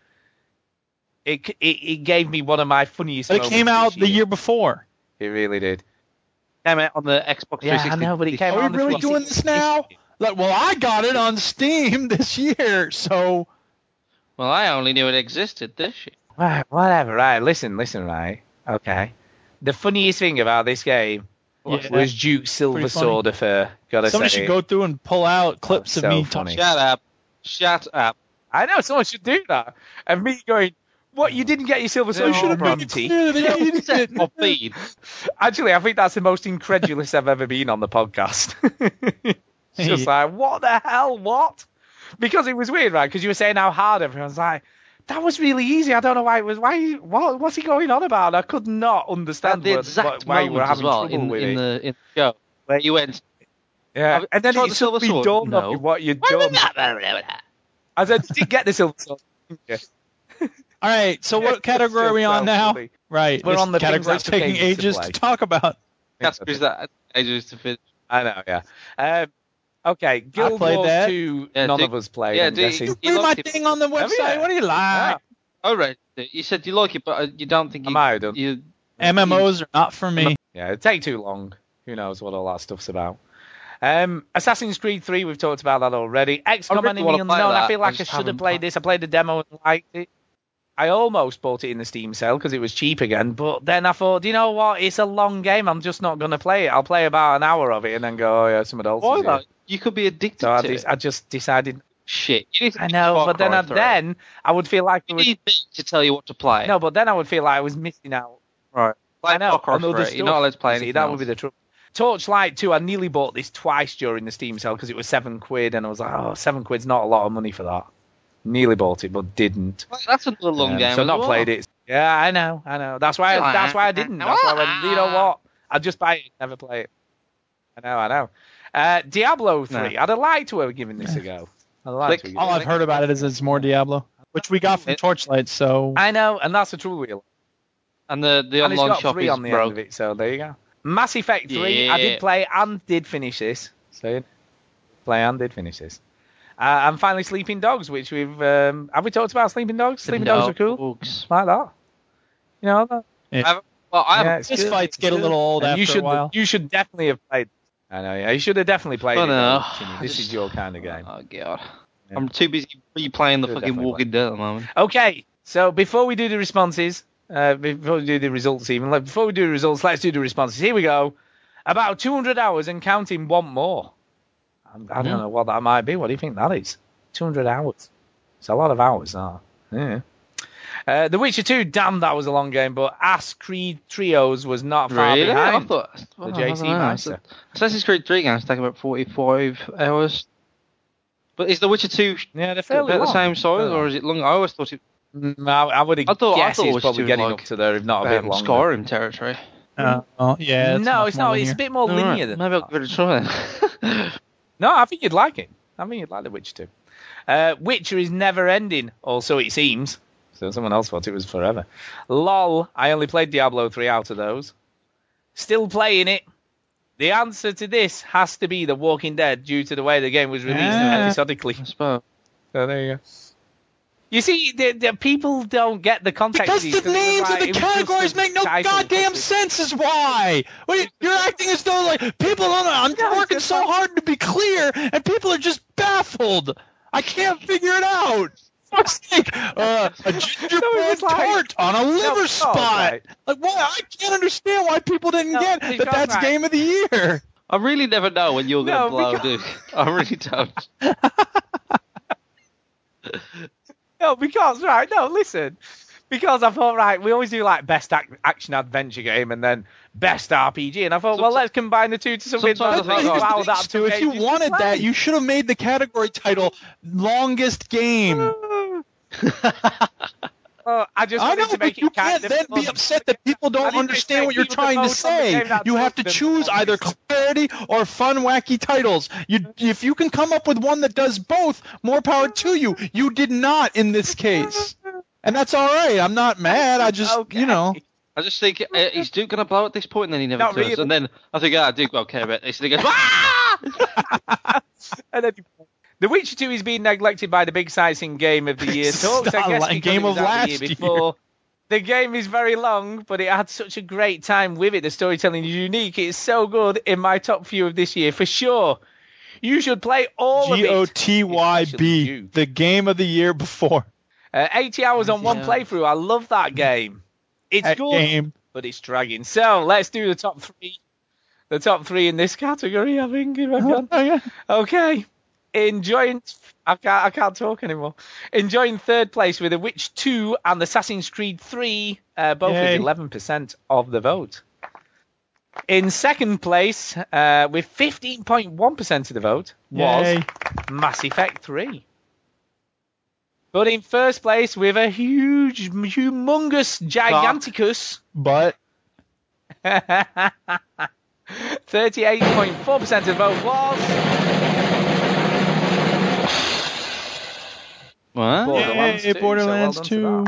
it, it, it gave me one of my funniest But it came out this the year before. It really did. Came out on the Xbox Yeah, 360. I know, but it came Are out we on the really 360 doing this now? Like, well, I got it on Steam this year, so Well, I only knew it existed this year. Right, whatever, right. Listen, listen, right. Okay. The funniest thing about this game Yeah. was Duke Silver Pretty funny. Sword affair. Uh, gotta somebody say. should go through and pull out clips so of me funny. talking. Shut up. Shut up. I know someone should do that. And me going, what? You mm. didn't get your Silver Sword? I should have from made it T? clear that he needed Set it. my feed. Actually, I think that's the most incredulous I've ever been on the podcast. it's just like, what the hell? What? Because it was weird, right? Because you were saying how hard everyone's like. That was really easy. I don't know why it was. Why? What? What's he going on about? I could not At understand the exact what, why you were as having well trouble in, with in it. the in the show where you went. Yeah, Have- and then tried it the silver sword? dawned No. what you'd done. I said, did you get the silver sword. you?" All right, so what category are we on now? funny. Right, We're on the things category's taking ages to to talk about. Categories that ages to finish. I know, yeah. Um, okay, Guild Wars that. 2, Yeah, none Dick- of us played. yeah, I'm Dick- You Read my it. thing on the you? website. What do you like? Oh right, you said you like it, but uh, you don't think I you. might have done. you MMOs are not for me. Yeah, it'd take too long. Who knows what all that stuff's about. Um, Assassin's Creed 3, we've talked about that already. XCOM really Enemy Unknown, I feel like I, just should have played played- this. I played the demo and liked it. I almost bought it in the Steam sale because it was cheap again, but then I thought, you know what? It's a long game. I'm just not going to play it. I'll play about an hour of it and then go, oh, yeah, someone else Why though? You could be addicted So I, to de- it. I just decided. Shit. You need to I know, but then I, then I would feel like you was, need me to tell you what to play. no, but then I would feel like I was missing out. right. Play I know. Far Cry on other 3. You're not allowed to play that else. would be the trouble. Torchlight 2, I nearly bought this twice during the Steam sale because it was seven quid, and I was like, oh, seven quid's not a lot of money for that. Nearly bought it, but didn't. Well, That's a long Um, game. so as not well. played it. Yeah, I know, I know. That's why. Yeah. that's why I didn't. That's why I went. You know what? I'll just buy it, never play it. I know, I know. Uh, Diablo 3. No. I'd have liked to have given this a go. I'd have liked to All given I've heard about it is it's more Diablo, which we got from It- Torchlight. So I know, and that's the trouble wheel. And the the and it's online got shop three is on the broke. end of it, so there you go. Mass Effect 3, I did play and did finish this. So, play and did finish this. Uh, and finally, Sleeping Dogs, which we've um, have we talked about Sleeping Dogs? Sleeping, Dogs are cool, Dogs. like that. You know, that? I- well, I Yeah, Fist fights get a little old And after you should a while. you should definitely have played. I know, yeah, you should have definitely played I it. know. though, Jimmy. This is your kind of game. Oh god. I'm too busy replaying the fucking Walking Dead at the moment. Okay, so before we do the responses, uh, before we do the results, even like, before we do the results, let's do the responses. Here we go. About 200 hours and counting. Want more? I'm- don't Hmm. know what that might be. What do you think that is? 200 hours. It's a lot of hours. That. Yeah. Uh, the Witcher 2, damn, that was a long game, but Ass Creed Trios was not far Really? behind. I thought the well, I JC don't know. Meister. Assassin's Creed 3 games take about 45 hours. But is The Witcher 2 Yeah, they're about fairly the same size, or is it long? I always thought it Mm, I, I would I thought- I thought it it's was probably getting like, up to there, if not a bit um, longer. Skyrim territory. Uh, oh, yeah. no, it's more not. It's a bit more Alright, linear than Maybe I'll give it a try then. No, I think you'd like it. I think you'd like The Witcher 2. Uh, Witcher is never ending, or so it seems. So someone else thought it was forever. LOL, I only played Diablo 3 out of those. Still playing it. The answer to this has to be The Walking Dead due to the way the game was released Ah. episodically. I suppose. So there you go. You see, the, the people don't get the context. Because of these, the 'cause names like- of the it categories make no goddamn sense. Is why. Wait, you're acting as though like people don't. I'm Yeah, working so just hard to be clear, and people are just baffled. I can't figure it out. Fuck's sake! Uh, a gingerbread was like- tart on a liver no, spot. right. Like what? I can't understand why people didn't No, get it's that. That's right. game of the year. I really never know when you're going to No, blow, because- Duke. I really don't. No, because right, no, listen. Because I thought, right, we always do like best ac- action adventure game and then best RPG, and I thought, well, let's combine the two to something sometimes oh, that I think allow it's that if you wanted play. that, you should have made the category title longest game. Oh, I just I know, to make but you it kind can't then be upset that people don't understand what you're trying to to vote on the say. You have to choose either clarity or fun, wacky titles. You, if you can come up with one that does both, more power to you. You did not in this case, and that's all right. I'm not mad. I just, Okay. you know, I just think, uh, is Duke going to blow at this? And then he never Not does. really. And then I think, ah, Duke won't care about this. And he goes, ah! And then The Witcher 2 is being neglected by the big sightseeing game of the year talks. I guess like because game it was of the last year year. before. The game is very long, but it had such a great time with it. The storytelling is unique. It's so good in my top few of this year for sure. You should play all of it. T Y especially B, you. the game of the year before. Uh, 80 hours on one playthrough. I love that game. It's That good, game. but it's dragging. So let's do the top three. The top three in this category, I think. If I can. Oh, yeah. Okay. Enjoying. I can't, I can't talk anymore. Enjoying third place with The Witcher 2 and Assassin's Creed 3, uh, both Yay. with 11% of the vote. In second place, uh, with 15.1% of the vote, was Yay. Mass Effect 3. But in first place, with a huge, humongous, giganticus But 38.4% of the vote was What? Borderlands Yay, 2, so well Borderlands 2.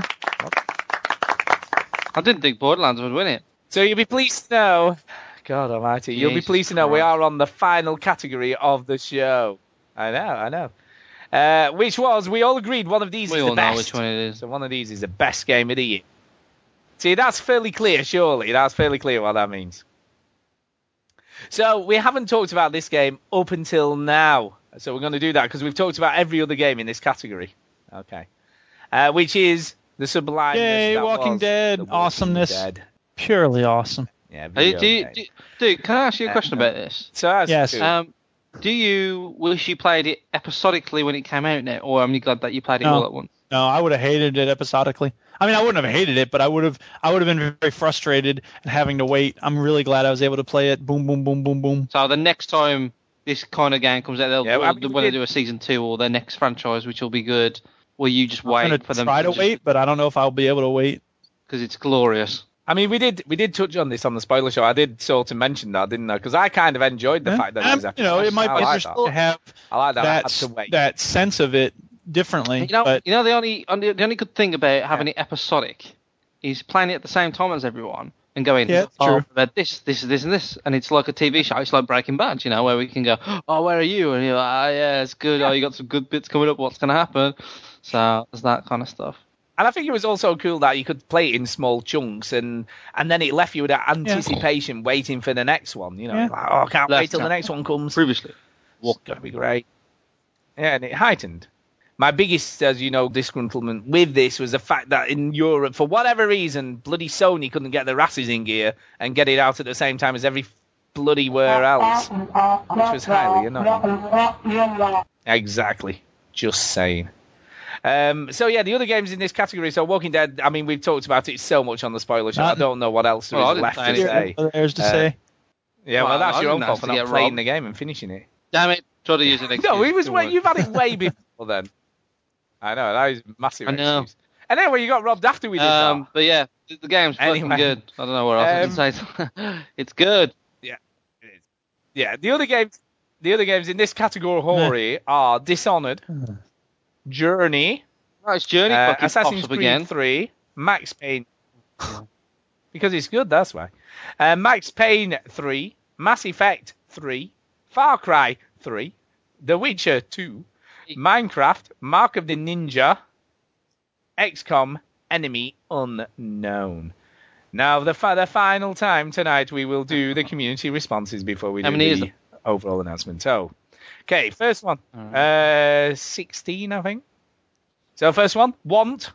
I didn't think Borderlands would win it. So you'll be pleased to know, God Almighty, you'll be Jesus pleased to know we are on the final category of the show. I know, I know. Uh, which was we all agreed one of these We is all know which one it is. So one of these is the best game of the year. See, that's fairly clear, surely. That's fairly clear what that means. So we haven't talked about this game up until now. So we're going to do that because we've talked about every other game in this category. Okay. Uh, which is the sublime. Yay, Walking Dead, awesomeness. Dead. purely awesome. Yeah, Hey, video do, you, game. do, dude, can I ask you a question about this? So that's Yes. good. Um, do you wish you played it episodically when it came out now, or am you glad that you played it No. all at once? No, I would have hated it episodically. I mean, I wouldn't have hated it, but I would have. I would have been very frustrated and having to wait. I'm really glad I was able to play it. Boom, boom, boom, boom, boom. So the next time this kind of game comes out, they'll, Yeah, well, I mean, they'll we want to did- do a season two or their next franchise, which will be good. Will you just I'm wait gonna for them try to just- wait, but I don't know if I'll be able to wait. because it's glorious. I mean, we did we did touch on this on the spoiler show. I did sort of mention that, didn't I? Because I kind of enjoyed the Yeah. fact that it And, was um, you know, it might I be like interesting that. to have I like that. I that to wait. that sense of it differently. You know, but you know the only only- the only good thing about having it episodic is playing it at the same time as everyone and going, Yeah, oh, true. Read this, this, this, and this, and it's like a TV show. It's like Breaking Bad, you know, where we can go, oh, where are you? And you're like, oh, yeah, it's good. Oh, you got some good bits coming up. What's going to happen? So there's that kind of stuff. And I think it was also cool that you could play it in small chunks, and and then it left you with that anticipation, waiting for the next one. You know, Yeah. like, oh, I can't Left wait till the next one comes. Previously. It's gonna be great. Yeah, and it heightened. My biggest, as you know, disgruntlement with this was the fact that in Europe, for whatever reason, bloody Sony couldn't get their asses in gear and get it out at the same time as every bloody where else, which was highly annoying. Exactly. Just saying. Um, so yeah, the other games in this category. So Walking Dead. I mean, we've talked about it so much on the spoiler show. I don't know what else there Well, I is didn't left to say. There's to Uh, say. Yeah, well, Well, that's I your own didn't fault for not playing robbed. the game and finishing it. Damn it. Try to use an excuse. No, it was way, you've had it way before then. I know that is a massive I know. excuse. And anyway, you got robbed after we did Um, but yeah, the, the game's Anyway. fucking good. I don't know what else I can say. it's good. that. Yeah, the other games, the other games in this category are Dishonored, Journey, Oh, it's Journey uh, Assassin's Creed again. 3, Max Payne. because it's good, that's why. Uh, Max Payne 3, Mass Effect 3, Far Cry 3, The Witcher 2, Minecraft, Mark of the Ninja, XCOM, Enemy Unknown. Now, the, fi- the final time tonight, we will do the community responses before we How do the overall announcement. So, okay, first one, Alright. uh, 16, I think. So, first one, Want.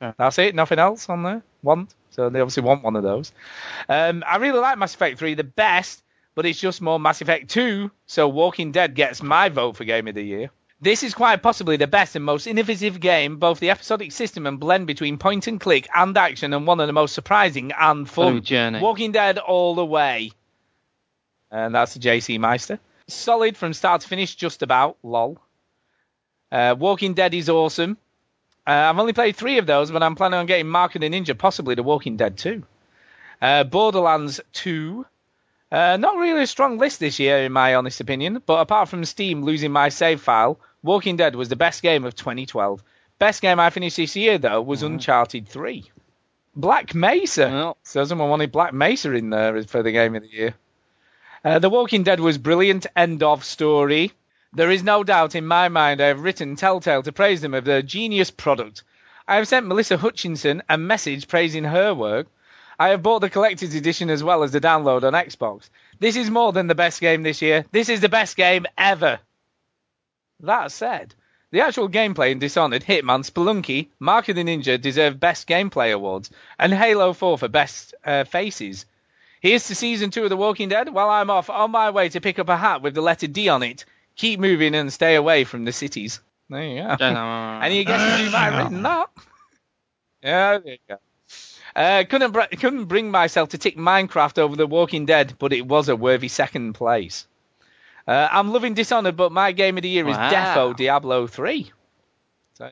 Yeah. That's it, nothing else on there. Want. So, they obviously want one of those. Um, I really like Mass Effect 3 the best, but it's just more Mass Effect 2, so Walking Dead gets my vote for Game of the Year. This is quite possibly the best and most innovative game, both the episodic system and blend between point and click and action, and one of the most surprising and fun. Journey. Walking Dead all the way. And that's the JC Meister. Solid from start to finish, just about. Lol. Uh, Walking Dead is awesome. Uh, I've only played three of those, but I'm planning on getting Mark of the Ninja, possibly The Walking Dead 2. Uh, Borderlands 2. Uh, not really a strong list this year, in my honest opinion, but apart from Steam losing my save file, Walking Dead was the best game of 2012. Best game I finished this year, though, was Uncharted 3. Black Mesa. Well, So someone wanted Black Mesa in there for the game of the year. Uh, the Walking Dead was brilliant. End of story. There is no doubt in my mind I have written Telltale to praise them of their genius product. I have sent Melissa Hutchison a message praising her work. I have bought the collector's edition as well as the download on Xbox. This is more than the best game this year. This is the best game ever. That said, the actual gameplay in Dishonored, Hitman, Spelunky, Mark of the Ninja deserve Best Gameplay awards, and Halo 4 for Best uh, Faces. Here's to Season 2 of The Walking Dead, while I'm off on my way to pick up a hat with the letter D on it. Keep moving and stay away from the cities. There you go. don't know. Any you guesses who might have written that? Yeah, there you go. Uh, couldn't br- couldn't bring myself to tick Minecraft over The Walking Dead, but it was a worthy second place. Uh, I'm loving Dishonored, but my game of the year is Wow. Defo Diablo 3. So,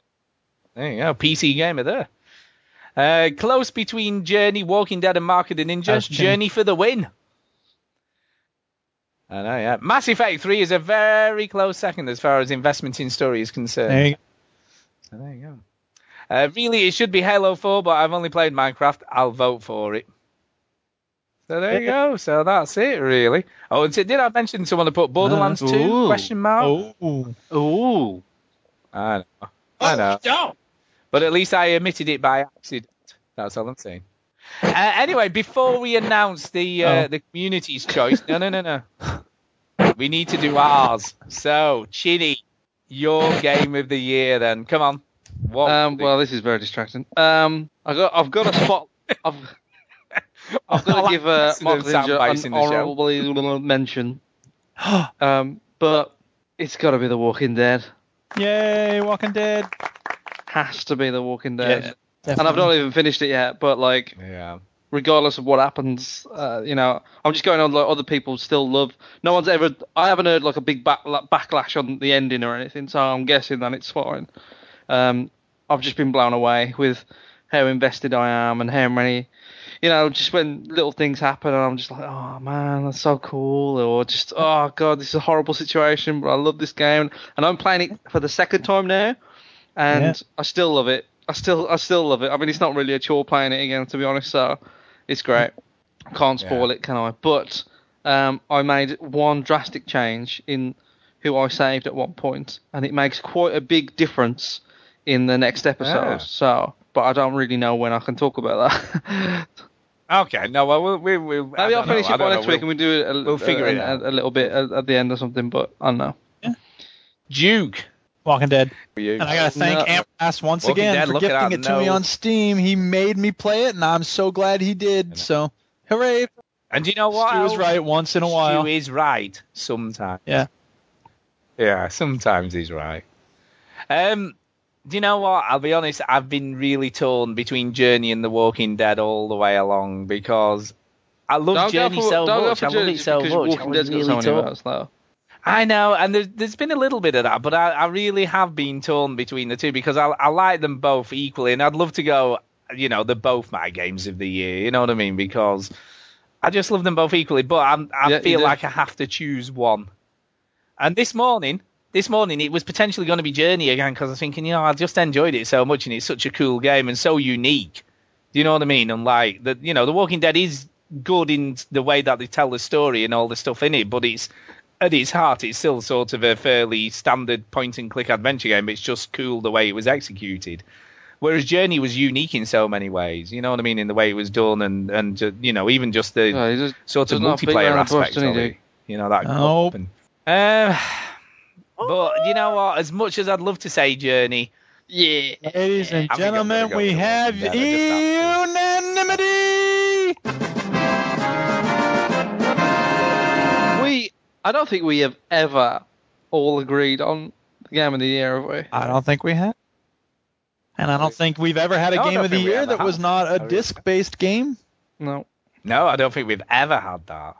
there you go, PC gamer there. Uh, close between Journey, Walking Dead, and Mark of the Ninja. That's Jimmy. Journey for the win. I know, yeah. Mass Effect 3 is a very close second as far as investment in story is concerned. There you go. So there you go. Uh, really, it should be Halo 4, but I've only played Minecraft. I'll vote for it. So there you go. So that's it, really. Oh, and so did I mention someone to put Borderlands 2? Ooh. Question mark. Oh, Ooh. I know. I know. Stop. But at least I omitted it by accident. That's all I'm saying. Uh, anyway, before we announce the uh, Oh. the community's choice, no, no, no, no. We need to do ours. So, Chinny, your game of the year, then. Come on. What? Um, well, this is very distracting. Um, I got, I've got a spot. I've, I've got to give uh, Mark Accident Ninja an the honourable mention. Um, but it's got to be The Walking Dead. Yay, Walking Dead. Has to be The Walking Dead. Yeah, and I've not even finished it yet. But like, yeah. regardless of what happens, uh, you know, I'm just going on like other people still love. No one's ever. I haven't heard like a big back, like, backlash on the ending or anything, so I'm guessing that it's fine. Um, I've just been blown away with how invested I am and how many, you know, just when little things happen and I'm just like, oh man, that's so cool, or just oh god, this is a horrible situation, but I love this game, and I'm playing it for the second time now, and Yeah. I still love it. I still, I still love it. I mean, it's not really a chore playing it again, to be honest. So, it's great. Can't spoil it, can I? But um, I made one drastic change in who I saved at one point, and it makes quite a big difference in the next episode. Ah. So, but I don't really know when I can talk about that. Okay, no, well, we'll, we, we'll Maybe I'll don't know, finish it by next know, week and we do it a, we'll figure a, it out. a, a little bit at, at the end or something. But I don't know. Duke. Walking Dead. And I gotta thank No. Ampass once Walking again Dead, for gifting that, it to me on Steam. He made me play it, and I'm so glad he did. So, hooray! And you know what? He was right once in a while. He is right sometimes. Yeah. Yeah, sometimes he's right. Um, do you know what? I'll be honest. I've been really torn between Journey and The Walking Dead all the way along because I love Don't Journey for- so much. I love Journey it so because much. I Walking was Dead's got really so many torn. votes, though. I know, and there's, there's been a little bit of that, but I, I really have been torn between the two because I, I like them both equally, and I'd love to go, you know, they're both my games of the year. You know what I mean? Because I just love them both equally, but I'm, I Yeah, feel like I have to choose one. And this morning, this morning it was potentially going to be Journey again because I was thinking, you know, I just enjoyed it so much, and it's such a cool game and so unique. Do you know what I mean? Unlike the, you know, The Walking Dead is good in the way that they tell the story and all the stuff in it, but it's at its heart, it's still sort of a fairly standard point and click adventure game. But it's just cool the way it was executed. Whereas Journey was unique in so many ways, you know what I mean, in the way it was done, and and ju- you know even just the No, just sort of does not multiplayer around the bush, aspect of it, you know that. Nope. and- Um, but you know what? As much as I'd love to say Journey, Yeah. Ladies and I think I'm gonna gentlemen, go we have Walking Dead. Unanimity. I don't think we have ever all agreed on the game of the year, have we? I don't think we have. And I don't think we've ever had a No, I game don't of the think we year ever that was have. not a disc-based game. No. No, I don't think we've ever had that.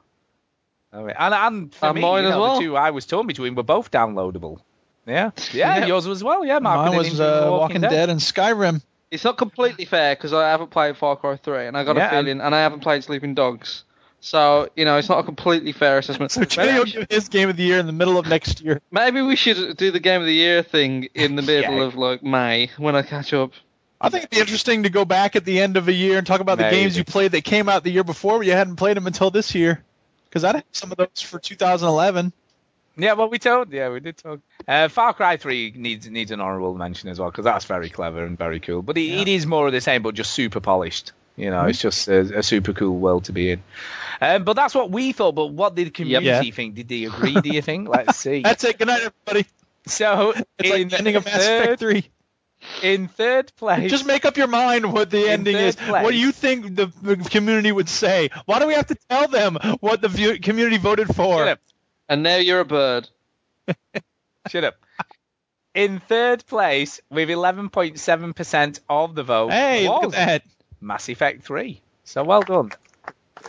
I mean, and, and for And me, mine you as know, well. the two I was torn between were both downloadable. Yeah, yeah, Yeah. yours as well. Yeah, Mark. Mine and was Ninja uh, Walking Dead and Skyrim. It's not completely fair because I haven't played Far Cry 3, and I got Yeah, a and- feeling, and I haven't played Sleeping Dogs. So, you know, it's not a completely fair assessment. So Chinny will give his game of the year in the middle of next year. Maybe we should do the game of the year thing in the middle Yeah. of like May when I catch up. I think it'd be interesting to go back at the end of a year and talk about the games you played that came out the year before, but you hadn't played them until this year. Because I have some of those for 2011. Yeah, well, we told. Yeah, we did talk. Uh, Far Cry 3 needs needs an honourable mention as well because that's very clever and very cool. But it, it is more of the same, but just super polished. You know, it's just a, a super cool world to be in. Um, but that's what we thought. But what did the community Yeah. think? Did they agree? Do you think? Let's see. That's it. Good night, everybody. So It's in like the ending of Mass Effect third, 3. in third place, Just make up your mind what the ending is. place. What do you think the, the community would say? Why do we have to tell them what the view, community voted for? Shut up. And now you're a bird. Shut up. In third place, with 11.7% of the vote, Hey, look was at that. Mass Effect 3. So well done.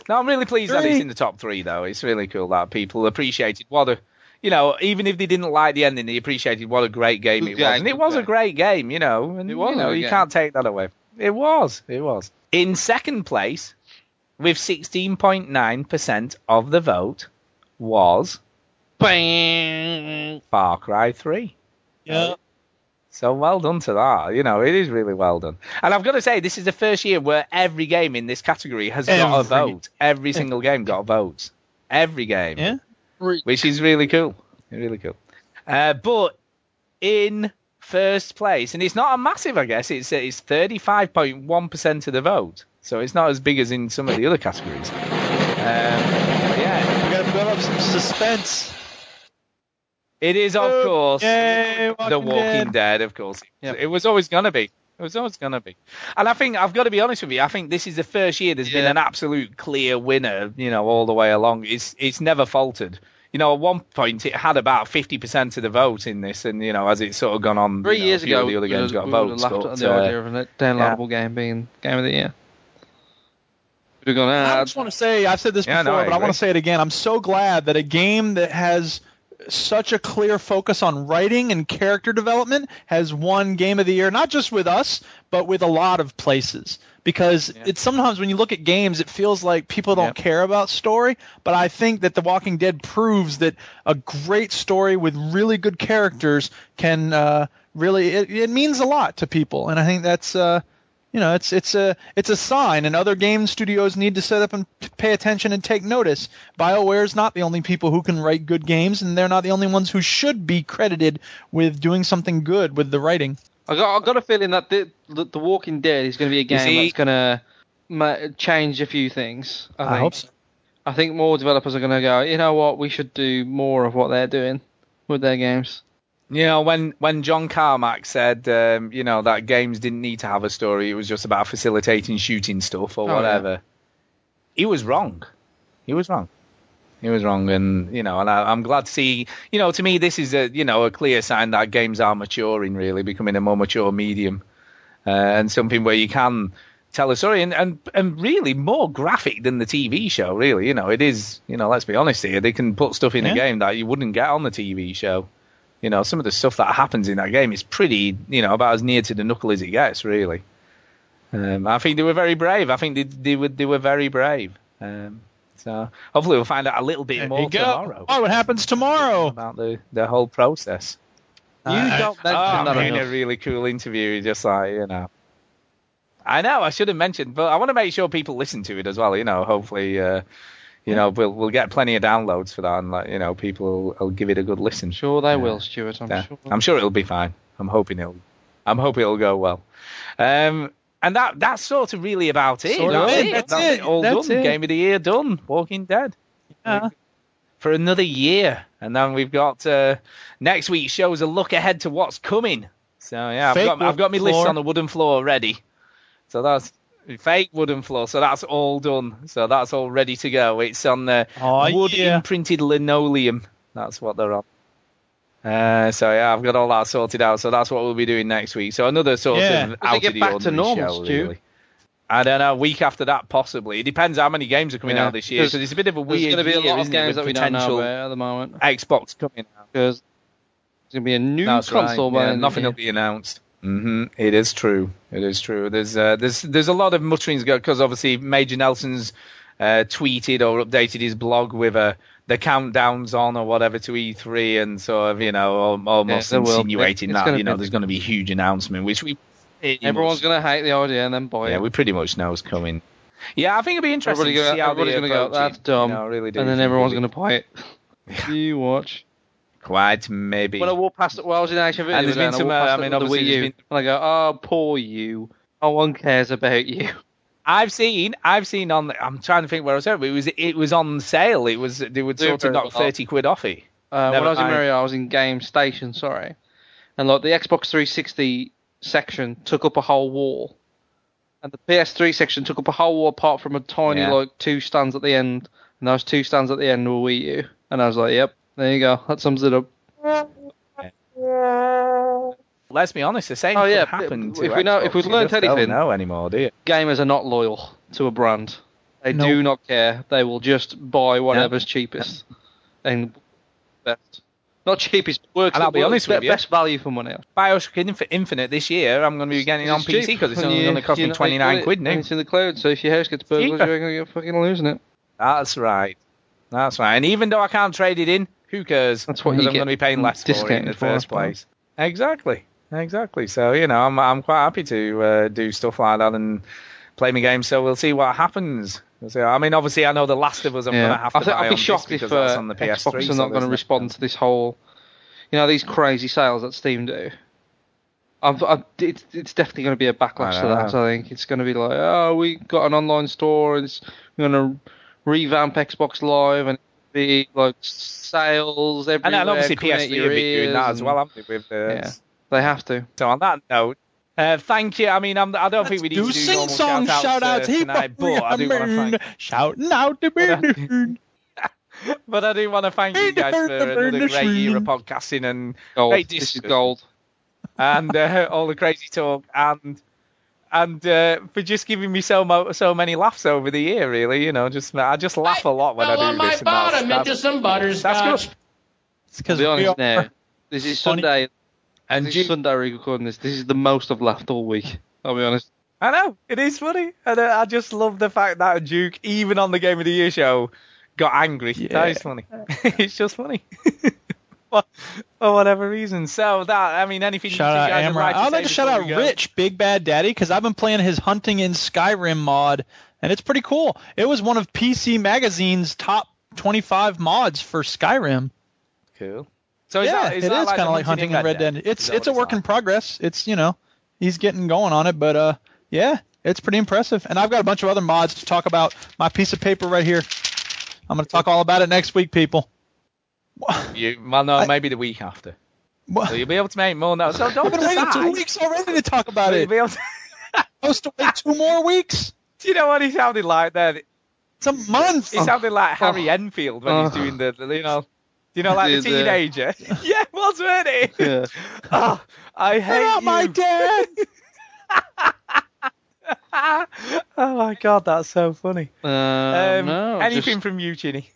No, I'm really pleased that Three. it's in the top three, though. It's really cool that people appreciated what a, you know, even if they didn't like the ending, they appreciated what a great game it was. And it was a great game, you know. And, It was you know, you game. can't take that away. It was. It was. In second place, with 16.9% of the vote, was Bang. Far Cry 3. Yeah. So well done to that. You know, it is really well done. And I've got to say, this is the first year where every game in this category has got a vote. Every single game got a vote. Every game. Yeah. Which is really cool. Really cool. Uh, but in first place, and it's not a massive, I guess, it's, it's 35.1% of the vote. So it's not as big as in some of the other categories. Um, but yeah, We've got to build up some suspense. It is, of course, Yay, The Walking Dead, of course. It was always going to be. It was always going to be. And I think, I've got to be honest with you, I think this is the first year there's been an absolute clear winner, you know, all the way along. It's it's never faltered. You know, at one point it had about 50% of the vote in this, and, you know, as it's sort of gone on, Three you know, years a few ago, of the other we games would've- got we would've votes. laughed but, at the uh, idea of a downloadable game being game of the year. We'd have gone, I ah, just want to say, I've said this Yeah, before, no, I but I want to say it again. I'm so glad that a game that has such a clear focus on writing and character development has won Game of the Year, not just with us, but with a lot of places. Because it's sometimes when you look at games, it feels like people don't care about story. But I think that The Walking Dead proves that a great story with really good characters can uh, really it, it means a lot to people, and I think that's uh, You know, it's it's a it's a sign, and other game studios need to set up and pay attention and take notice. bioware is not the only people who can write good games, and they're not the only ones who should be credited with doing something good with the writing. I got I got a feeling that the the, the Walking Dead is going to be a game see- that's going to ma- change a few things. I, I hope so. I think more developers are going to go. You know what? We should do more of what they're doing with their games. You know, when when John Carmack said, um, you know, that games didn't need to have a story, it was just about facilitating shooting stuff or Oh, whatever. He was wrong. He was wrong. He was wrong, and you know, and I, I'm glad to see. You know, to me, this is a you know a clear sign that games are maturing, really becoming a more mature medium, uh, and something where you can tell a story and, and and really more graphic than the TV show. Really, you know, it is. You know, let's be honest here. They can put stuff in Yeah. a game that you wouldn't get on the TV show. You know, some of the stuff that happens in that game is pretty, you know, about as near to the knuckle as it gets, really. Um, I think they were very brave. I think they they were they were very brave. Um, so hopefully we'll find out a little bit There more tomorrow Oh, what happens tomorrow? about the the whole process. You Uh, don't mention Oh, that in a enough. really cool interview, just like you know. I know I should have mentioned, but I want to make sure people listen to it as well. You know, hopefully, uh, you know, we'll we'll get plenty of downloads for that, and like, you know, people will, will give it a good listen. Sure, they Yeah. will, Stuart. I'm Yeah. sure. I'm sure it'll be fine. I'm hoping it'll. I'm hoping it'll go well. Um, and that that's sort of really about it. Sort of that's it. it. That's That's it. All That's done. it. Game of the year done. Walking Dead Yeah. for another year, and then we've got uh, next week's shows a look ahead to what's coming. So yeah, I've got I've got my list on the wooden floor ready. So that's fake wooden floor. So that's all done. So that's all ready to go. It's on the Oh, wood yeah. imprinted linoleum. That's what they're on. Uh, so yeah, I've got all that sorted out. So that's what we'll be doing next week. So another sort Yeah. of out get of the back to ordinary normal, show, Stu? really. I don't know. Week after that, possibly. It depends how many games are coming Yeah, out this year. because Because it's a bit of a weird. There's weird going to be a lot of games that we don't know potential about at the moment Xbox coming out. because there's going to be a new That's console right. Yeah, the end of nothing will be announced. Hmm It is true. It is true. There's uh, there's there's a lot of mutterings because obviously Major Nelson's uh, tweeted or updated his blog with uh, the countdowns on or whatever to E3 and sort of you know almost Yeah, there will be. insinuating that you know be. there's going to be a huge announcement, which we Everyone's going to hate the idea and then buy yeah it. we pretty much know is coming. Yeah, I think it'll be interesting Everybody to see how everybody's going to go, that's dumb. I really do and then everyone's it'll going to buy it. You watch. Be quite maybe. When I walk past, well, I was in action video And there's today, been and I some, uh, past I mean, the, the obviously Wii U, been- and I go, oh, poor you. No one cares about you. I've seen, I've seen on. I'm trying to think where I saw it. But it was, it was on sale. It was, they would sort of Super knock thirty quid off it. Uh, when I was in mind. Mario, I was in Game Station, sorry. And like the Xbox 360 section took up a whole wall. And the PS3 section took up a whole wall apart from a tiny Yeah. like two stands at the end. And those two stands at the end were Wii U. And I was like, Yep, there you go. That sums it up. Let's be honest, the same Oh, could yeah, happen if to we know, If we've You learned just don't anything- know anymore, do you? Gamers are not loyal to a brand. They No. do not care. They will just buy whatever's cheapest. And best. Not cheapest, works And I'll be honest with you. best value for money. Bioshock Infinite this year, I'm going to be getting it on PC because it's only going to cost me 29 you- quid now. It's in the cloud, so if your house gets burgled, you're going to get fucking losing it. That's right. That's right. And even though I can't trade it in, who cares? That's what you I'm going to be paying less for it in the first place. Exactly. Exactly. So you know, I'm I'm quite happy to uh, do stuff like that and play my game. So we'll see what happens. We'll. I mean, obviously, I know the Last of Us. I'm going to have to I think buy I'd be on shocked if uh, on the PS3. Xbox so are not going to respond to this whole, you know, these crazy sales that Steam do. I've, I've, it's, it's definitely going to be a backlash to that. I think it's going to be like, oh, we got an online store, and it's, we're going to revamp Xbox Live, and be like sales And, everywhere. and obviously coming out PS3 will be doing that as well, haven't they? With uh, Yeah, they have to. So on that note, uh, thank you. I mean, I'm, I don't think we need do to do sing normal song shout-outs, shout outs. uh, tonight, but I do want to thank. shouting out the bird. But I do want to thank you guys for another great year of podcasting and Gold. great This is discussion gold. and uh, all the crazy talk and and uh, for just giving me so mo- so many laughs over the year. Really, you know, just I just laugh a lot when I do on this. And that's, bottom that's, into some butterscotch. that's good. It's To because be honest now, this is funny. Sunday. And this you- is Sunday we're recording this. This is the most I've laughed all week. I'll be honest. I know it is funny, and uh, I just love the fact that Duke, even on the Game of the Year show, got angry. That Yeah. is funny. it's just funny. for whatever reason. So that I mean, anything Shout you out guys would Amron. like to I'd like to shout out? Rich, Big Bad Daddy, because I've been playing his Hunting in Skyrim mod, and it's pretty cool. It was one of PC Magazine's top 25 mods for Skyrim. Cool. So is yeah, that, is it that is like kind of like Hunting in Red Dead. Is It's it's a what work in progress. It's you know he's getting going on it, but uh yeah, it's pretty impressive. And I've got a bunch of other mods to talk about. My piece of paper right here. I'm gonna talk all about it next week, people. You, well, no, maybe the week after. So you'll be able to make more notes. So don't I've been waiting two weeks already to talk about it. You'll be able to- Supposed to wait two more weeks. Do you know what he sounded like then? It's a month. He sounded like Harry Enfield when he's Oh. doing the, the- you know, you know, like the Did, uh, teenager. yeah, it was, wasn't it? Yeah. Oh, I hate Not you. my dad. oh my god, that's so funny. Um, Um, no, anything just, from you, Chinny?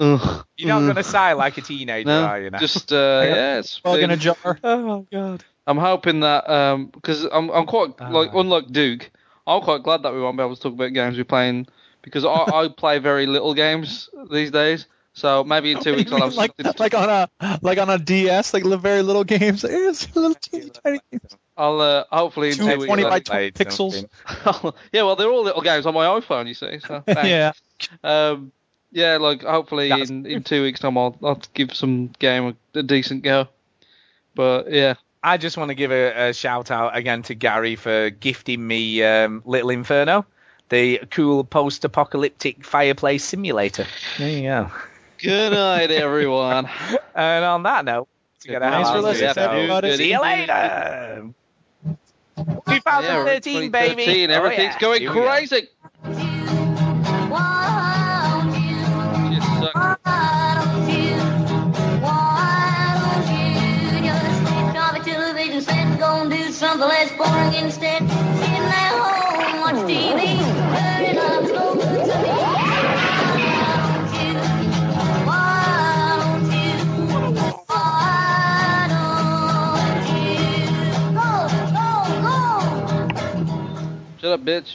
Ugh, You're not ugh. going to sigh like a teenager, No, are you? Now? just uh, yeah, it's Plug in a jar. Oh my god. I'm hoping that um because I'm I'm quite like Ah. unlike Duke, I'm quite glad that we won't be able to talk about games we're playing because I, I play very little games these days. So maybe in two weeks I'll have like something. like on a like on a DS, like very little games. It's little teeny tiny games. I'll uh, hopefully in Two two weeks. 20 by 20 pixels. yeah, well they're all little games on my iPhone, you see. So yeah. Um, yeah, like hopefully That's- in, in two weeks time I'll I'll give some game a, a decent go. But yeah, I just want to give a, a shout out again to Gary for gifting me um, Little Inferno, the cool post-apocalyptic fireplace simulator. There you go. good night everyone. And on that note, to get a Thanks hell for out of listening, it, so everybody. See you later. 2013, yeah, baby. 2013, Oh, everything's yeah. going crazy. go. Boring instead. Sitting at home, watch TV! Shut up, bitch.